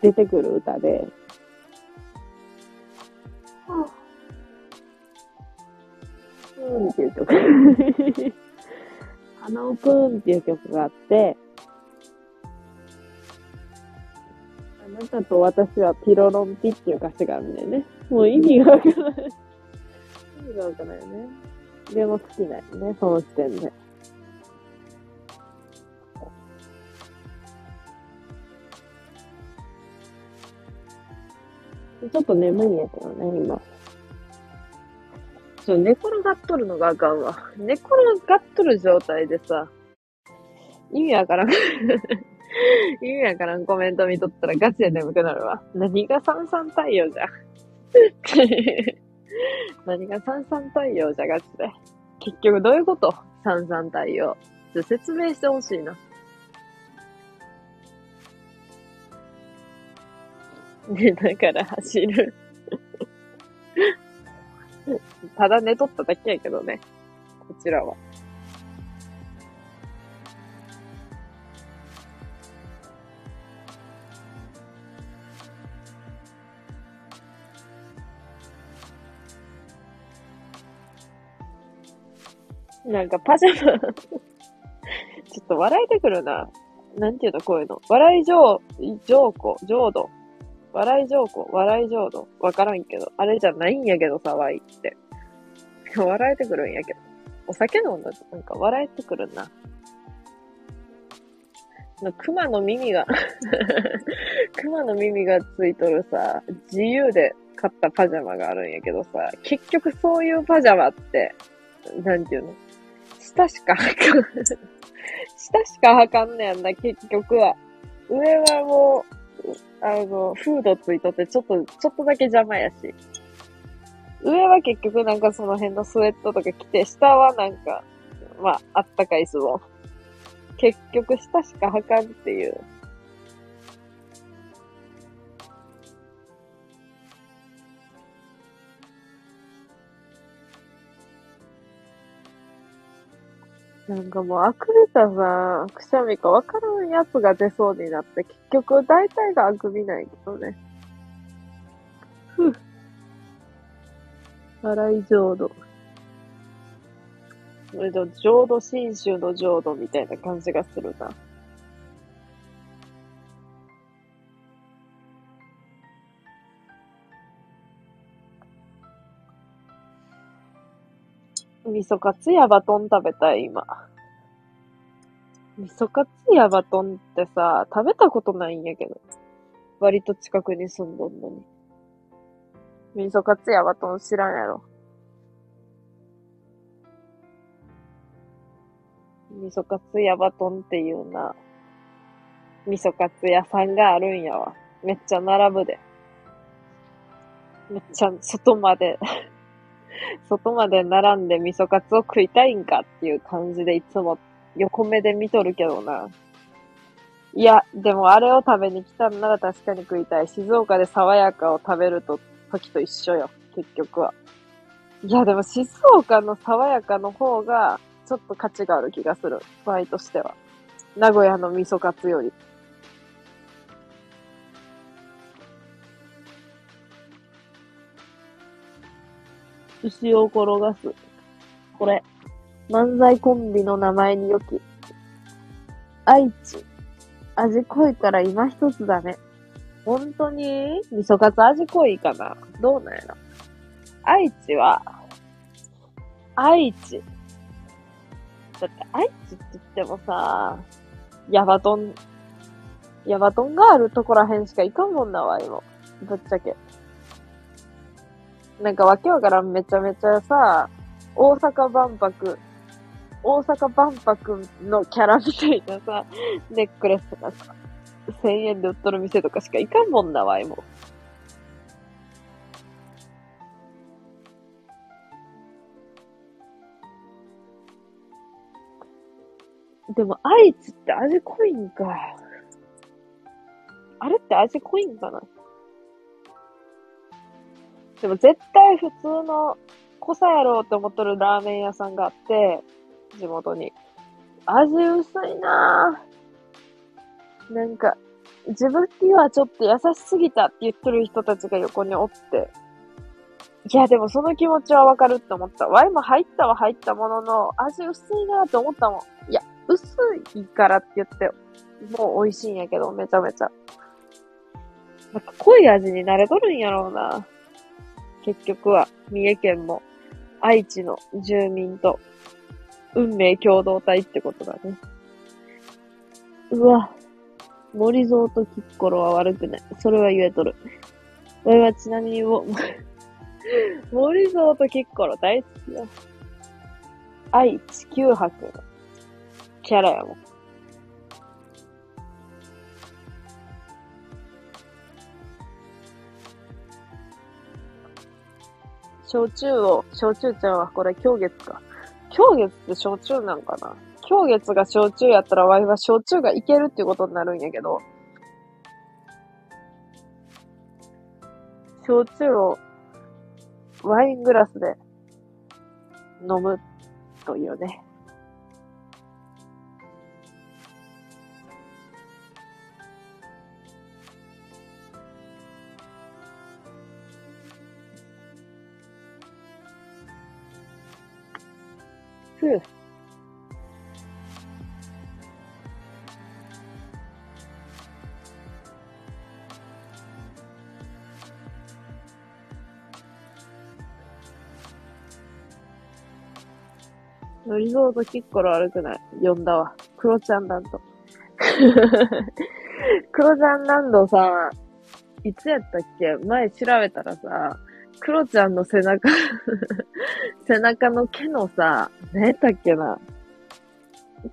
出てくる歌で、プーンっていう曲。花尾プーンっていう曲があって、あなたと私はピロロンピっていう歌詞があるんだよね。もう意味がわからない。意味がわからないよね。でも好きなんよね、その時点で。ちょっと眠いんやけどね、今。そう、寝転がっとるのがあかんわ。寝転がっとる状態でさ、意味わからん。意味わからんコメント見とったらガチで眠くなるわ。何が三々太陽じゃ。何が三々太陽じゃ、ガチで。結局どういうこと？三々太陽。ちょ説明してほしいな。寝ながら走る。ただ寝とっただけやけどね。こちらは。なんかパジャマちょっと笑えてくるな。なんていうの、こういうの。笑い上、上皇、浄土。笑い上皇、笑い浄土。わからんけど。あれじゃないんやけどさ、ワイって。笑えてくるんやけど。お酒飲んだとなんか笑えてくるな。の熊の耳が 熊の耳がついとるさ、自由で買ったパジャマがあるんやけどさ、結局そういうパジャマって、なんていうの？下しか履かん。下しか履かんねやんな、結局は。上はもう、あの、フードついとって、ちょっと、ちょっとだけ邪魔やし。上は結局なんかその辺のスウェットとか着て、下はなんか、まあ、あったかいズボン。結局下しか履かんっていう。なんかもう、あくびかさ、くしゃみかわからんやつが出そうになって、結局大体があくびないけどね。ふぅ。笑い浄土。それと、浄土真宗の浄土みたいな感じがするな。味噌カツやバトン食べたい、今。味噌カツやバトンってさ、食べたことないんやけど。割と近くに住んどんのに。味噌カツやバトン知らんやろ。味噌カツやバトンっていうな、味噌カツ屋さんがあるんやわ。めっちゃ並ぶで。めっちゃ外まで 外まで並んで味噌カツを食いたいんかっていう感じでいつも横目で見とるけどな。いや、でもあれを食べに来たんなら確かに食いたい。静岡で爽やかを食べると時と一緒よ、結局は。いや、でも静岡の爽やかの方がちょっと価値がある気がする。場合としては。名古屋の味噌カツより。牛を転がす。これ。漫才コンビの名前によき。愛知。味濃いから今一つだね。本当に味噌カツ味濃いかなどうなんやろ愛知は、愛知。だって愛知って言ってもさ、ヤバトン、ヤバトンがあるとこらへんしか行かんもんなわ、今。ぶっちゃけ。なんかわけわからんめちゃめちゃさ、大阪万博、大阪万博のキャラみたいなさ、ネックレスとかさ、1000円で売っとる店とかしか行かんもんなわいも。でも、愛知って味濃いんか。あれって味濃いんかな？でも絶対普通の濃さやろうって思っとるラーメン屋さんがあって、地元に。味薄いなぁ。なんか、自分にはちょっと優しすぎたって言っとる人たちが横におって。いや、でもその気持ちはわかるって思った。ワイも入ったは入ったものの、味薄いなって思ったもん。いや、薄いからって言って、もう美味しいんやけど、めちゃめちゃ。なんか濃い味に慣れとるんやろうな。結局は、三重県も、愛知の住民と、運命共同体ってことだね。うわ。森蔵とキッコロは悪くない。それは言えとる。これはちなみにも、森蔵とキッコロ大好きよ。愛知九博のキャラやもん。焼酎を、焼酎ちゃんはこれ、狂月か。狂月って焼酎なんかな狂月が焼酎やったら、ワイは焼酎がいけるっていうことになるんやけど、焼酎をワイングラスで飲むというね。リゾートキッコロ悪くない。呼んだわ。クロちゃんランド。クロちゃんランドさ、いつやったっけ？前調べたらさ、クロちゃんの背中 背中の毛のさ、何やったっけな？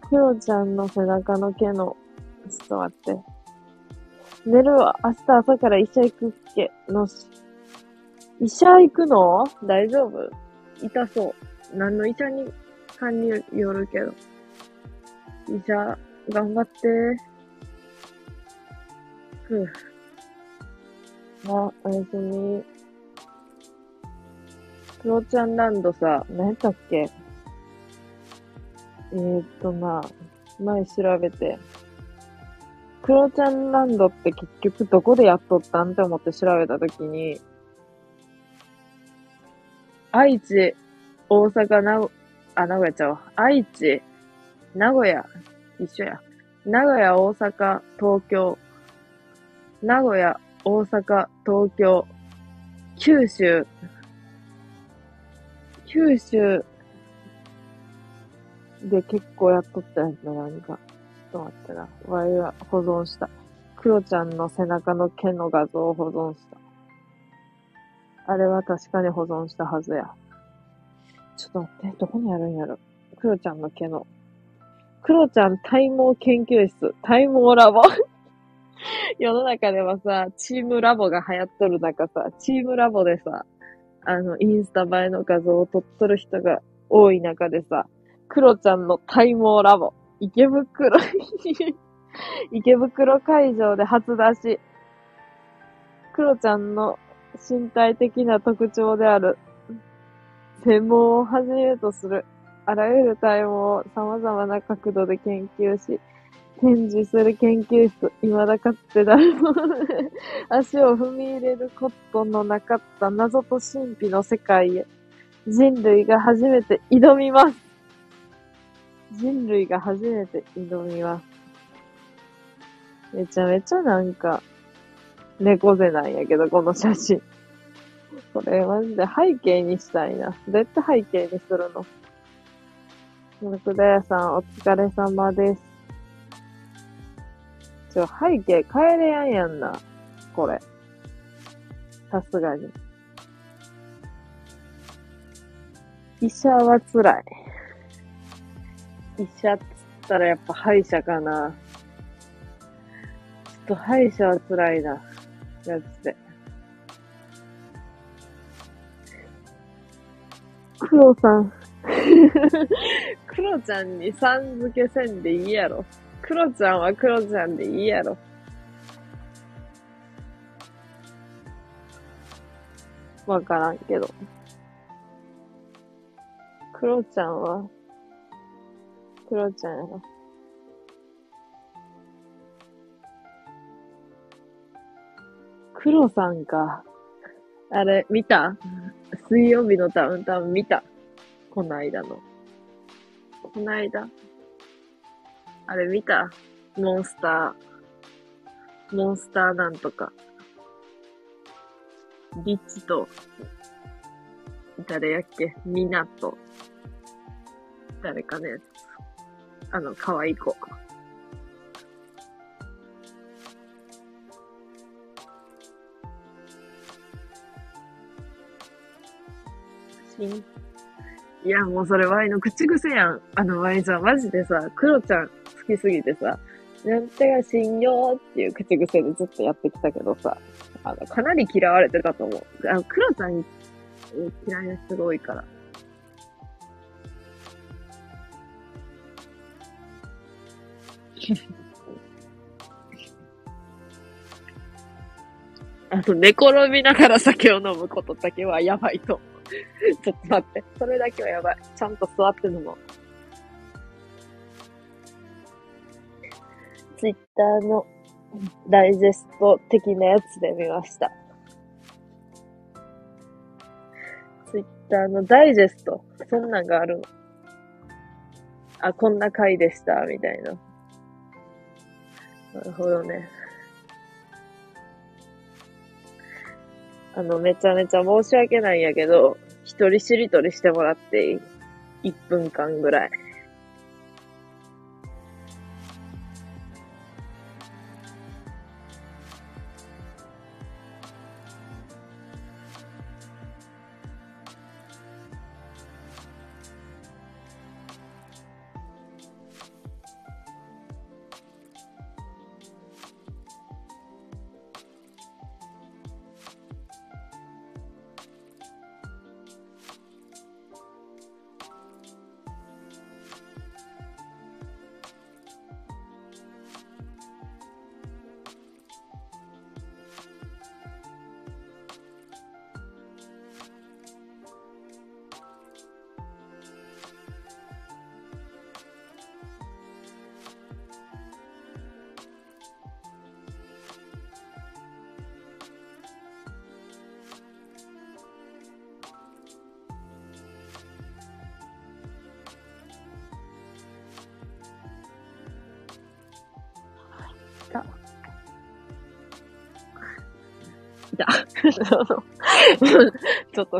クロちゃんの背中の毛の、ちょっと待って。寝るわ。明日朝から医者行くっけ？のし。医者行くの？大丈夫？痛そう。何の医者に、かによるけど。医者、頑張って。ふぅ。あ、おやすみ。クロちゃんランドさ、何やったっけ？えー、っとな、前調べて。クロちゃんランドって結局どこでやっとったんって思って調べたときに、愛知、大阪、な、あ、名古屋ちゃう愛知、名古屋、一緒や。名古屋、大阪、東京。名古屋、大阪、東京。九州、九州で結構やっとったやつだ、なんか。ちょっと待ってな。ワイは保存した。クロちゃんの背中の毛の画像を保存した。あれは確かに保存したはずや。ちょっと待って、どこにあるんやろ。クロちゃんの毛の。クロちゃん体毛研究室、体毛ラボ。世の中ではさ、チームラボが流行っとる中さ、チームラボでさ、あの、インスタ映えの画像を撮っとる人が多い中でさ、クロちゃんの体毛ラボ、池袋、池袋会場で初出し、クロちゃんの身体的な特徴である、専門をはじめとする、あらゆる体毛を様々な角度で研究し、展示する研究室、未だかつて誰も足を踏み入れることのなかった謎と神秘の世界へ、人類が初めて挑みます。人類が初めて挑みます。めちゃめちゃなんか、猫背なんやけど、この写真。これマジで背景にしたいな。どうやって背景にするの？福田屋さん、お疲れ様です。ちょ、背景変えれやんやんな。これ。さすがに。医者は辛い。医者っつったらやっぱ歯医者かな。ちょっと歯医者は辛いな。やつで。黒さん。黒ちゃんにさん付けせんでいいやろ。黒ちゃんは黒ちゃんでいいやろ。わからんけど。黒ちゃんは、黒ちゃんやろ。黒さんか。あれ、見た？水曜日のダウンタウン見た？この間の。この間あれ見た？モンスター。モンスターなんとか。リッチと、誰やっけ？ミナと、誰かね。あの、可愛い子。いや、もうそれワイの口癖やん。あのワイさ、マジでさ、クロちゃんきすぎてさ、なんてが信用っていう口癖でずっとやってきたけどさ、あの、かなり嫌われてたと思う。あの、クロちゃん嫌いな人が多いから。あと、寝転びながら酒を飲むことだけはやばいと。ちょっと待って。それだけはやばい。ちゃんと座ってるの。ツイッターのダイジェスト的なやつで見ました。ツイッターのダイジェスト？そんなんがあるの。あ、こんな回でした、みたいな。なるほどね。あの、めちゃめちゃ申し訳ないんやけど、一人しりとりしてもらっていい ?1 分間ぐらい。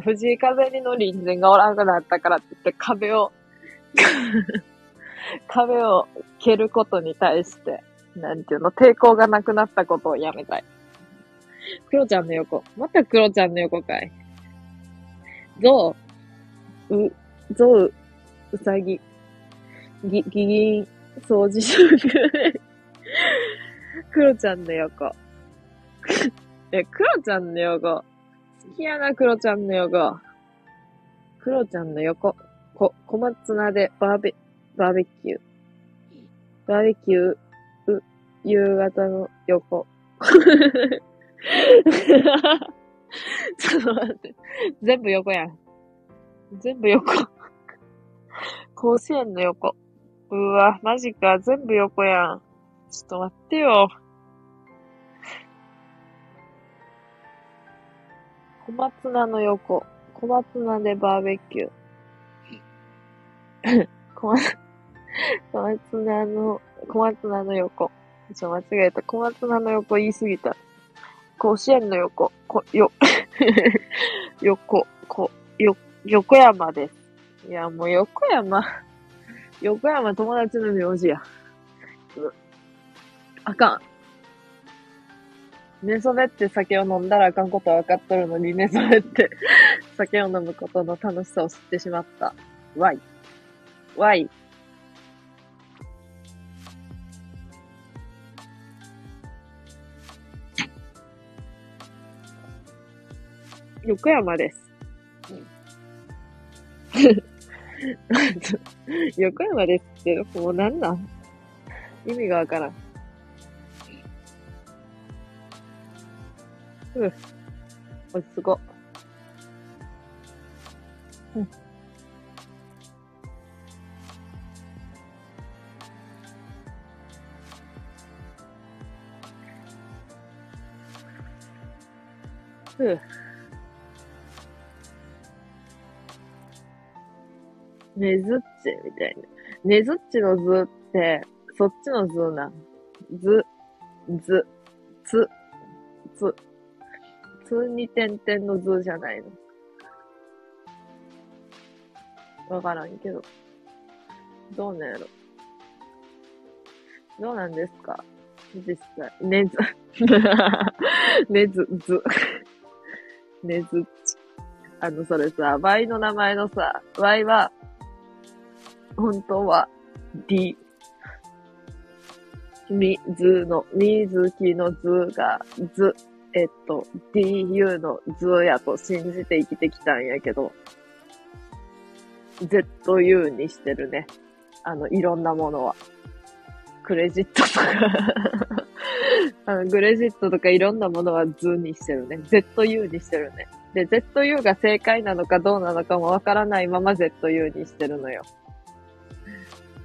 藤井風にの隣人がおらんくなったからって言って壁を 壁を蹴ることに対して、なんていうの、抵抗がなくなったことをやめたい。クロちゃんの横。またクロちゃんの横かい。ゾウ、う、ゾウ、うさぎ、ぎ、ぎぎん、掃除職。クロちゃんの横。え、クロちゃんの横。好きやな、クロちゃんの横。クロちゃんの横。こ、小松菜でバーベ、バーベキュー。バーベキュー、う、夕方の横。ちょっと待って。全部横やん。全部横。甲子園の横。うわ、マジか。全部横やん。ちょっと待ってよ。小松菜の横。小松菜でバーベキュー。小松、小松菜の、小松菜の横。ちょ、間違えた。小松菜の横言い過ぎた。甲子園の横。こ、よ、横、こ、よ、横山です。いや、もう横山。横山友達の名字や。あかん。寝そべって酒を飲んだらあかんことは分かっとるのに、寝そべって酒を飲むことの楽しさを知ってしまった。Y。Y。横山です。横山ですって、もうなんなん？意味がわからん。うん。落ち着こう。うん。ねずっちみたいな。ねずっちの図って、そっちの図なん。図、図、つ、つ、つに点々の図じゃないの。わからんけど。どうなんやろ。どうなんですか？実際。ねず、ねず、ず。ねずっち。あの、それさ、Y の名前のさ、Y は、本当は、D。水の、水木の図が、図。えっと、DU の図やと信じて生きてきたんやけど、ZU にしてるね。あの、いろんなものは。クレジットとか あの、クレジットとかいろんなものは図にしてるね。ZU にしてるね。で、ZU が正解なのかどうなのかもわからないまま ZU にしてるのよ。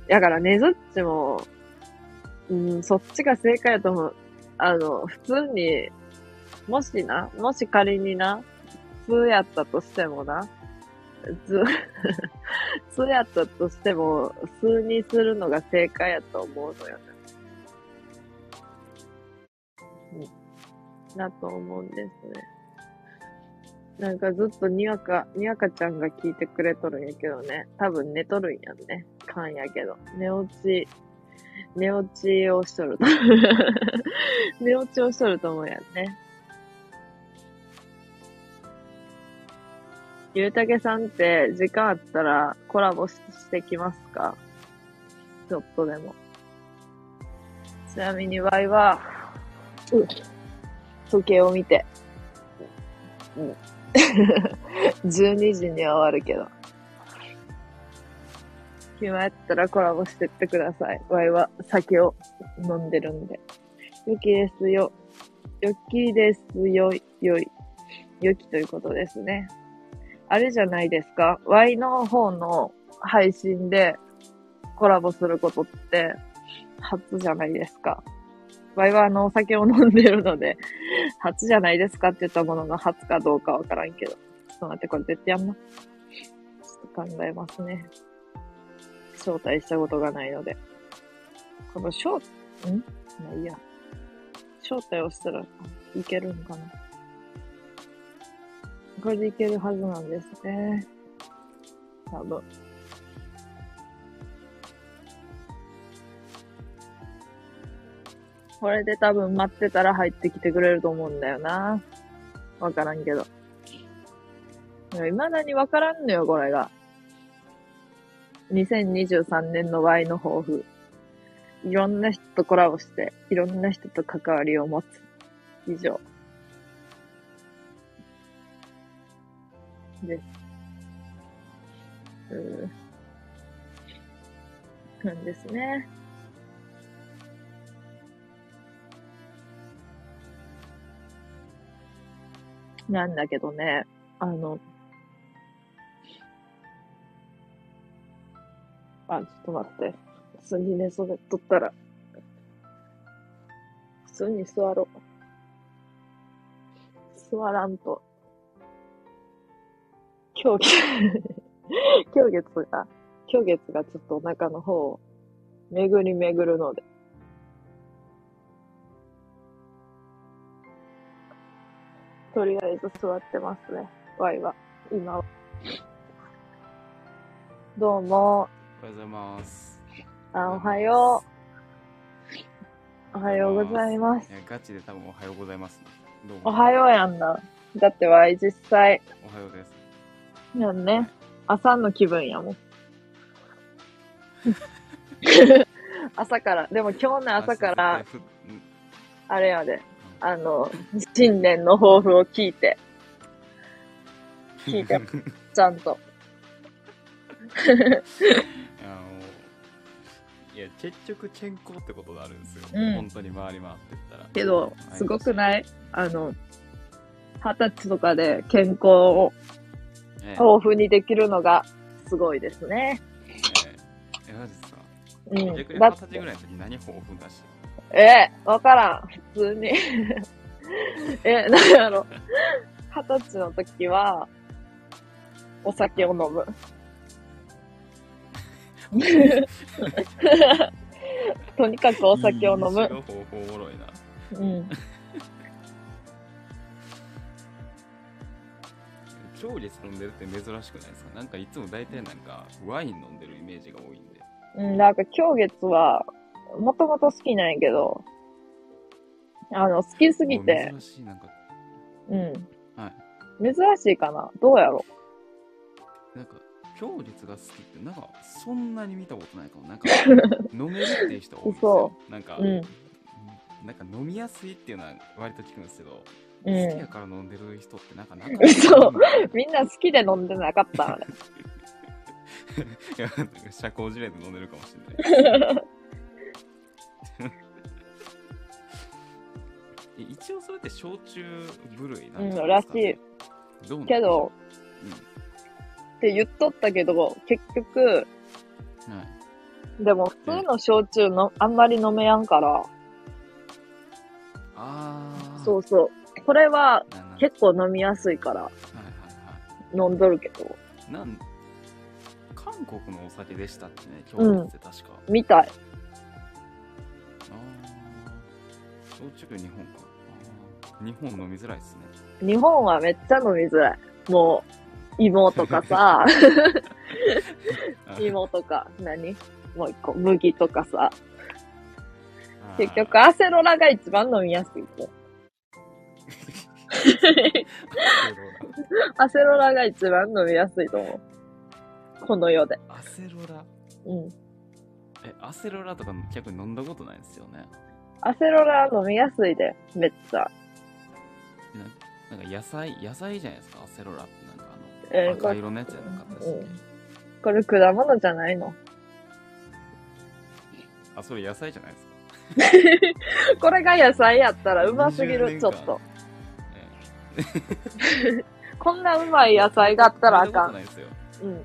だからねずっちも、うん、そっちが正解だと思う。あの、普通に、もしな、もし仮にな、通やったとしてもな、図、通やったとしても、数にするのが正解やと思うのよね。うん。だと思うんですね。なんかずっとにわか、にわかちゃんが聞いてくれとるんやけどね。多分寝とるんやんね。勘やけど。寝落ち、寝落ちをしとると。寝落ちをしとると思うやんね。ゆうたけさんって時間あったらコラボしてきますか？ちょっとでも。ちなみに Y は、うん時計を見て、うん、12時には終わるけど。暇やったらコラボしてってください。ワイは酒を飲んでるんで。よきですよ。よきですよ、よい。よきということですね。あれじゃないですか？Y の方の配信でコラボすることって初じゃないですか？ワイはあのお酒を飲んでるので、初じゃないですかって言ったものが初かどうかわからんけど。ちょっと待って、これ絶対やんな。ちょっと考えますね。招待したことがないので。この招、ん？まあいいや。招待をしたらいけるんかな。これでいけるはずなんですね。多分。これで多分待ってたら入ってきてくれると思うんだよな。わからんけど。いや未だにわからんのよ、これが。2023年の Y の抱負。いろんな人とコラボして、いろんな人と関わりを持つ。以上。です。うーなんですね。なんだけどね、あの、あ、ちょっと待って。普通に寝そべっとったら、普通に座ろう。座らんと。今日、今日月が、今日月がちょっとお腹の方を巡り巡るので。とりあえず座ってますね。ワイは。今は。どうも。おはようございます。あ、おはよう。おはようございますい。や、ガチで多分おはようございますね。どうも。おはようやんな。だってワイ実際、おはようです。やんね。朝の気分やもん。朝から、でも今日の朝から、あれやで、あの、新年の抱負を聞いて、聞いて。ちゃんと。いやもういや結局健康ってことがあるんですよ、うん。本当に回り回ってったら。けど、すごくない？あの、二十歳とかで健康をええ豊富にできるのがすごいですね。えええマジっすかうん。逆にだ二十歳ぐらいの時何豊富だしえわからん。普通に。え、なんやろ。二十歳の時は、お酒を飲む。とにかくお酒を飲むうん。超烈飲んでるって珍しくないですか？なんかいつも大体なんかワイン飲んでるイメージが多いんで。うん、なんか、今日月は、もともと好きなんやけど、あの、好きすぎて、珍しいなんか。うん。はい。珍しいかな？どうやろなんか強烈が好きってなんかそんなに見たことないかも。なんか飲めるっていう人多いんですよ。なんか、うん。なんか飲みやすいっていうのは割と聞くんですけど、う好きやん。から飲んでる人ってなんかなか嘘。みんな好きで飲んでなかったあれ。いやなんか社交辞令で飲んでるかもしれない。え一応それって焼酎部類なん。ですか？うなんでしょうけど、って言っとったけど、結局、うん。はい。でも普通の焼酎の、あんまり飲めやんから、ああそうそう。これは結構飲みやすいから。飲んどるけど、いなん韓国のお酒でしたってね今日って確か、みたい。ああ焼酎日本か。日本飲みづらいっすね。日本はめっちゃ飲みづらい。もう、芋とかさ、あ芋とか、何？もう一個、麦とかさ。結局、アセロラが一番飲みやすいって。アセロラが一番飲みやすいと思う。この世で。アセロラうん。えアセロラとか逆に飲んだことないんですよねアセロラ飲みやすいで、めっちゃ。ななんか野菜野菜じゃないですかアセロラってなんかあの、えー赤色のやつやなかったですね、うんこれ果物じゃないの？あそれ野菜じゃないですか？これが野菜やったらうますぎ20る、ちょっと。えこんなうまい野菜があったらあかん。ないですようん。い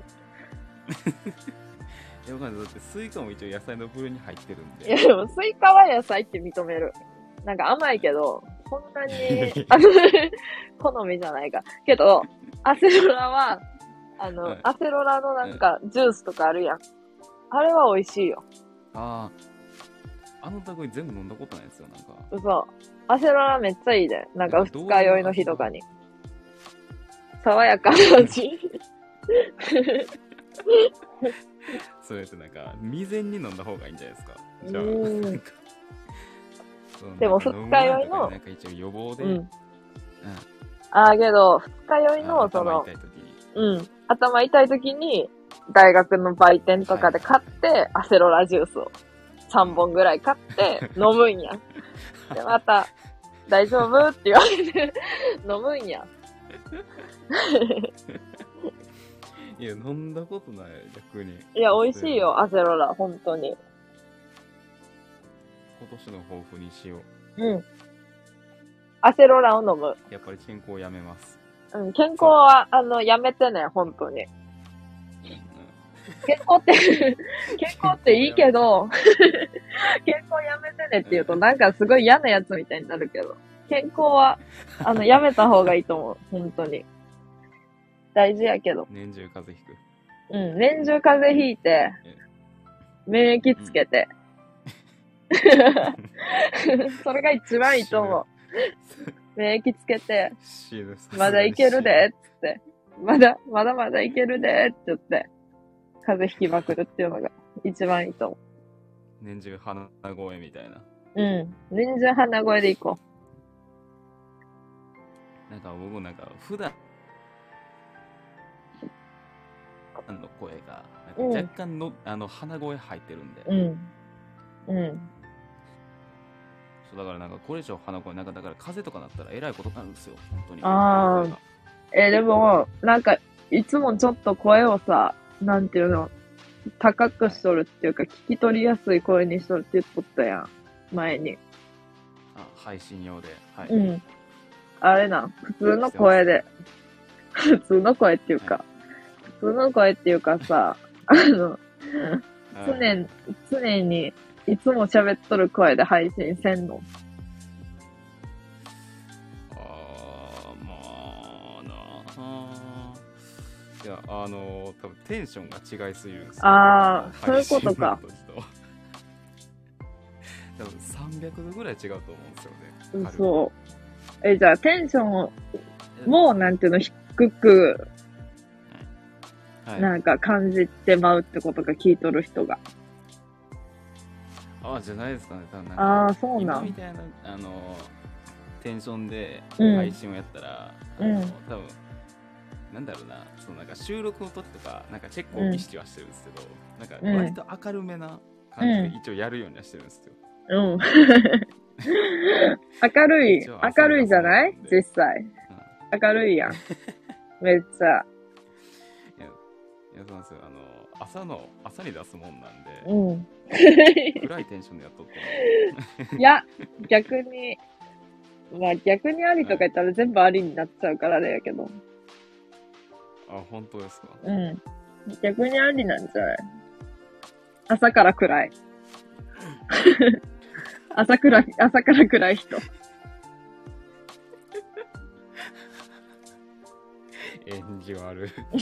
やわかんないだってスイカも一応野菜の部類に入ってるんいや、ででもスイカは野菜って認める。なんか甘いけど、そんなに、あの、好みじゃないか。けど、アセロラは、あの、はいアセロラのなんか、ジュースとかあるやん。あれは美味しいよ。あああの類全部飲んだことないですよなんか嘘。アセロラめっちゃいいで。なんか二日酔いの日とかに。爽やかな味。それってなんか未然に飲んだ方がいいんじゃないですかじゃあなんかでも二日酔いのなんか一応予防で、うん。ああ、けど、二日酔いの、あそのうん。頭痛い時に、大学の売店とかで買って、アセロラジュースを3本ぐらい買って 飲むんや。で、また、大丈夫？って言われて飲むんや。いや飲んだことない逆にいや、美味しいよ、アセロラ、本当に。今年の抱負にしよううん。アセロラを飲む。やっぱり健康をやめます、うん、健康は、あの、やめてね、本当に。うん健康って、健康っていいけど、健康やめてねって言うと、なんかすごい嫌なやつみたいになるけど、健康は、あの、やめた方がいいと思う。本当に。大事やけど。年中風邪ひくうん、年中風邪ひいて、免疫つけて。それが一番いいと思う。免疫つけて、まだいけるで、つって。まだ、まだまだいけるで、って言って、風邪ひきまくるっていうのが一番いいと思年中鼻声みたいなう。うん。年中鼻声でいこなんか僕なんか普段んの声が若干の、あの鼻声入ってるんで、うん。うん。そうだからなんかこれ以上鼻声なんかだから風邪とかなったらえらいことになるんですよ本当にあー声がえ、でも、なんか、いつもちょっと声をさ、なんていうの、高くしとるっていうか、聞き取りやすい声にしとるって言っとったやん。前に。あ配信用ではい、うん。あれな、普通の声で、普通の声っていうか、普通の声っていうかさ、あの、はい常に、常に、いつも喋っとる声で配信せんの。いやあの多分テンションが違いすぎるんですよ。あーそういうことか。多分300度ぐらい違うと思うんですよね。軽嘘。え、じゃあテンションを、もうなんていうの、低く、はい、なんか感じてまうってことが聞いとる人が。ああじゃないですかね多分ああ、そうなん。今みたいなあのテンションでうん。配信をやったら、うん。多分なんだろうなそのなんか収録の時とかなんか結構意識はしてるんですけど、なんか割と明るめな感じで一応やるようにはしてるんですよ、うん。明るい明るいじゃない？実際。明るいやん。めっちゃ。いやいやそうなんですよあの朝の朝に出すもんなんで、うん。暗いテンションでやっとってもいや、逆に、まあ逆にありとか言ったら全部ありになっちゃうからあれやけど。あ本当ですか？うん。逆にありなんじゃない？朝から暗い。朝から、朝から暗い人。演技悪いうん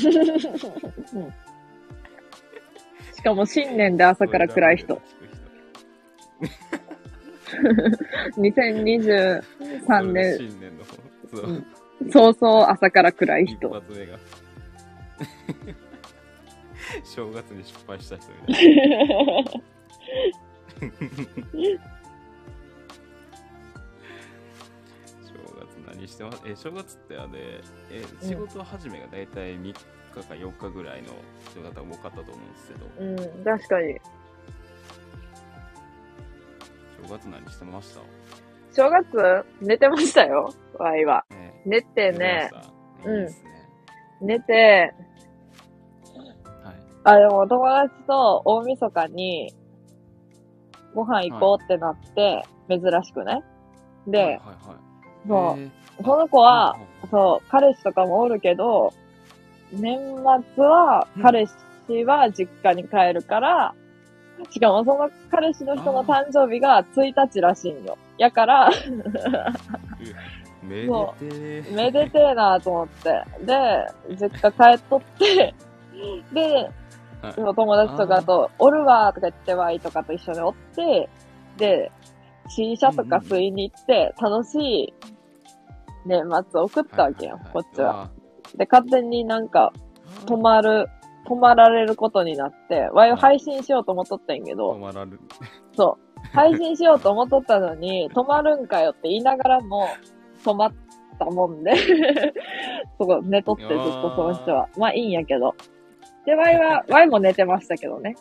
しかも新年で朝から暗い人。2023年、新年のそう、うん早々朝から暗い一人。発目が 正月に失敗した人みたい。な正月何してます？え正月ってあれえうん。仕事始めが大体3日か4日ぐらいの人方が多かったと思うんですけど。うん、確かに。正月何してました？正月、寝てましたよ、ワイは。ね。寝て寝ね、てました。うん寝て、はい。あ、でも友達と大晦日にご飯行こうってなって、珍しくね。で、はいはいはい。そう、えー。その子は、そう、彼氏とかもおるけど、年末はうん。彼氏は実家に帰るから、しかもその彼氏の人の誕生日が1日らしいんよ。やから、めでてー。めでてえなと思って。で、実家帰っとって、で、はい。その友達とかと、おるわとか言ってワイとかと一緒におって、で、新車とか吸いに行って、楽しい年末を送ったわけよ、こっちは。で、勝手になんか、い泊まる、泊まられることになって、ワイを配信しようと思っとったんやけ止ど、まらる。そう。配信しようと思っとったのに、泊まるんかよって言いながらも、泊まったもんで、そこ寝とってずっとその人は。まあいいんやけど。で、ワイは、ワイも寝てましたけどね。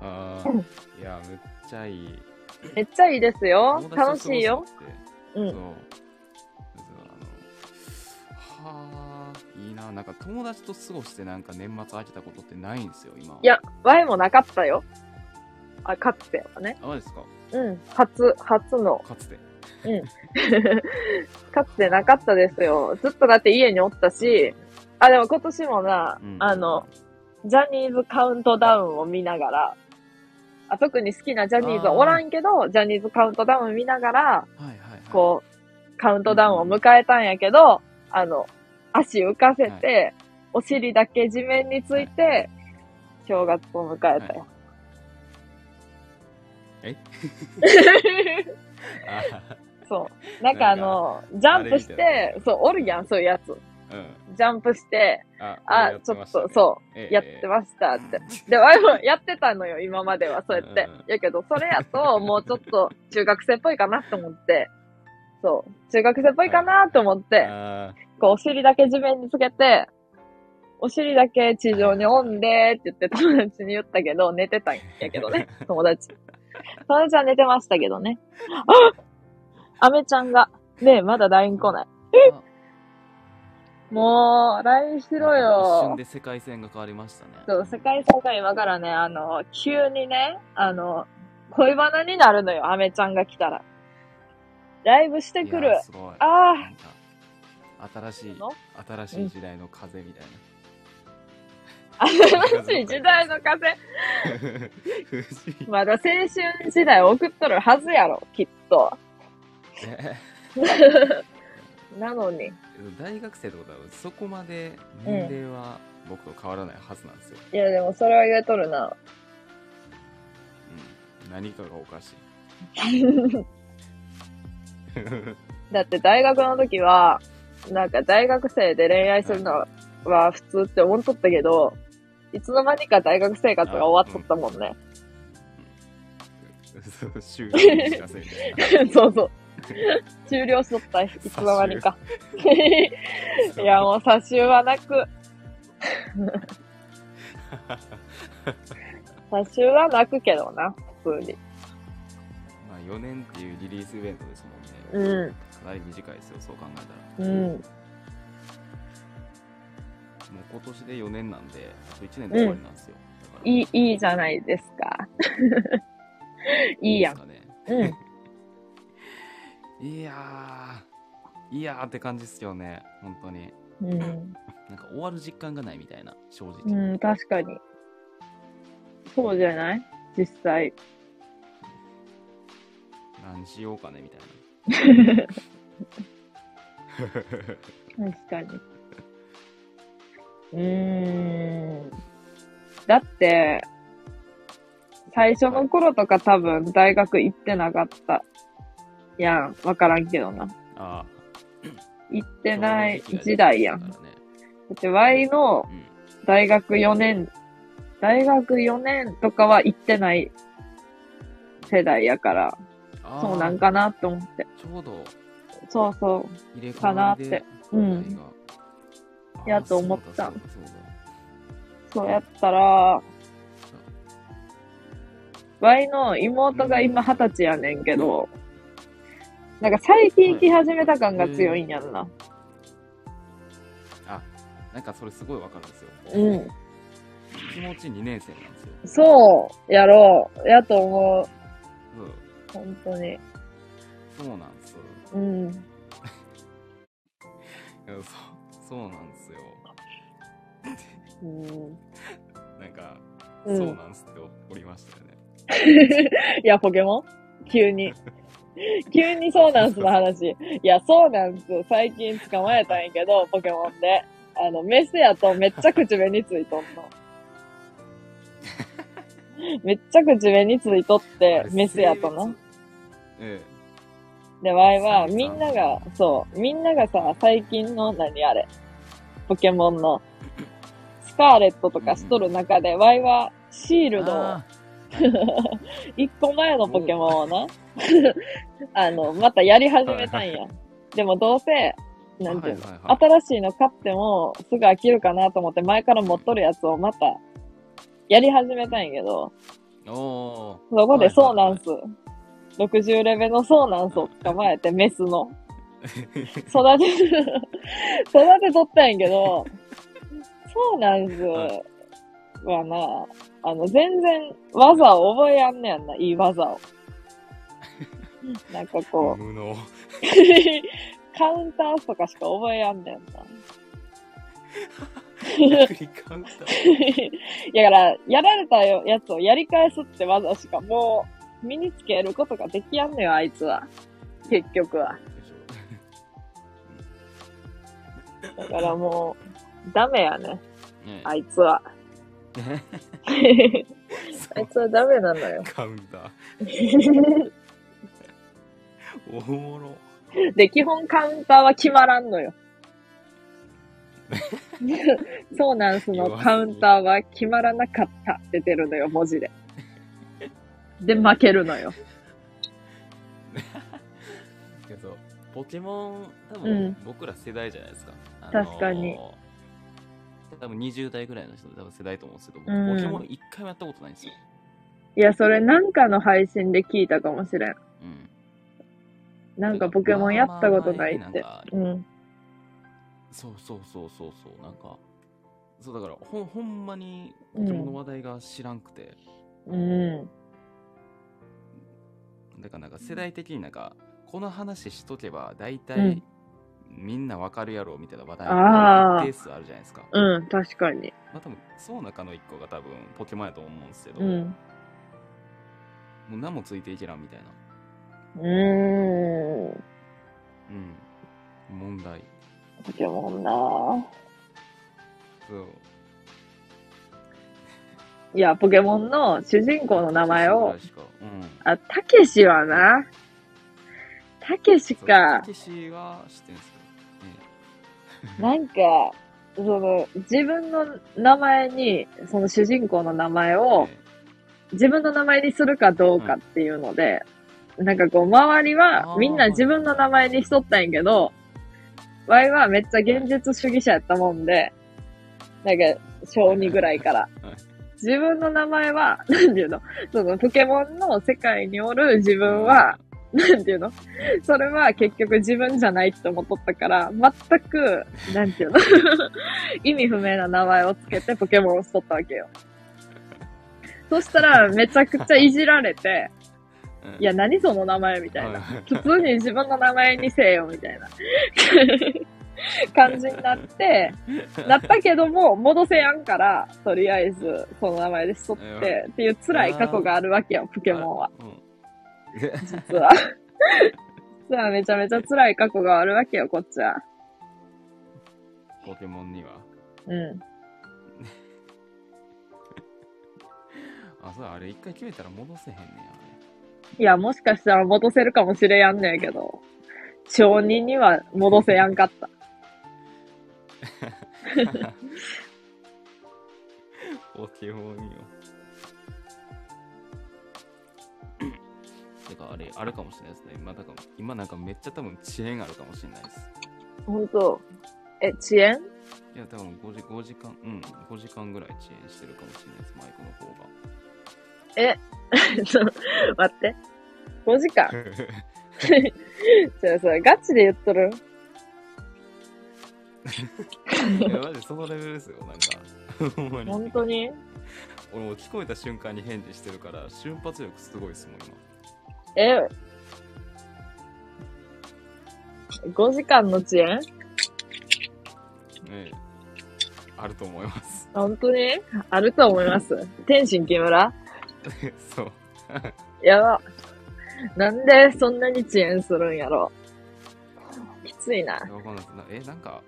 あうんあいやめっちゃいいめっちゃいいですよ。楽しいよ。うんそうあのはあいいななんか友達と過ごしてなんか年末空けたことってないんですよ今いや、ワイもなかったよ。あ、かつてはね。あですか？うん。初、初の。かつて かつてなかったですよ。ずっとだって家におったし、あ、でも今年もな、うん。あの、ジャニーズカウントダウンを見ながら、あ特に好きなジャニーズはおらんけど、ジャニーズカウントダウン見ながら、はいはいはい。こう、カウントダウンを迎えたんやけど、あの、足浮かせて、お尻だけ地面について、正月を迎えたよ。え？あそう。なんかあの、ジャンプして、そう、おるやん、そういうやつ。うんジャンプして、ああ、ちょっと、そう、うやってましたって。で、ワイもやってたのよ、今までは、そうやって。やけど、それやと、もうちょっと中学生っぽいかなと思って、そう、中学生っぽいかなと思って、あこう、お尻だけ地面につけて、お尻だけ地上におんでって言って友達に言ったけど、寝てたんやけどね、友達。友達は寝てましたけどね。あアメちゃんが、ねえ、まだ LINE 来ない。あ もう、LINE しろ一よ瞬。で世界線が変わりましたね。そう、世界線が今からね、あの、急にね、あの、恋バナになるのよ、アメちゃんが来たら。ライブしてくる。すごい。あなんか新しいの、新しい時代の風みたいあ、新しい時代の風？な。不思議まだ青春時代送っとるはずやろ、きっと。ね。なのに。大学生ってことはそこまで年齢は僕と変わらないはずなんですよ。いや、でもそれは言えとるな。うん、何かがおかしい。だって大学の時は、なんか大学生で恋愛するのは普通って思っとったけど、いつの間にか大学生活が終わっとったもんね。そうそう。終了しとった、いつの間にか。いや、もう差しはなく。差しはなくけどな、普通に。まあ4年っていうリリースイベントですもんね。うん。かなり短いですよ、そう考えたら。うん。もう今年で4年なんで、あと1年で終わりなんですよ。だからいい、いいじゃないですか。いいやん。どうですかうん。ね。いやー、いやーって感じっすよね、本当に。うん。なんか終わる実感がないみたいな、正直。うん、確かに。そうじゃない？実際。何しようかねみたいな。確かに。うーん。だって、最初の頃とか多分大学行ってなかった。やん。わからんけどな。あ行っあ。てない時代やん。だって Y のうん。大学4年、大学4年とかは行ってない世代やから、そうなんかなって思って。ちょうどそうそう。入れ替かなってうん時代があーやと思ったそうだそうだそうだそうやったら、ワイの妹が今二十歳やねんけど、なんか最近来始めた感が強いんやんな。あ、なんかそれすごいわかるんですよ。うん。気持ち2年生なんですよ。そう、やろう。やと思う。そう本当に。そうなんです。うん。そうそうなんですよ。うん、なんか、うんそうなんすっておりましたよね。いや、ポケモン？急に。急にそうなんすの話。いや、そうなんす。最近捕まえたんやけど、ポケモンで。あの、メスやとめっちゃ口紅ついとんの。めっちゃ口紅ついとって、メスやとな。。えで、ワイは、みんなが、そう、みんながさ、最近の、何あれ、ポケモンの、スカーレットとかしとる中で、ワイは、シーえルドをあ 一個前のポケモンをな、あの、またやり始めたんや。でもどうせ、ーなんていうの、はいはいはい。新しいの買ってもすぐ飽きるかなと思って前から持っとるやつをまたやり始めたんやけど、そこでソーナンス、60レベルのソーナンスを捕まえてメスの、育て、育てとったんやけど、ソーナンスはな、あの、全然技を覚えやんねやんな、いい技を。なんかこう、無能。カウンターとかしか覚えやんねんな。逆にカウンターだから、やられたよやつをやり返すって技しかもう身につけることができやんのよ、あいつは。結局は。だからもう、ダメやね、ょねあいつは。え あいつはダメなのよ。カウンター。おもろ。で、基本カウンターは決まらんのよ。そうなんすのカウンターは決まらなかったって出るのよ、文字で。で、負けるのよ。けど、ポケモン、多うん分僕ら世代じゃないですか。あのー確かに。多分20代ぐらいの人多分世代と思うんですけど、うん僕ポケモン一回もやったことないんですよ。いや、それなんかの配信で聞いたかもしれん。うん。なんかポケモンやったことないって。うん。そうそうそうそうそう、なんか、そうだからほんほんまにポケモンの話題が知らんくて、うん。だからなんか世代的になんか、この話しとけば大う体んみんなわかるやろみたいな話題が一定数あるじゃないですか。うん、確かに。まあ多分、その中の一個が多分ポケモンやと思うんですけど、うん。もう何もついていけらんみたいな。うーん。うん。問題。ポケモンなそう。いや、ポケモンの主人公の名前を、確か。うん。あ、たけしはな。たけしかた。けしは知ってるんですけ なんか、その、自分の名前に、その主人公の名前ど、をね、自分の名前にするかどうかっていうので、なんかこう、周りはみんな自分の名前にしとったんやけど、ワイはめっちゃ現実主義者やったもんで、なんか、小2ぐらいから。自分の名前は、なんていうの？その、ポケモンの世界におる自分は、なんていうの？それは結局自分じゃないって思っとったから、全く、なんていうの？意味不明な名前をつけてポケモンをしとったわけよ。そしたら、めちゃくちゃいじられて、うんいや、何その名前みたいな。うん普通に自分の名前にせえよ、みたいな 感じになって、なったけども、戻せやんから、とりあえず、その名前でしとって、っていう辛い過去があるわけよ、ポケモンは。うん実は。実はめちゃめちゃ辛い過去があるわけよ、こっちは。ポケモンには。うん。あ、そう、あれ一回決めたら戻せへんねいや、もしかしたら戻せるかもしれやんねんけど、承認には戻せやんかった。や。ポケモンよ。てか、あれ、あるかもしれないですね。今、だから今なんかめっちゃ多分遅延あるかもしれないです。ほんと。え、遅延？いや、多分5時 ,5 時間、うん、5時間ぐらい遅延してるかもしれないです、マイクの方が。え、待って。5時間？じゃあそれガチで言っとる？いや、マジそのレベルですよ、なんか。ほんまに。本当に？俺もう聞こえた瞬間に返事してるから、瞬発力すごいですもん、今。え、5時間の遅延？ねえ。あると思います。本当に？あると思います。天心木村？そう。やば。なんでそんなに遅延するんやろ？きついな。わかんないです。なえ、なんか、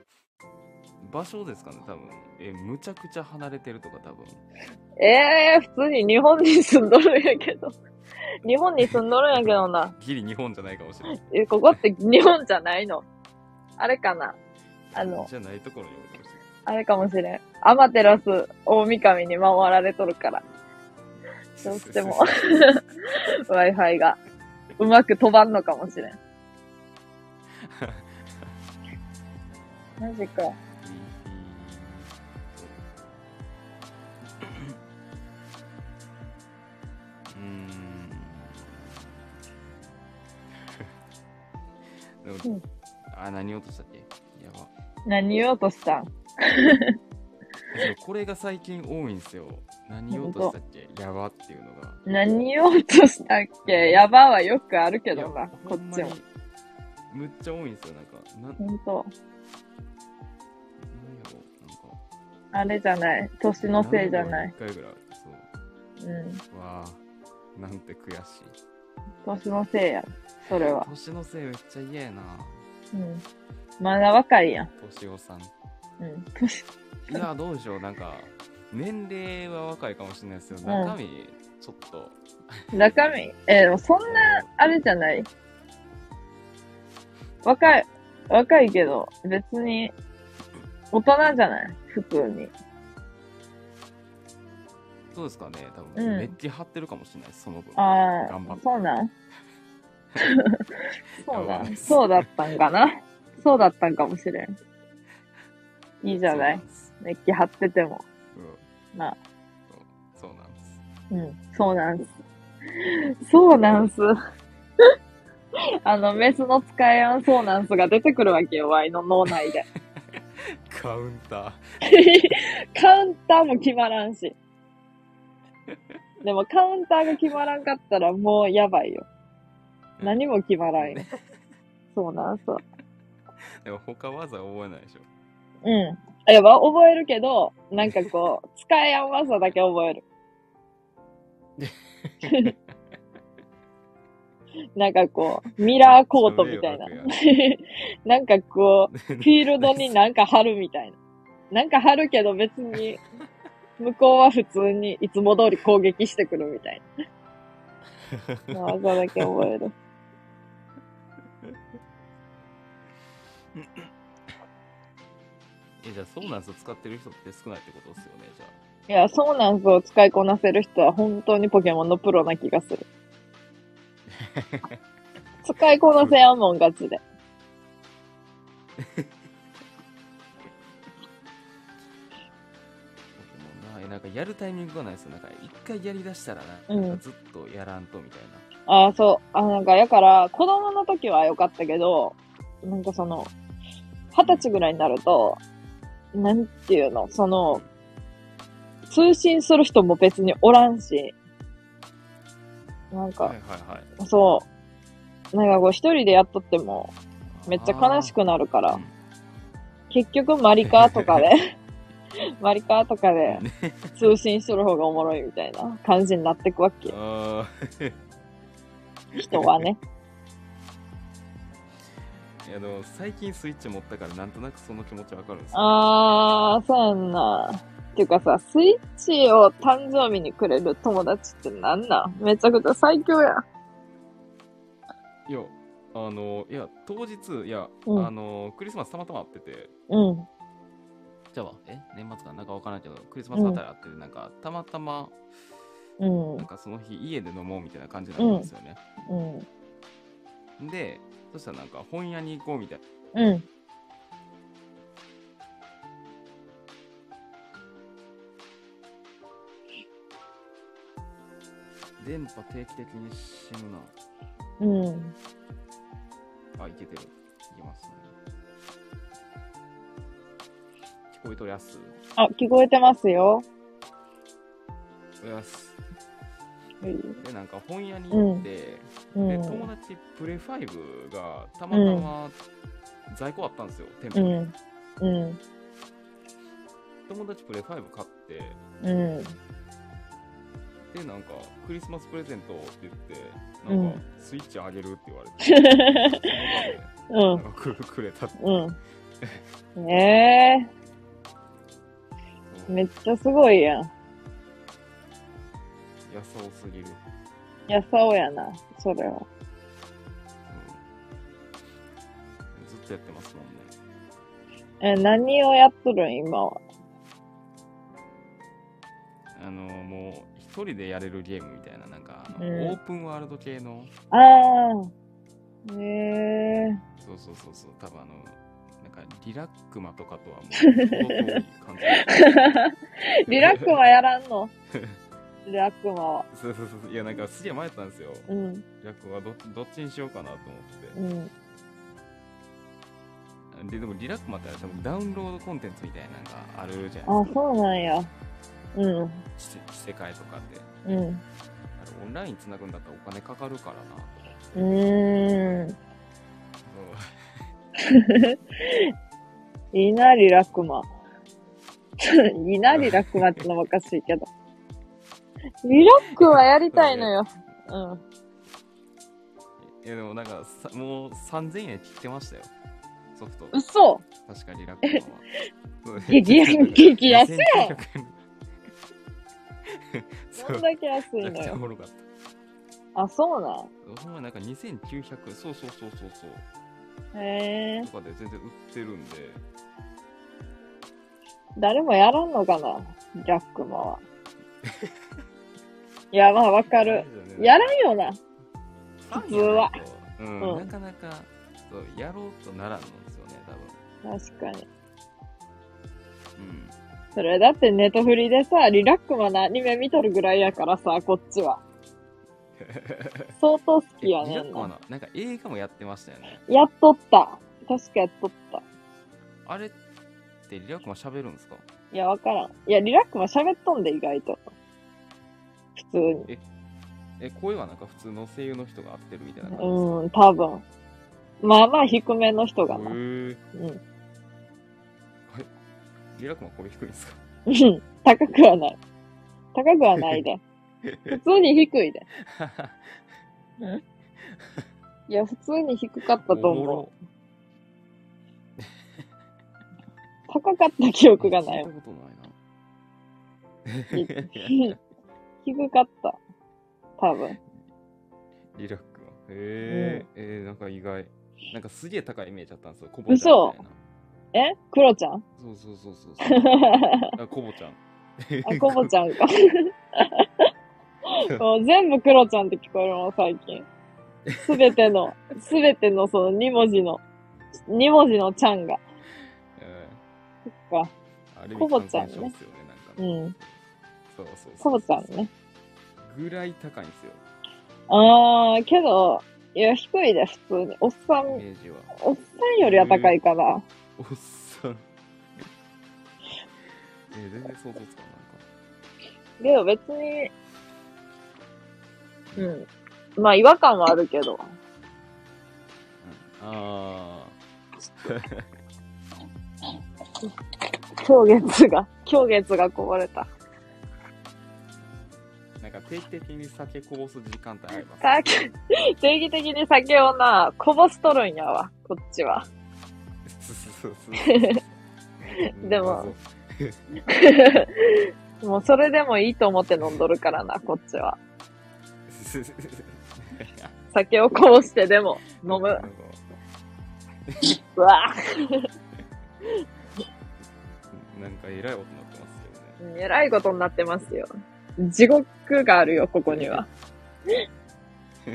場所ですかね、多分。え、むちゃくちゃ離れてるとか、多分。ええー、普通に日本に住んどるんやけど。日本に住んどるんやけどな。ギリ日本じゃないかもしれない。え、ここって日本じゃないの？あれかな？あの、じゃないところにおるかもしれない。あれかもしれん。アマテラス大神に守られとるから。どうしても Wi-Fi がうまく飛ばんのかもしれん。マジか。でもうんあ、何言おうとしたっけ？やば。何言おうとした？ん これが最近多いんですよ。何言おうとしたっけ？やばっていうのが。何言おうとしたっけ？やばはよくあるけどな、こっちも。むっちゃ多いんですよ。なんか、なん、ほんと。なんやろなんか。あれじゃない。年のせいじゃない。1回ぐらい？そう。うん。わあ、なんて悔しい。年のせいや。それは。年のせいめっちゃ嫌やな。うん。まだ若いやん。年男さん。うん。年、いや、どうでしょう。なんか、年齢は若いかもしれないですけど、うん中身、ちょっと、中身、えーそんな、あれじゃない？若い、若いけど、別に、大人じゃない？普通に。そうですかね。多うん分、めっちゃ張ってるかもしれないその分。ああ頑張っ、てそうなん そうなんやばいですそうだったんかなそうだったんかもしれん。いいじゃないメッキ貼ってても。うん。なそうそうなんです。うん。そうなんす。そうなんす。あの、メスの使いやんそうなんすが出てくるわけよ、ワイの脳内で。カウンター。カウンターも決まらんし。でもカウンターが決まらんかったらもうやばいよ。何も決まらんよ。そうなんす。でも他技覚えないでしょ。うん。やっぱ覚えるけど、なんかこう、使いやんわさだけ覚える。なんかこう、ミラーコートみたいな。なんかこう、フィールドになんか貼るみたいな。なんか貼るけど別に、向こうは普通にいつも通り攻撃してくるみたいな。技だけ覚える。え、じゃあそうなんす使ってる人って少ないってことですよね、じゃあ。いや、そうなんすを使いこなせる人は本当にポケモンのプロな気がする。使いこなせやんもん、ガチで。なんかやるタイミングがないですよ。なんか一回やりだしたらな、うんなんかずっとやらんとみたいな。ああ、そう。あなんか、やから、子供の時は良かったけど、なんかその、二十歳ぐらいになると、なんていうの、その、通信する人も別におらんし、なんか、はいはいはい。そう。なんかこう一人でやっとっても、めっちゃ悲しくなるから、うん結局マリカーとかで、マリカーとかで通信する方がおもろいみたいな感じになってくわけ人はね。ー いやでも最近スイッチ持ったからなんとなくその気持ちわかるんですよ。あー、そうやんな。っていうかさ、スイッチを誕生日にくれる友達ってなんなん？めちゃくちゃ最強やん。いや、あの、いや、当日、いや、うんあの、クリスマスたまたま会ってて、うん。じゃあ、え？年末かなんかわからんけど、クリスマスあたり会ってて、なんか、たまたま、うんなん。かその日家で飲もうみたいな感じなんですよね。うん。で、そしたらなんか本屋に行こうみたいうん。な。電波定期的に死ぬな。うん。あ、いけてる。いけますね。こえとりやすあ、聞こえてますよ。おやす。うん。で、なんか本屋に行って、で、うん。友達プレ5がたまたま在庫あったんですよ、店舗に。うん。うん。友達プレ5買って、うん。で、なんか、クリスマスプレゼントって言って、うんなんか、スイッチあげるって言われて、その場で、うん。なんかくくれたって。うん。ええめっちゃすごいやん。やさおすぎる。やさおやな、それは。うんずっとやってますもんね。え、何をやっとるん今は？あの、もう、一人でやれるゲームみたいな、なんか、うんオープンワールド系の、ああ。ええそうそうそうそう、多分あの、か、リラックマとかとはもう、程遠い感じ。リラックマやらんの？リラックマは。そうそうそう。いや、なんか、すげえ迷ったんですよ。うん。リラックマど、どっちにしようかなと思って。うん。で、でもリラックマって多分ダウンロードコンテンツみたいなのがあるじゃあないですか。そうなんや。うん。し世界とかって。うん。あれオンライン繋ぐんだったらお金かかるからな。うーん。いいな、リラックマ。いいな、リラックマってのもおかしいけど。リラックマやりたいのよ。うん。いやでもなんかさ、もう3000円切ってましたよ。ソフト。嘘確かリラックマは。激安激安やん2900円そんだけ安いめちゃくちゃおのよ。もろかった。あ、そうなん。ほんまなんか2900円、そうそうそうそうそう。へえ。とかで全然売ってるんで、誰もやらんのかなリラックマは。いや、まあわかる。やらんよな。普通は。うん、うんなかなかそうやろうとならんのですよね、多分。確かに。うん。それだってネットフリでさ、リラックマのアニメ見とるぐらいやからさ、こっちは。相当好きやリねんな。なんか映画もやってましたよね。やっとった。確かやっとった。あれってリラックマ喋るんですか？いや、わからん。いや、リラックマ喋っとんで、意外と。普通に。え、声はなんか普通の声優の人が合ってるみたいな感じうん、多分。まあまあ低めの人がな。へーうん。リラックマ声低いんですか？うん高くはない。高くはないで。普通に低いで。いや、普通に低かったと思う。高かった記憶がない聞い。たことないな。低かった。多分。リラックマ。へえ、えー、なんか意外。なんかすげえ高いイメージだったんですよ。コボちゃんみ嘘たいな。え？クロちゃん？そうそうそうそうそう。あ、コボちゃん。あ、コボちゃんか。もう全部クロちゃんって聞こえるもん、最近。すべての、すべてのその2文字の、2文字のちゃんが。えそっか。コボちゃんねね。うね。ん。そうそうそう。コボちゃんね。。ぐらい高いんですよ、あー、けど、いや、低いで、普通に。おっさん。おっさんよりは高いかな。おっさん。えー、全然想像つかん、なんか。けど別に、うん。まあ違和感はあるけど。うん、あ狂月が、狂月がこぼれた。ー、なんか定期的に酒こぼす時間帯あります、酒、定期的に酒をな、こぼしとるんやわ、こっちは。でも もうそれでもいいと思って飲んどるからな、こっちは。うん。酒をこぼしてでも飲む。うわなんかえらいことになってますよね。ぁ、えらいことになってますよ。地獄があるよ、ここには。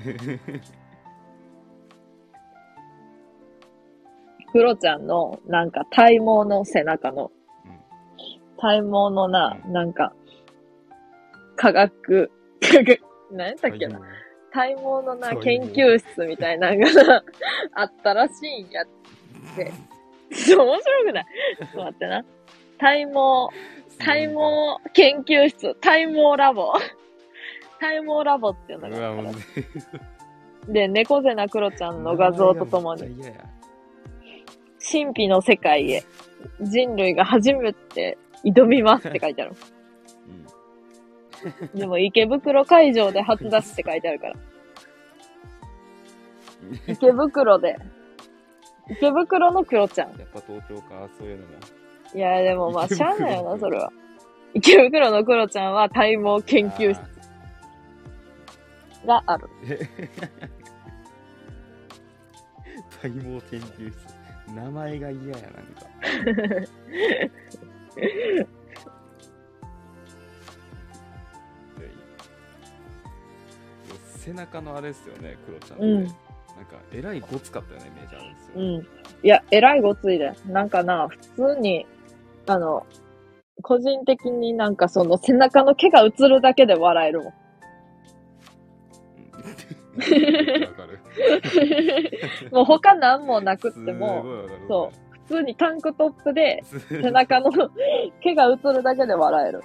クロちゃんの、なんか体毛の背中のうん、体毛のな、なんか、科学、科学、何やったっけな。体毛のな、研究室みたいなのがなあったらしいんやって。そ う面白くない？ちょっと待ってな。体毛、体毛研究室、体毛ラボ。体毛ラボっていうのがあったで、猫背なクロちゃんの画像とともに、神秘の世界へ、人類が初めて挑みますって書いてある。うんでも池袋会場で初出しって書いてあるから。池袋で。池袋のクロちゃん。やっぱ東京か、そういうのも。いや、でもまあ、池しゃ袋あないよな、それは。池袋のクロちゃんは体毛研究室がある。体毛研究室。名前が嫌や、なんか。背中のあれですよね、クロちゃんって。うんなんか、えらいごつかったよね、イメージあるんですよ。うん。いや、えらいごついで。なんかな、普通に、あの、個人的になんかその背中の毛が映るだけで笑えるもん。もう他なんもなくってすも。そう普通にタンクトップでう。背中の毛が映るだけで笑える。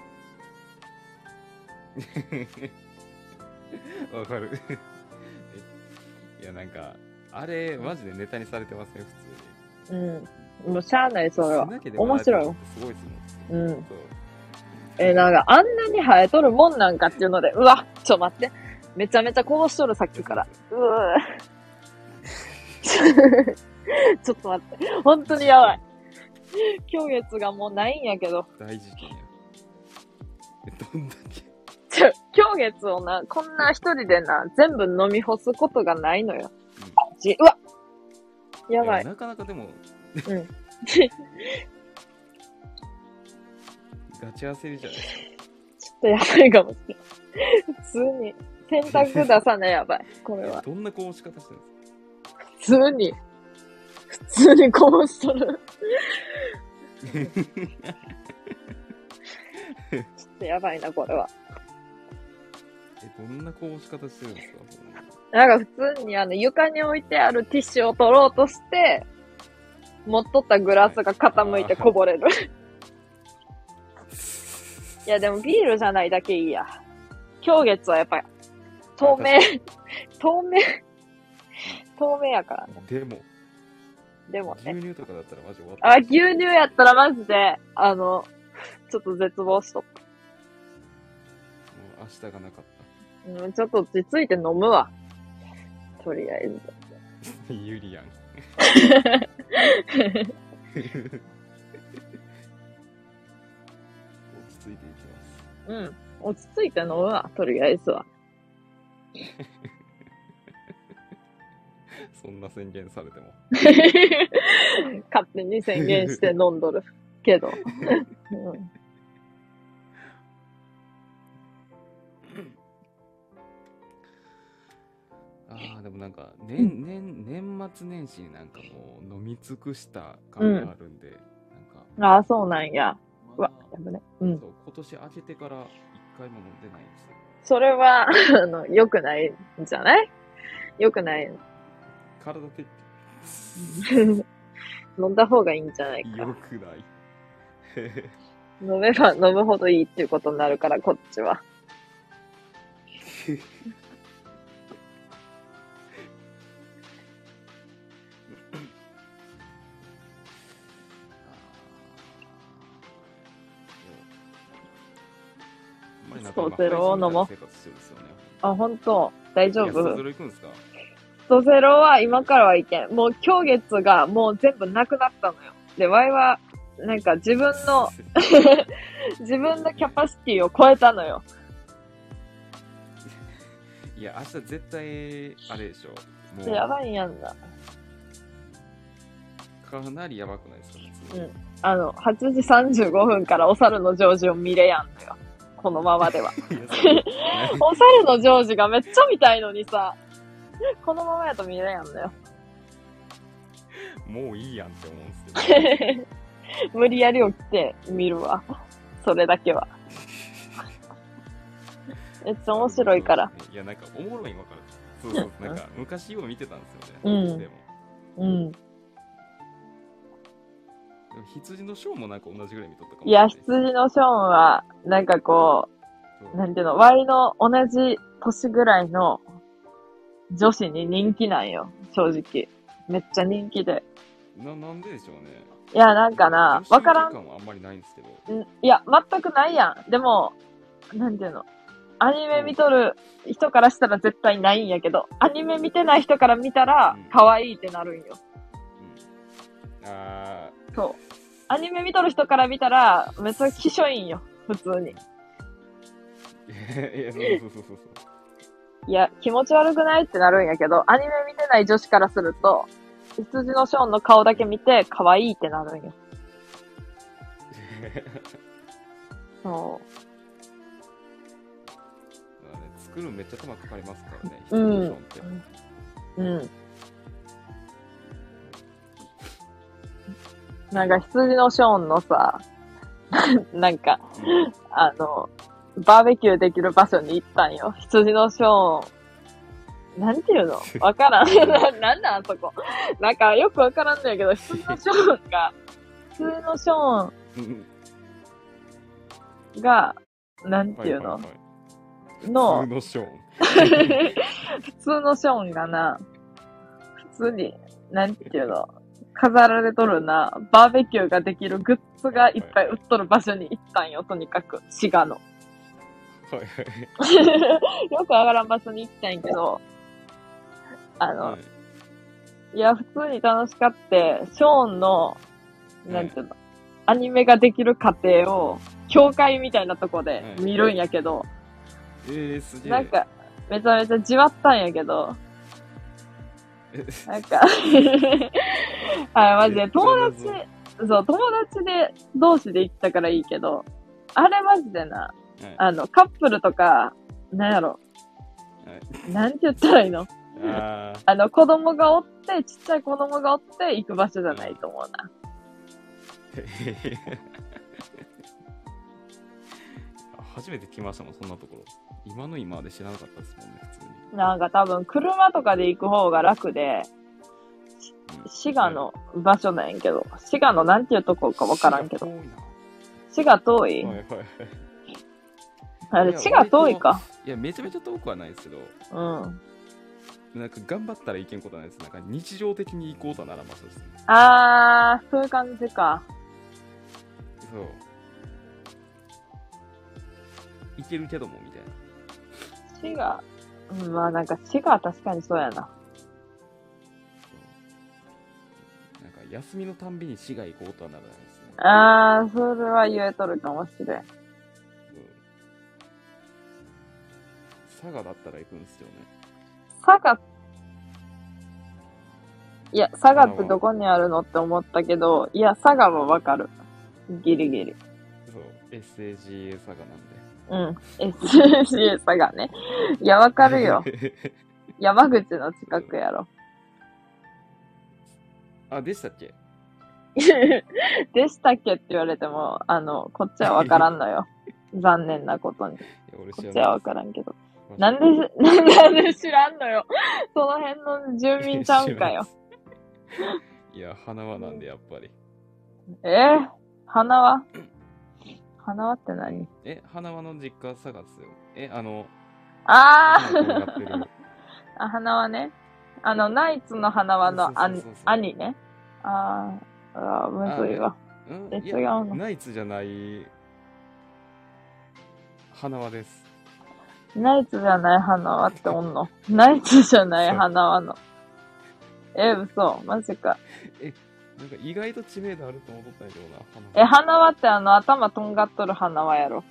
わかる。え いや、なんか、あれ、マジでネタにされてますね、普通に。うん。もうしゃあない、それは面白いわすごいですもん。うん。え、なんかあんなに生えとるもんなんかっていうので、うわ、ちょ待って。めちゃめちゃこぼしとる、さっきから。うぅ。ちょっと待って。本当にやばい。今月がもうないんやけど。大事件や。え、どんだけ。ちょ、今月をな、こんな一人でな、全部飲み干すことがないのよ。じ、うわやばい。なかなかでも、うん。ガチ焦りじゃないですか。ちょっとやばいかもしれない。普通に、洗濯出さないやばい。これえは。どんなこぼし方してるん普通に、普通にこぼしとる。ですかちょっとやばいな、これは。え、どんなこぼし方してるんですか？なんか普通にあの床に置いてあるティッシュを取ろうとして、持っとったグラスが傾いてこぼれる。いやでもビールじゃないだけいいや。狂月はやっぱ透明、透明、透明やからね。でも、でもね。牛乳とかだったらマジ終わった。あ、牛乳やったらマジで、あの、ちょっと絶望しとっもう明日がなかった。うん、ちょっと落ち着いて飲むわ。とりあえず。た。ユリアン。落ち着いていきます。うん。落ち着いて飲むわ、とりあえずは。そんな宣言されても。勝手に宣言して飲んどるけど。うんああ、でもなんか、年、年、年末年始になんかもう飲み尽くした感があるんで、なんか、ああ、そうなんや。うまわ、やぶね。うん。そう、今年明けてから一回も飲んでないんですよ。それは、あの、良くないんじゃない？良くない。体的 飲んだ方がいいんじゃないか。良くない。飲めば飲むほどいいっていうことになるから、こっちは。あーいやストゼロを飲もう生活してるんですよね。あ、本当大丈いやゼ夫ロ行くんですか？ストゼロは今からはいけん。もう今日月がもう全部なくなったのよ。で、ワイは、なんか自分の、自分のキャパシティを超えたのよ。いや、明日絶対、あれでしょ。もう、やばいんやんな。かなりやばくないですか、うんあの、8時35分からお猿のジョージを見れやんのよ。このままでは。いやそうお猿のジョージがめっちゃ見たいのにさ、このままやと見れやんのよ。もういいやんって思うんですけど。無理やり起きて見るわ。それだけは。めっちゃ面白いから。いや、なんか、おもろいんわかる。そうそう、なんか、昔よう見てたんですようんね。でも。うん。でも羊のショーもなんか同じぐらい見とったかもいい羊のショーンは、なんかこそうう、なんていうの、ワイの同じ年ぐらいの女子に人気なんよ、正直。めっちゃ人気で。ななんででしょうね。いや、なんかな、わからんはあんまりないんですけど。んいや、全くないやん。でも、なんていうの。アニメ見とる人からしたら絶対ないんやけど、アニメ見てない人から見たらうん、可愛いってなるんよ。うん、あそう。アニメ見とる人から見たら、めっちゃきしょいんよ。普通に。ーいや、そうそうそうそういや、気持ち悪くないってなるんやけど、アニメ見てない女子からすると、羊のショーンの顔だけ見て、可愛いってなるんよ。そあれ作るのめっちゃ手間かかりますからね、うん羊のショーンって。う。うん。なんか羊のショーンのさ、なんか、あの、バーベキューできる場所に行ったんよ。羊のショーン。なんていうの？わからん。な なんなんそこ？なんかよくわからんのやけど、羊のショーンが、羊のショーうんンが、なんていうの、はいはいはいの普通のショーン。普通のショーンがな、普通に、なんていうの、飾られとるな、バーベキューができるグッズがいっぱい売っとる場所に行ったんよ、とにかく。滋賀の。はいはい。よくわからん場所に行ったんやけど、あの、はい。いや、普通に楽しかって、ショーンの、なんていうの、アニメができる過程を、教会みたいなとこで見るんやけど、えー、すげえ。なんか、めちゃめちゃじわったんやけど、え、なんか、あ、マジで、友達そう、友達で、同士で行ったからいいけど、あれマジでな、はい。あの、カップルとか、なんやろ、はい。なんて言ったらいいの？あ あの、子供がおって、ちっちゃい子供がおって行く場所じゃないと思うな。ー 初めて来ましたもん、そんなところ。今の今まで知らなかったですもんね、普通に。なんか多分車とかで行く方が楽で、うん滋賀の場所なんやけど、滋賀のなんていうとこかわからんけど、滋賀遠い？あれ、滋賀遠いか？いや、めちゃめちゃ遠くはないですけど、うん。なんか頑張ったらいけんことはないです。なんか日常的に行こうとならばそうですね。あー、そういう感じか。そう。いけるけども、みたいな。滋賀、うん、まあなんか滋賀は確かにそうやな。そうなんか休みのたんびに市外行こうとはならないですね。あー、それは言えとるかもしれん。佐賀だったら行くんですよね。佐賀、いや、佐賀ってどこにあるのって思ったけど、いや、佐賀はわかる。ギリギリ。そう、SAGA 佐賀なんで。うん。SCA 佐賀ね。いや、わかるよ。山口の近くやろ。あ、でしたっけ？でしたっけって言われても、あの、こっちはわからんのよ。残念なことに。こっちはわかからんけど。なんでし、なんで知らんのよ。その辺の住民ちゃうんかよ。。いや、花輪なんで、やっぱり。えー、花輪花輪って何？え、花輪の実家佐賀ですよ。え、あの、あーる あ、花輪ね。あの、ナイツの花輪の兄ね。あーあー、むずいわ。え違うのナイツじゃない、花輪です。ナイツじゃない花輪っておんの？ナイツじゃない花輪の。え、嘘マジか。なんか意外と知名度あると思ったんやけどな、え、花輪。ってあの頭とんがっとる花輪やろ。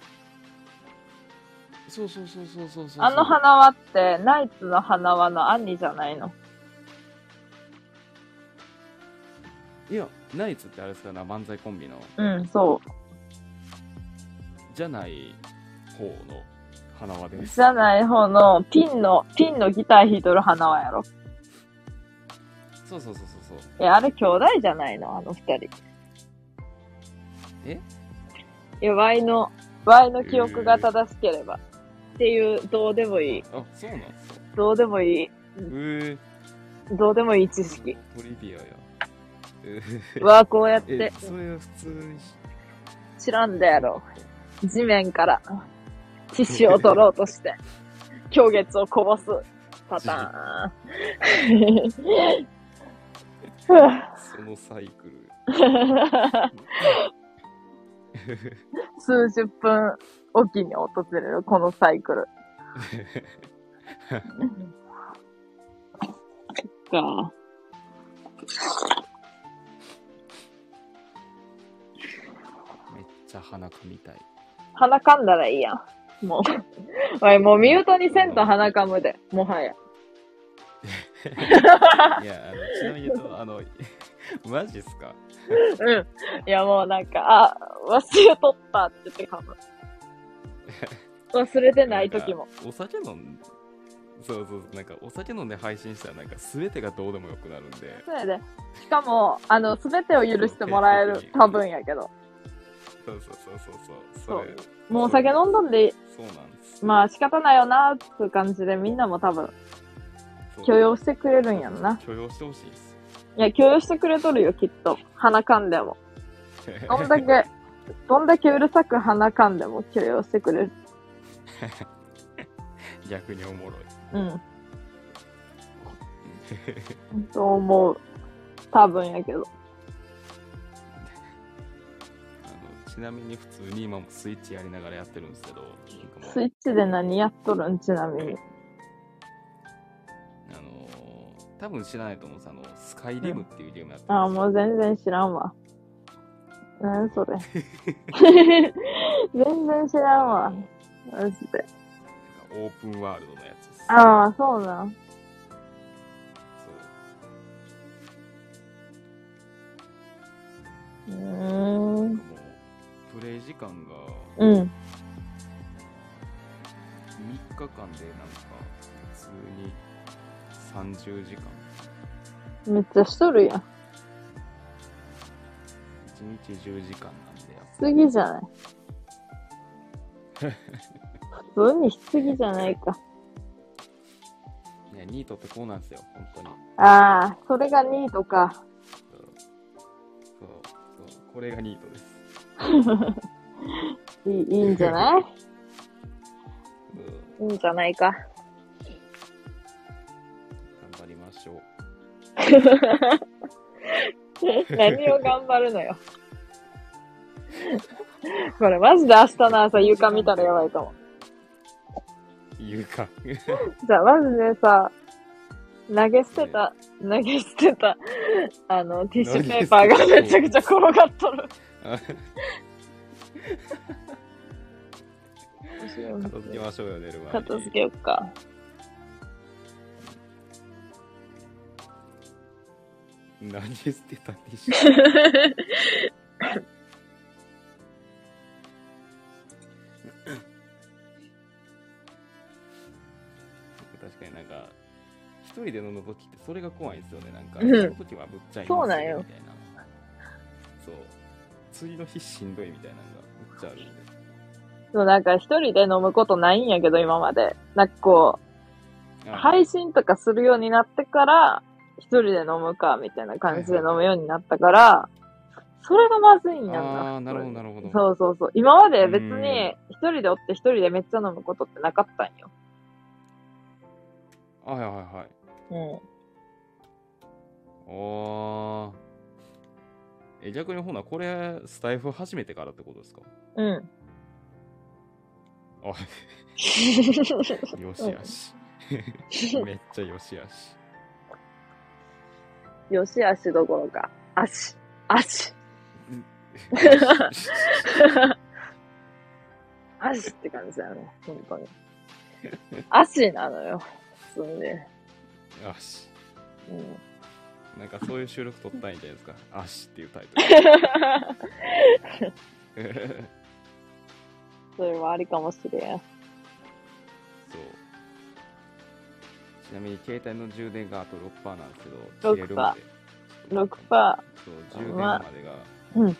そうそうそうそうそうそう。あの花輪ってナイツの花輪の兄じゃないの？いや、ナイツってあれですかな、漫才コンビの、うん、そう。じゃない方の花輪です。じゃない方のピンの、ピンのギター弾いとる花輪やろ。そうそうそうそう。え、あれ兄弟じゃないの？あの二人。え？いや、ワイの、ワイの記憶が正しければ。っていう、どうでもいい。あ、そうなんですか？どうでもいい。えー、どうでもいい知識。トリビアや。えーわあ、こうやっえて、それは普通にし知らんだやろ。地面から、ティッシュを取ろうとして、狂月をこぼすパターン。そのサイクル。数十分おきに訪れる、このサイクル。か。めっちゃ鼻かみたい。鼻かんだらいいやん。もう。おい、もうミュートにせんと鼻かむで。もはや。いや、あのちなみに言うと、あの、マジっすか？うん。いや、もうなんか、あ、忘れとったって言ってかむ。忘れてない時も。お酒飲んそうそう、なんかお酒飲んで配信したらなんか全てがどうでもよくなるんで、そうやで。しかも、あの、すべてを許してもらえる、多分やけど。そうそうそうそうそう、もうお酒飲んどんで、そうなんです。まあ仕方ないよな、っていう感じでみんなも多分許容してくれるんやろな。許容してほしいです。いや、許容してくれとるよ、きっと。鼻かんでも。どんだけ、どんだけうるさく鼻かんでも許容してくれる。逆におもろい。うん。と思う。多分やけど。ちなみに普通に今もスイッチやりながらやってるんですけど、スイッチで何やっとるん？ちなみに。多分知らないと思うんですあの、スカイリムっていうゲームやってるああ、もう全然知らんわ。何それ。全然知らんわ。マジで。オープンワールドのやつです。ああ、そうなん。そううーん。プレイ時間がうん。3日間でなんか普通に30時間めっちゃしとるやん。1日10時間なんでやっぱすぎじゃない？普通にしすぎじゃないか。ね、ニートってこうなんですよ、本当に。ああ、それがニートか。そう、そう、そうこれがニートです。いいいいんじゃない？うんいいんじゃないか。何を頑張るのよ。これマジで明日の朝床見たらやばいかも。言うか。じゃあマジでさ、投げ捨てた、投げ捨てた、あの、ティッシュペーパーがめちゃくちゃ転がっとる。片付けましょうよ、寝る前に。片付けよっか。何捨てたティッシュ。確かになんか、一人で飲むときってそれが怖いんですよね。なんか、うんその時はぶっちゃいますそうなんよみたいな。そう。次の日しんどいみたいなのがめっちゃあるんで。そう、なんか一人で飲むことないんやけど、今まで。なんかこう、あ配信とかするようになってから、一人で飲むか、みたいな感じで飲むようになったから、それがまずいんやんな。あーなるほど、なるほど。そうそうそう。今まで別うんに、一人でおって一人でめっちゃ飲むことってなかったんよ。はいはいはい。うん。おー。え、逆にほな、これ、スタイフ始めてからってことですか？うん。あ、よしあし。めっちゃよしあし。よしあしどころか、足、足、足って感じだよね、本当に。足なのよ、普通にね。よし。うん。なんかそういう収録撮ったんじゃないですか？アシっていうタイトル。それはありかもしれん。そう。ちなみに携帯の充電があと6%なんですけど、6%切れるまで。6%、そう、充電までが。うん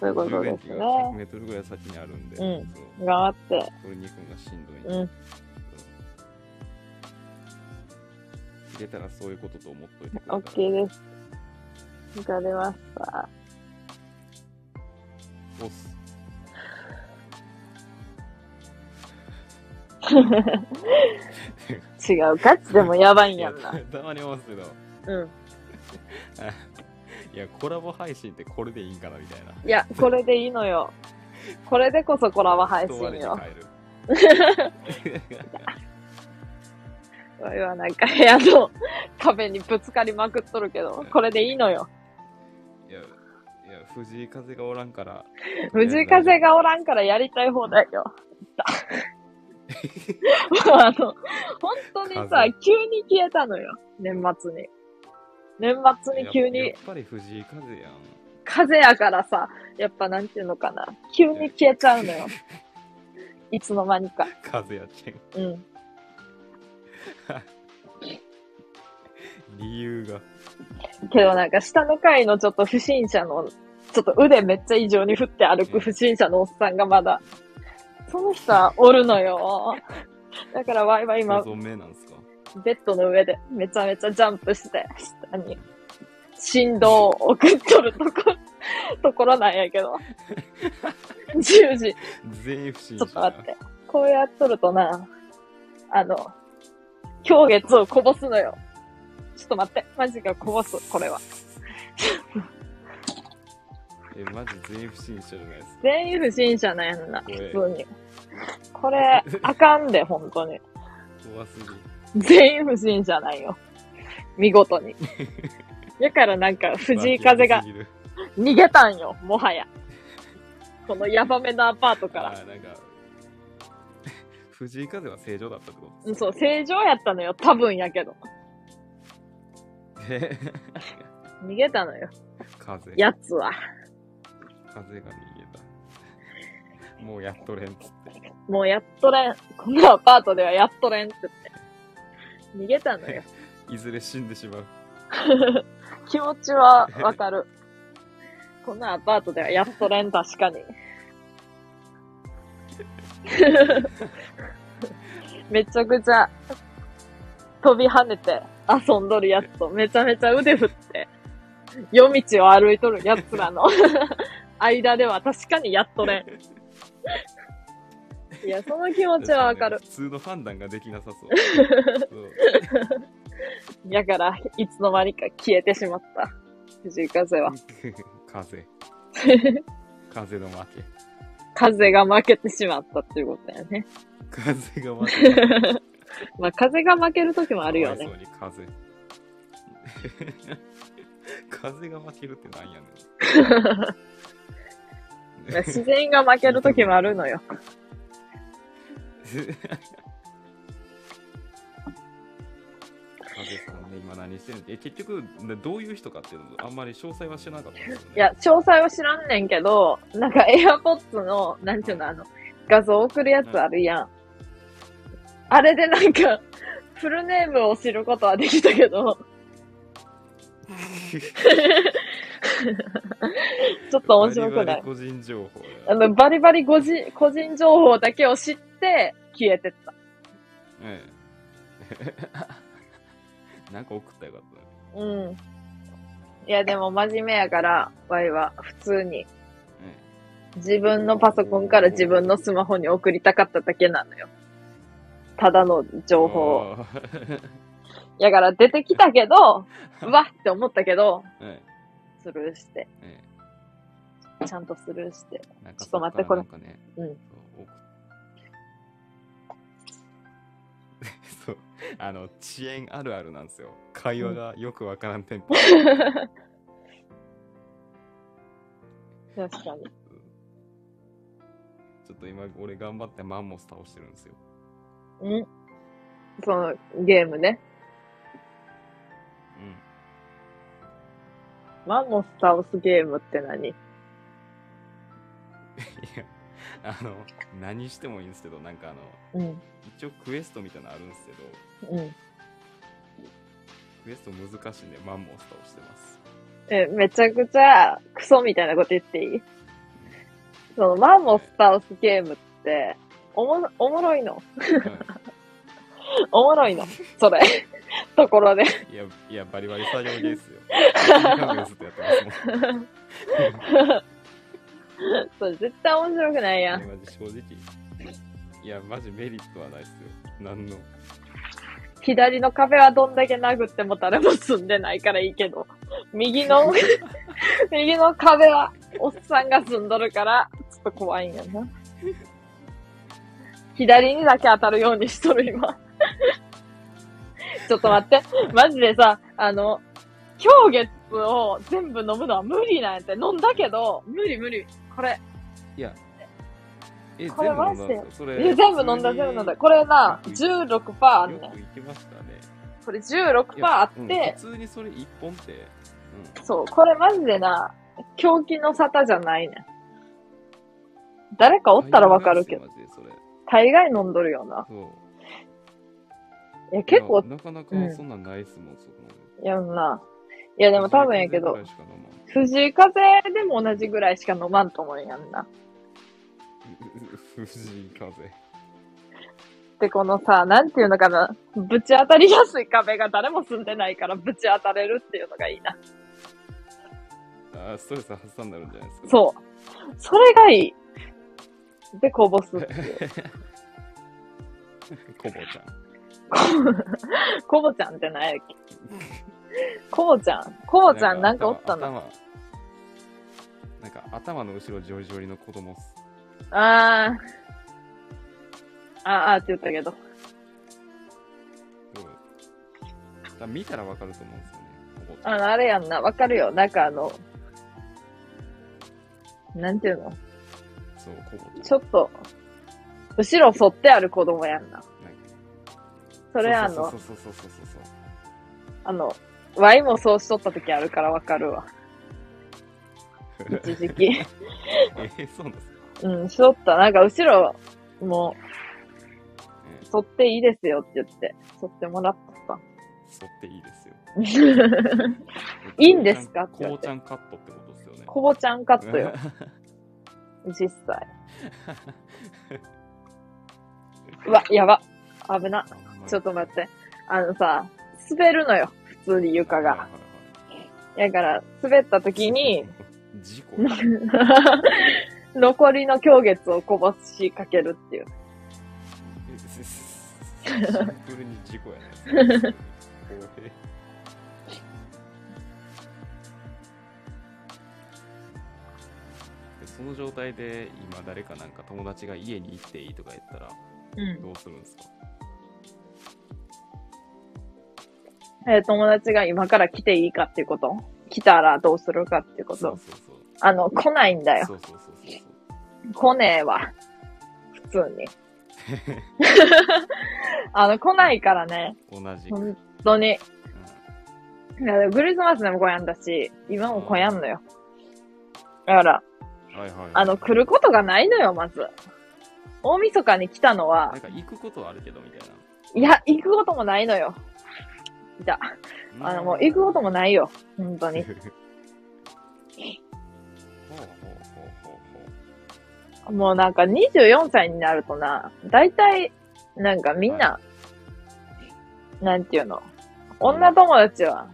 そういうことです充電器が100ね。メートルぐらい先にあるんで、うん頑張って。取りに行くのがしんどい。うん。切れたらそういうことと思っといてくれたら。OK です。わかりました。おっす。違う。ガチでもやばいんやんな。たまに思うんですけど、うん。いや、コラボ配信ってこれでいいんかなみたいな。いや、これでいいのよ。これでこそコラボ配信よ。人割れに変える。これはなんか部屋の壁にぶつかりまくっとるけど、これでいいのよ。いや、いや、藤井風がおらんから、藤井風がおらんからやりたい放題よ。も うあの、本当にさ風、急に消えたのよ。年末に。年末に急にややっぱり藤井風やん。風やからさ、やっぱなんていうのかな。急に消えちゃうのよ。いつの間にか。風やちん。うん。理由が。けどなんか下の階のちょっと不審者の、ちょっと腕めっちゃ異常に振って歩く不審者のおっさんがまだ、その人はおるのよ。だからワイワイ今、ご存命なんですか？ベッドの上でめちゃめちゃジャンプして、下に振動を送っとるとこ、ところなんやけど。10時。全員不審ちょ者っと待って。こうやっとるとな、あの、狂月をこぼすのよ。ちょっと待って。マジかこぼす、これは。え、マジ全員不審者じゃないですか。全員不審者なんやんな、怖い普通に。これ、あかんで、本当に。怖すぎ。全員不審者なんよ。見事に。だからなんか、藤井風が逃げたんよ、もはや。このヤバめのアパートから。なんか、藤井風は正常だったってこと？うんそう、正常やったのよ、多分やけど。え？逃げたのよ、風。やつは。風が逃げた。もうやっとれんっつって。もうやっとれん。このアパートではやっとれんって言って。逃げたのよ。いずれ死んでしまう。気持ちはわかる。このアパートではやっとれん、確かに。めちゃくちゃ飛び跳ねて遊んどるやつとめちゃめちゃ腕振って夜道を歩いとるやつらの間では確かにやっとれん。いや、その気持ちはわかる。普通の判断ができなさそう。そうやから、いつの間にか消えてしまった。藤井風は。風。風の負け。風が負けてしまったっていうことだよね。風が負け。まあ、風が負ける時もあるよね。そうに風。風が負けるってなんやねん。自然が負ける時もあるのよ。んね、今何してるえ、結局、などういう人かっていうのあんまり詳細は知らなかったね。いや、詳細は知らんねんけど、なんか AirPods の、なんていうの、あの、画像送るやつあるやん。あれでなんか、フルネームを知ることはできたけど、ちょっと面白くないバリバリ個人情報あの、バリバリ個人個人情報だけを知って消えてった。ええ。なんか送ったらよかったね。うん。いや、でも真面目やから、ワイは普通にえ自分のパソコンから自分のスマホに送りたかっただけなのよ。ただのえ情報を。おー やから出てきたけど、うわっって思ったけど、えスルーして、ええちゃんとスルーして。えなんかちょっと待ってそからなんかね、うん そう、あの、遅延あるあるなんですよ。会話がよくわからんテンポ。確かに。ちょっと今、俺頑張ってマンモス倒してるんですよ。んそのゲームね。マンモス倒すゲームって何？いや、あの、何してもいいんですけど、なんかあの、うん。一応クエストみたいなのあるんですけど、うん。クエスト難しいんでマンモス倒してます。え、めちゃくちゃクソみたいなこと言っていい？そのマンモス倒すゲームって、おも、おもろいの？おもろいの？それ。ところで。いや、いや、バリバリ作業ゲーですよ。1時間ぐらいずっとやってますもん。それ絶対面白くないやん。いやマジ正直。いや、マジメリットはないっすよ。なんの。左の壁はどんだけ殴っても誰も住んでないからいいけど、右の、右の壁はおっさんが住んどるから、ちょっと怖いんやな。左にだけ当たるようにしとる今。ちょっと待って。マジでさ、あの、氷月を全部飲むのは無理なんやって。飲んだけど、無理無理。これ、いや、え、これマジで。え全部飲んだ、全部飲んだ。これな、16%あんねん。よく行きましたね。これい16%やあっうんて、普通にそれ1本って、うん。そう、これマジでな、狂気の沙汰じゃないねん。誰かおったらわかるけど。大概飲んどるよな。そう。いや、結構なかなかうんそんなんないっすもん、そこいやんな。いや、でも多分やけど藤井風でも同じぐらいしか飲まんと思うんやんな。藤井風。で、このさ、なんていうのかな、ぶち当たりやすい壁が誰も住んでないからぶち当たれるっていうのがいいな。あーストレス発散になるんじゃないですか。そう。それがいい。で、こぼすっていう。コボちゃん。コボちゃんって何やっけ？コボちゃん？コボちゃんなんかおったの？頭なんか頭の後ろジョリジョリの子供っす。あー。あーあーって言ったけど。そう見たらわかると思うんですよね。コボちゃん。あの、あれやんな。わかるよ。なんかあの、なんていうの？そう、コボちゃん。ちょっと、後ろ反ってある子供やんな。それあのそう、そうそうそう。あの、ワイもそうしとった時あるからわかるわ。一時期。えー、そうなんですか？うん、しとった。なんか後ろ、もえう、反っていいですよって言って、反ってもらった。ー、剃っていいですよ。いいんですか？ってこうちゃんカットってことですよね。コボちゃんカットよ。実際。うわ、やば。危な。ちょっとと待って。あのさ、滑るのよ。普通に床が。だから、滑った時に、事故 残りの狂月をこぼしかけるっていう。シンプルに事故やね。その状態で今誰かなんか友達が家に行っていいとか言ったらうん。どうするんですか？えー友達が今から来ていいかっていうこと？来たらどうするかっていうこそうとそうそう。あの、来ないんだよ。そうそうそうそうそう。来ねえわ。普通に。あの、来ないからね。同じく。本当に。ういやクリスマスでも来やんだし、今も来やんのよ。だから、んはいはい。あの、来ることがないのよ、まず。大晦日に来たのはなん、か行くことはあるけどみたいな。いや、行くこともないのよ。いた。あの、もう行くこともないよ。本当に。もうなんか24歳になるとな、大体、なんかみんな、なんていうの、女友達は、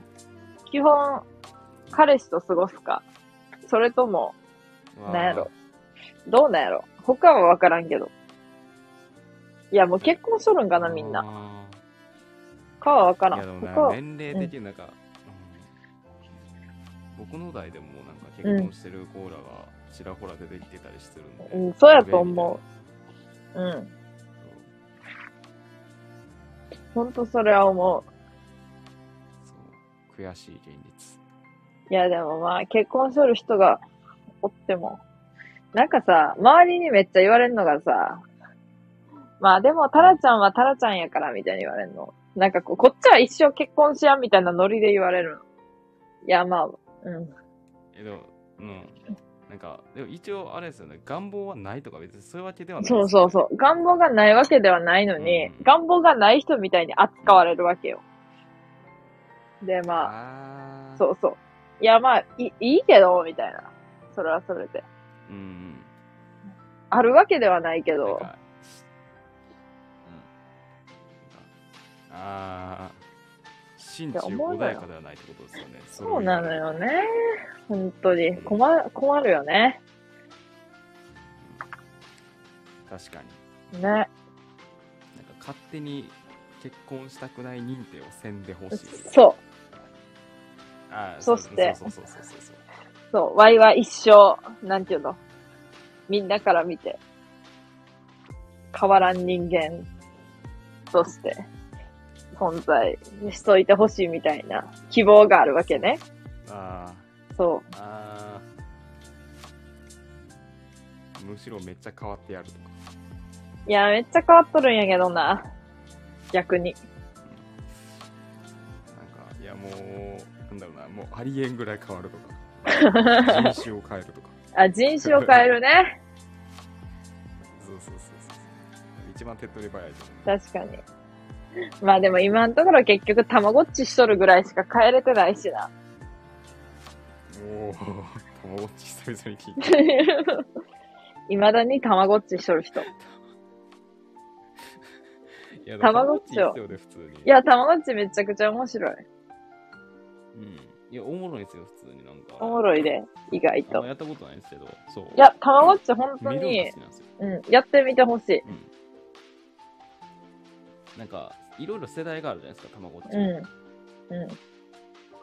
基本、彼氏と過ごすか、それとも、う。なんやろ、どうなんやろ、他はわからんけど。いや、もう結婚しとるんかな、みんな。な。かはわからん。いやでもな他は、年齢的になんか、うん僕の代でもなんか結婚してる子らがちらほら出てきてたりしてるんで、うんそうやと思う。うん。ほんとそれは思う。そう悔しい現実いや、でもまあ、結婚しとる人がおっても、なんかさ、周りにめっちゃ言われるのがさ、まあでも、タラちゃんはタラちゃんやからみたいに言われるの。なんかこう、こっちは一生結婚しやんみたいなノリで言われるの。いや、まあ、うん。えでもうんなんかでも一応あれですよね願望はないとか別にそういうわけではないそうそうそう。願望がないわけではないのに、うん願望がない人みたいに扱われるわけよ。で、まあ、ああそうそう。いや、まあ、いいいけど、みたいな。それはそれで。うんうんあるわけではないけど、ああ心中穏やかではないってことですよねそうなのよよね。本当に。困る、困るよね。確かにね。なんか勝手に結婚したくない認定をせんでほしい。そう。あーそしてそうそうそうそうそうそう。ワイは一生、なんていうの？みんなから見て、変わらん人間として、存在しといてほしいみたいな希望があるわけね。あそーあーむしろめっちゃ変わってやるとか。う。いや、めっちゃ変わっとるんやけどな。逆に。なんか、いやもう、なんだろうな、もうありえんぐらい変わるとか。人種を変えるとか。あ、人種を変えるね。そうそうそうそう。一番手っ取り早いと思う。確かに。まあでも今のところ結局たまごっちしとるぐらいしか変えれてないしな。おお、たまごっち久々に聞いた。未だにたまごっちしとる人。いいやたまごっちをい。や、たまごっちめちゃくちゃ面白い。うん。いや、おもろいですよ、普通になんか。おもろいで、意外と。やったことないんですけど、そう。いや、たまごっち本当に。うん、やってみてほしい。うん。なんか、いろいろ世代があるじゃないですか、たまごっち。うん。う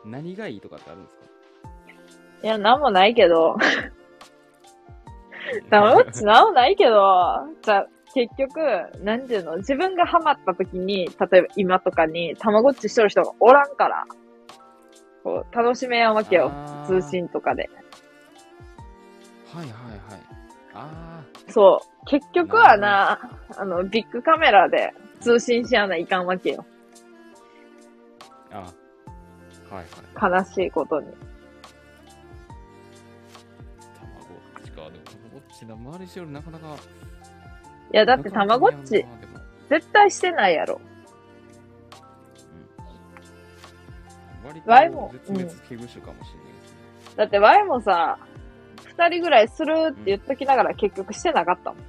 ん。何がいいとかってあるんですか？いや、なんもないけど、たまごっちなんもないけど、じゃあ、結局、なんていうの、自分がハマった時に、例えば今とかに、たまごっちしとる人がおらんから、こう、楽しめやんわけよ。通信とかで。はいはいはい。あそう。結局はな、あの、ビッグカメラで通信しやないかんわけよ。あ。ああ。はいはい。悲しいことに。たまごっちか。でも、たまごっちな、周りしよるなかなか。いや、だってたまごっち、絶対してないやろ。割ワイもと絶滅危惧種かもしれないですね。だってワイもさ、二人ぐらいするって言っときながら結局してなかったもん。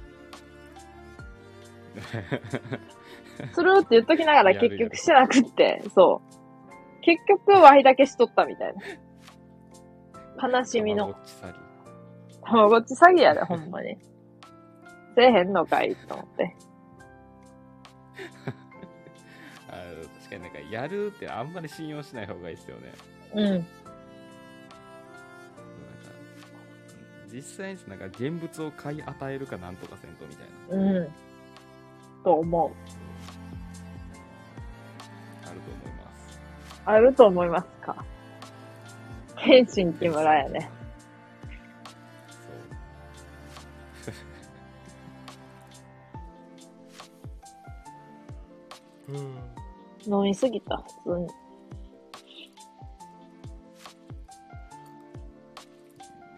するって言っときながら結局してなくって、そう。結局、ワイだけしとったみたいな。悲しみのたま。ごっち詐欺たまごっち詐欺やで、ほんまに。せえへんのかいと思って。あ確かになんかやるってあんまり信用しない方がいいですよね。うん。実際になんか現物を買い与えるかなんとかせんとみたいな。うん。と思う。あると思いますか？天心木村やね。うん。飲みすぎた、普通に。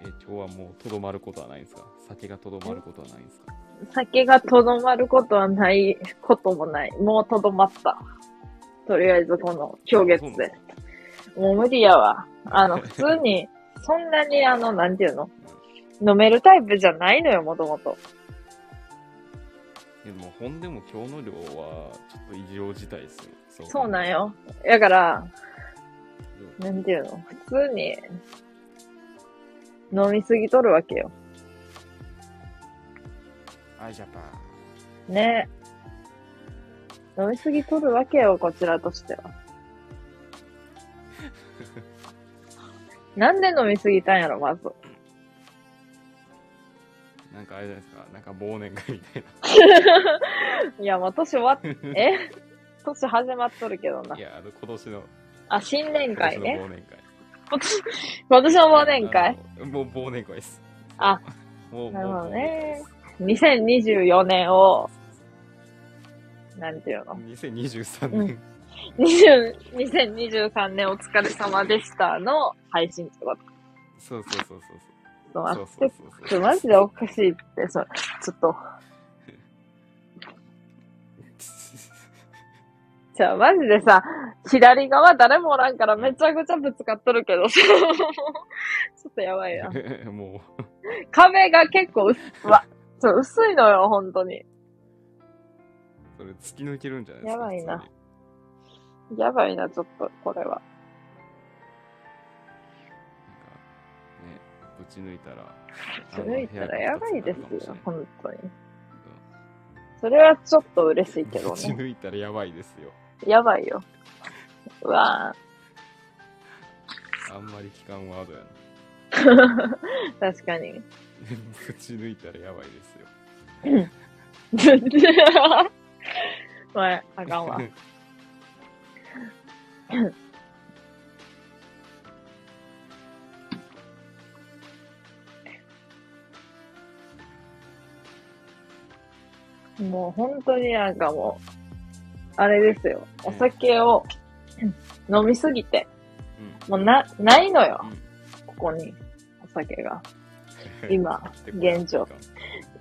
え、今日はもうとどまることはないんですか？酒がとどまることはないんですか？酒がとどまることはないこともない。もうとどまった。とりあえずこの今日月で。もう無理やわ。あの、普通に、そんなにあの、なんていうの？飲めるタイプじゃないのよ、もともと。でも、ほんでも今日の量はちょっと異常事態ですよ。そそうなんよ。だから、うんなんていうの？普通に、飲みすぎとるわけよ。アイジャパン。ね飲みすぎとるわけよ、こちらとしては。なんで飲みすぎたんやろ、まず。なんかあれじゃないですか。なんか忘年会みたい いや、もう年終わっ、え？年始まっとるけどなな。い。や、あの、今年の、あ、新年会ね。今年の忘年会。今年、今年の忘年会？もう忘年会です。あ、もう、なるほどねです。2024年を、なんていうの？2023う年。20 2023年お疲れ様でしたの配信ってこと。そうそうそうそうちょっとそう。そうそうそうちょ、マジでおかしいって、そちょっと。じゃあ、マジでさ、左側誰もおらんからめちゃくちゃぶつかっとるけど、ちょっとやばいな。も壁が結構わ、ちょ、薄いのよ、本当に。う、それ突き抜けるんじゃないですか。やばいなやばいな、ちょっと、これは。なんか、ね、ぶち抜いたら。抜いたらやばいですよ、本当に。それはちょっと嬉しいけどぶちね。抜いたらやばいですよ。やばいよ。うわぁ。あんまり聞かんワードやな。確かに。ぶち抜いたらやばいですよ。お前、あかんわ。もう本当になんかもう、あれですよ。お酒を飲みすぎて、もうな、ないのよ。ここに、お酒が。うん今現状。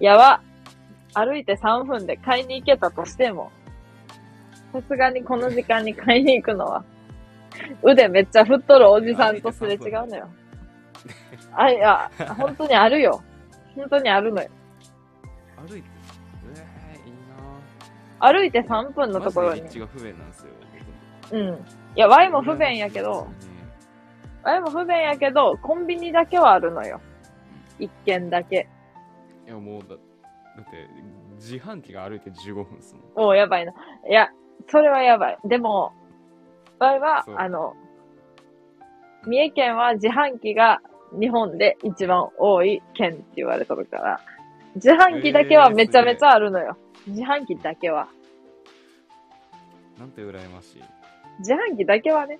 やば。歩いて3分で買いに行けたとしても、さすがにこの時間に買いに行くのは、腕めっちゃ振っとるおじさんとすれ違うのよ。あ、いや、本当にあるよ。本当にあるのよ。歩いて、えー、いいな歩いて3分のところにが不便なんですよ。うん。いや、ワイも不便やけど、ワイも不便やけど、コンビニだけはあるのよ。一軒だけ。いや、もうだ、だって、自販機が歩いて15分ですもん。おう、やばいな。いや、それはやばい。でも、ワイはあの、三重県は自販機が日本で一番多い県って言われとるから、自販機だけはめちゃめちゃあるのよ。自販機だけは。なんて羨ましい。自販機だけはね、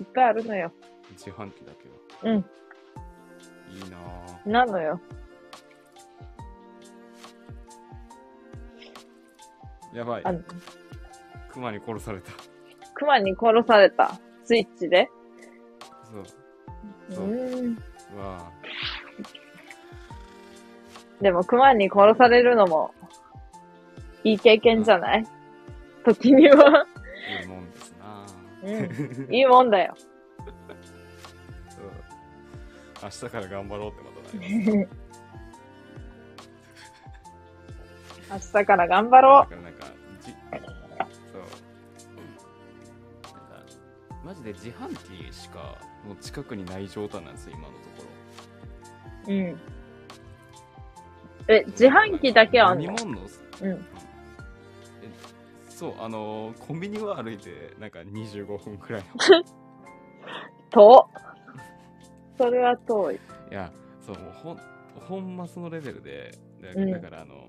いっぱいあるのよ。自販機だけは。うん。いいなぁ。なのよ。やばい熊に殺された。熊に殺された。スイッチで？そう。そううーん。うわでも熊に殺されるのも、いい経験じゃない？時には。ぁ、いいもんですなぁ。うん。いいもんだよ。明日から頑張ろうってまたなります。明日から頑張ろだマジで自販機しかもう近くにない状態なんですよ、今のところ。う。うん。え、自販機だけあんの？飲み物の？うん。えそう、あのーコンビニは歩いて、なんか25分くらいの。遠っそれは遠い。いや、そう、もうほん、ほんまそのレベルで、だうんだからあの、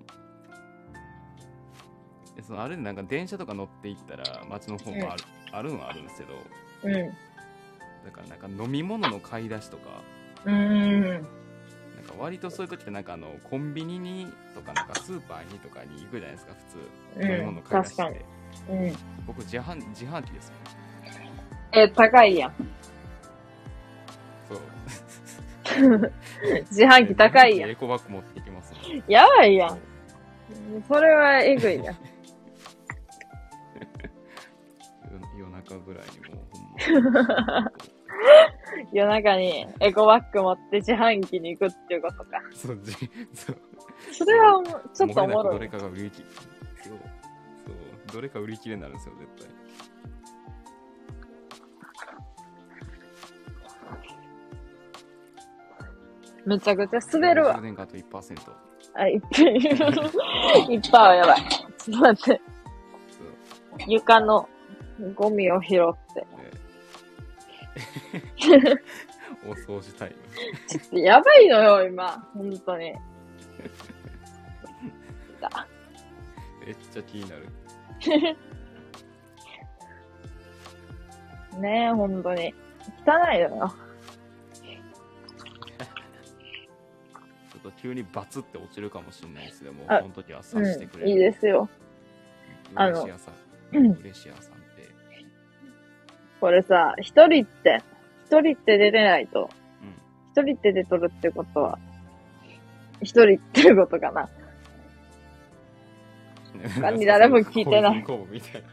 えそのあれでなんか電車とか乗って行ったら街の方もある,、あるのはあるんですけど、うん。だからなんか飲み物の買い出しとか、うーん。なんか割とそういう時ってなんかあのコンビニにとかなんかスーパーにとかに行くじゃないですか、普通。飲みうん。物買い出しってに。。うん。僕自販、自販機ですもん。え、高いやん。そう。自販機高いやん。エコバッグ持っていきますもん。やばいやん。それはえぐいやん。夜夜中ぐらいにも。夜中にエコバッグ持って自販機に行くっていうことか。そう、じそう。それはちょっとおもろいどれ。かが売り切れ。そう。そう。どれか売り切れになるんですよ、絶対。めちゃくちゃ滑るわ充。電があと1%。そう。あ、いっぱい。いっぱいはやばい。ちょっと待って。床のゴミを拾って。で お掃除タイム。ちょっとやばいのよ、今。本当に。だめっちゃ気になる。ねえ、本当に。汚いのよ。ちょっと急にバツって落ちるかもしれないですけども、あその時は察してくうん、れる。いいですよ。あの嬉し屋さん。うん嬉し屋さ。これさ、一人って、一人って出てないと、うん。一人って出とるってことは、一人っていうことかな。他に誰も聞いてない小泉公文みたいな。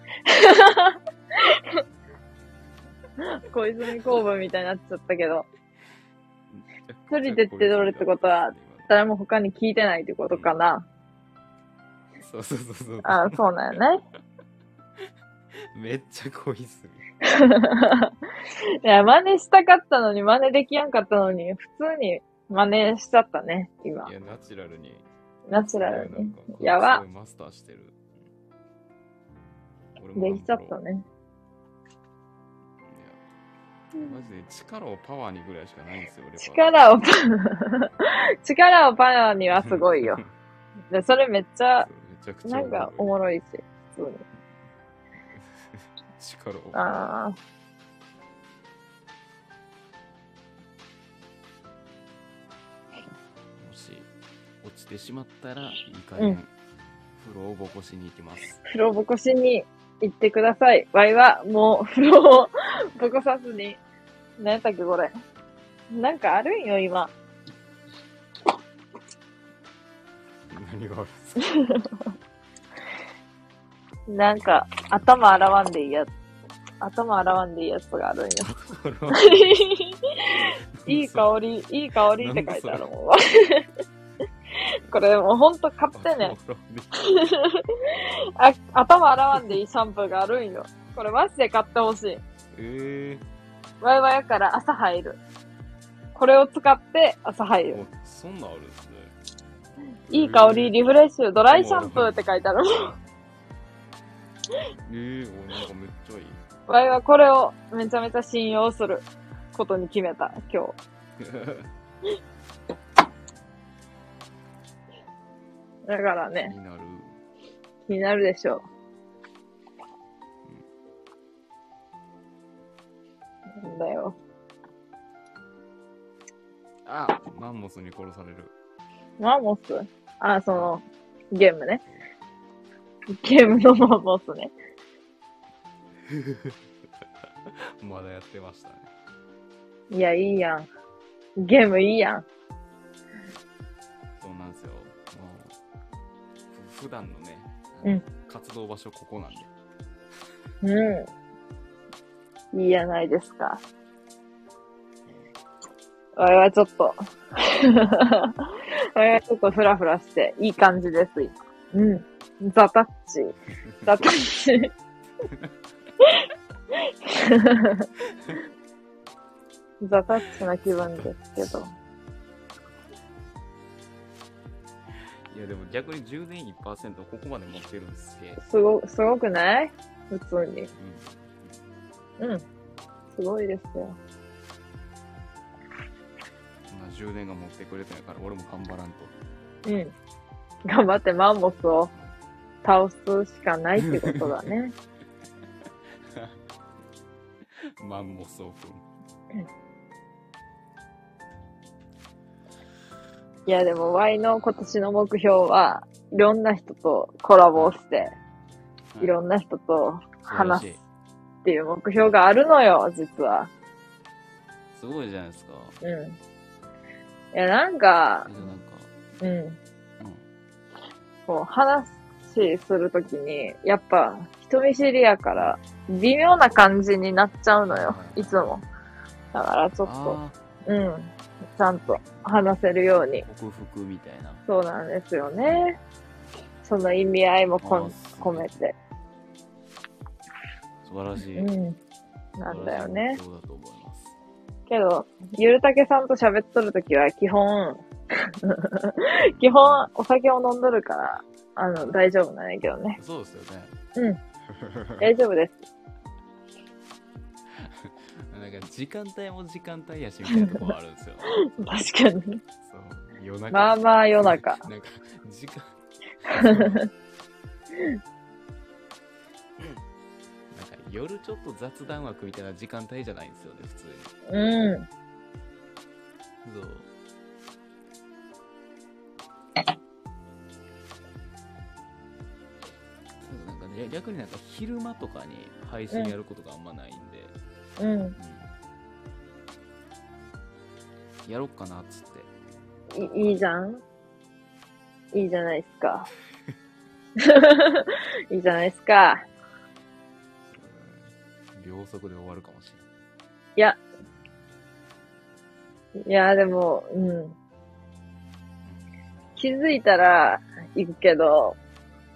小泉公文みたいになっちゃったけど、一人でってどれってことは誰も他に聞いてないってことかな。そうそうそうそう。あそうなんよね。めっちゃ小泉。いや、真似したかったのに、真似できやんかったのに、普通に真似しちゃったね、今い。や、ナチュラルに。ナチュラルに。やばマスターしてる。できちゃったね。いやマジで力をパワーにぐらいしかないんですよ、俺は。力をパ、力をパワーにはすごいよ。で、それめっちゃ、ちゃくちゃなんかおもろいし、普通に。力を。ああ。もし落ちてしまったら、いい加減、うん風呂をぼこしに行きます。風呂ぼこしに行ってください。ワイはもう風呂をぼこさずに。何やったっけこれ。なんかあるんよ、今。何があるんですか？なんか、頭洗わんでいいやつ。頭洗わんでいいやつがあるんよ。いい香り、いい香りって書いてあるもん。これもうほんと買ってね。あ、頭洗わんでいいシャンプーがあるんよ。これマジで買ってほしい。えワイワイやから朝入る。これを使って朝入ー、る。おそんなんあるんですね。いい香り、リフレッシュ、ドライシャンプーって書いてあるもん。えー、おなんかめっちゃいい。ワイはこれをめちゃめちゃ信用することに決めた、今日。だから気ね、になる。気になるでしょう。なんだよ。あマンモスに殺される。マンモス？あ、その、ゲームね。ゲームのマンモスね。まだやってましたね。いや、いいやん。ゲームいいやん。そうなんですよ。もう、ふ普段のね、うん活動場所ここなんで。うん。いいやないですか。わいはちょっと、わいはちょっとフラフラして、いい感じです、今。うん。ザタッチ。ザタッチ。ザタッチな気分ですけど。いやでも逆に10年1%ここまで持ってるんですげえ。すご、すごくない？普通に。うん。うん。すごいですよ。そんな10年が持ってくれてないから俺も頑張らんと。うん。頑張ってマンモスを倒すしかないってことだね。マンモスオープン。いや、でも、Y の今年の目標は、いろんな人とコラボをして、いろんな人と話すっていう目標があるのよ、実は。すごいじゃないですか。うん。いや、なんかんか、うん。うん。こう、話するときに、やっぱ、人見知りやから、微妙な感じになっちゃうのよ、いつも。だから、ちょっと、あうん。ちゃんと話せるようにあ、。克服みたいな。そうなんですよね。その意味合いもこ込めて。素晴らしい。うん。なんだよね。そうだと思います。けど、ゆるたけさんと喋っとるときは基本、基本お酒を飲んどるから、あの、大丈夫なんやけどね。そうですよね。うん。大丈夫です。なんか時間帯も時間帯やしみたいなところあるんですよ。確かに。そう。夜中。まあまあ夜中。なんか、時間。なんか夜ちょっと雑談枠みたいな時間帯じゃないんですよね、普通に。うん。そう。んかね、逆になんか昼間とかに配信やることがあんまないんで、うん。うんやろっかなっつって。いいいじゃん？いいじゃないですか。いいじゃないですか。うん秒速で終わるかもしいや。いや、でも、うん。気づいたら行くけど、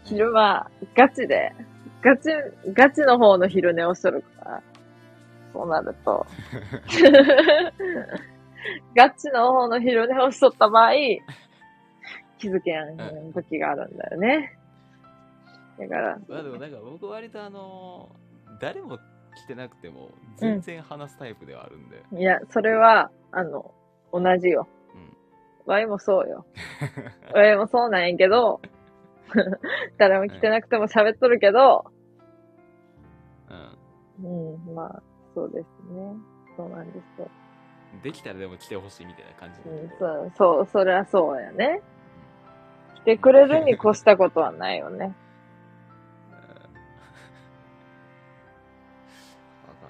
昼間、ガチで、ガチ、ガチの方の昼寝をしとるから、そうなると、ガチの方の昼寝をしとった場合、気づけん時があるんだよね。だから。まあでもなんか僕割とあのー誰も来てなくても全然話すタイプではあるんで。いや、それは、あの、同じよ。うん。ワイもそうよ。ワイもそうなんやけど、誰も来てなくても喋っとるけど、うん。うん、まあ、そうですね。そうなんですよ。できたらでも来てほしいみたいな感じうんそう、そう、それはそうやね。来てくれるに越したことはないよね。わか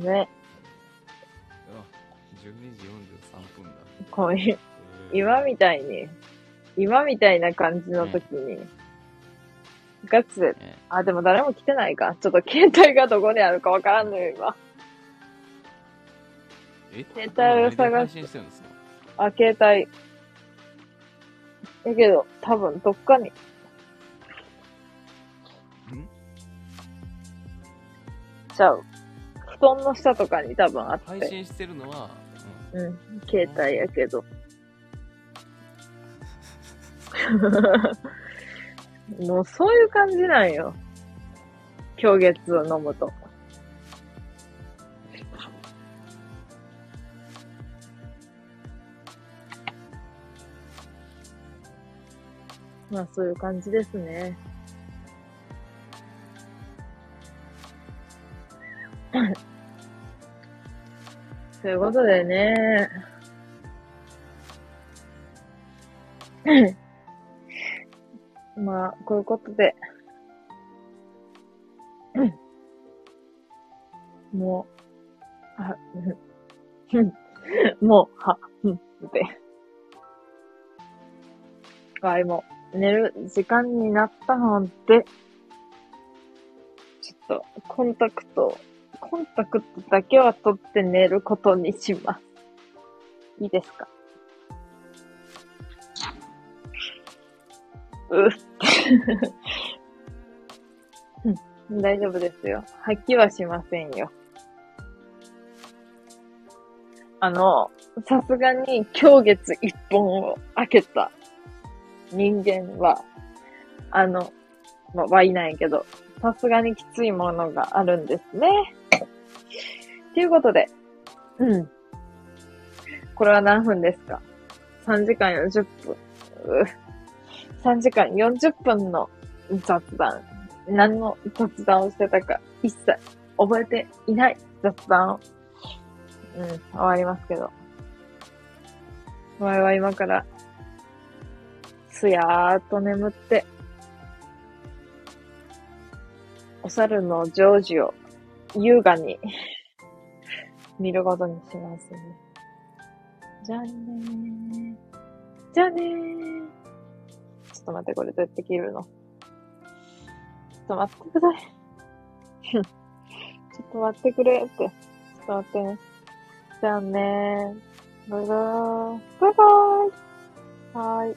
るわ。ね。あ12時43分だ。こういう、えー今みたいに、今みたいな感じの時に、ガチで、ねあ、でも誰も来てないか。ちょっと携帯がどこにあるかわからんのよ、今。え？携帯を探してあ、携帯。だけど、多分どっかに、ん？ちゃう。布団の下とかに多分あって。配信してるのは、うんうん、携帯やけど。もうそういう感じなんよ。今日月を飲むと。まあそういう感じですね。ということでね。まあ、こういうことで。もう、あ、もう、は、うん、って。はい、もう、寝る時間になったので、ちょっと、コンタクトコンタクトだけは取って寝ることにします。いいですか？う。大丈夫ですよ。吐きはしませんよ。あの、さすがに今日月一本を開けた人間は、あの、まあ、はいないけど、さすがにきついものがあるんですね。ということで、うん。これは何分ですか ?3 時間40分。3時間40分の雑談。何の雑談をしてたか一切覚えていない雑談を。うん、終わりますけど。前は今から、すやーっと眠って、お猿のジョージを優雅に 見ることにしますね。じゃあねー。じゃあねー。ちょっと待って、これどうやって切るの？ちょっと待ってください。ちょっと待ってくれって。ちょっと待ってね。じゃあねー。バイバーイ。バイバーイ。はーい。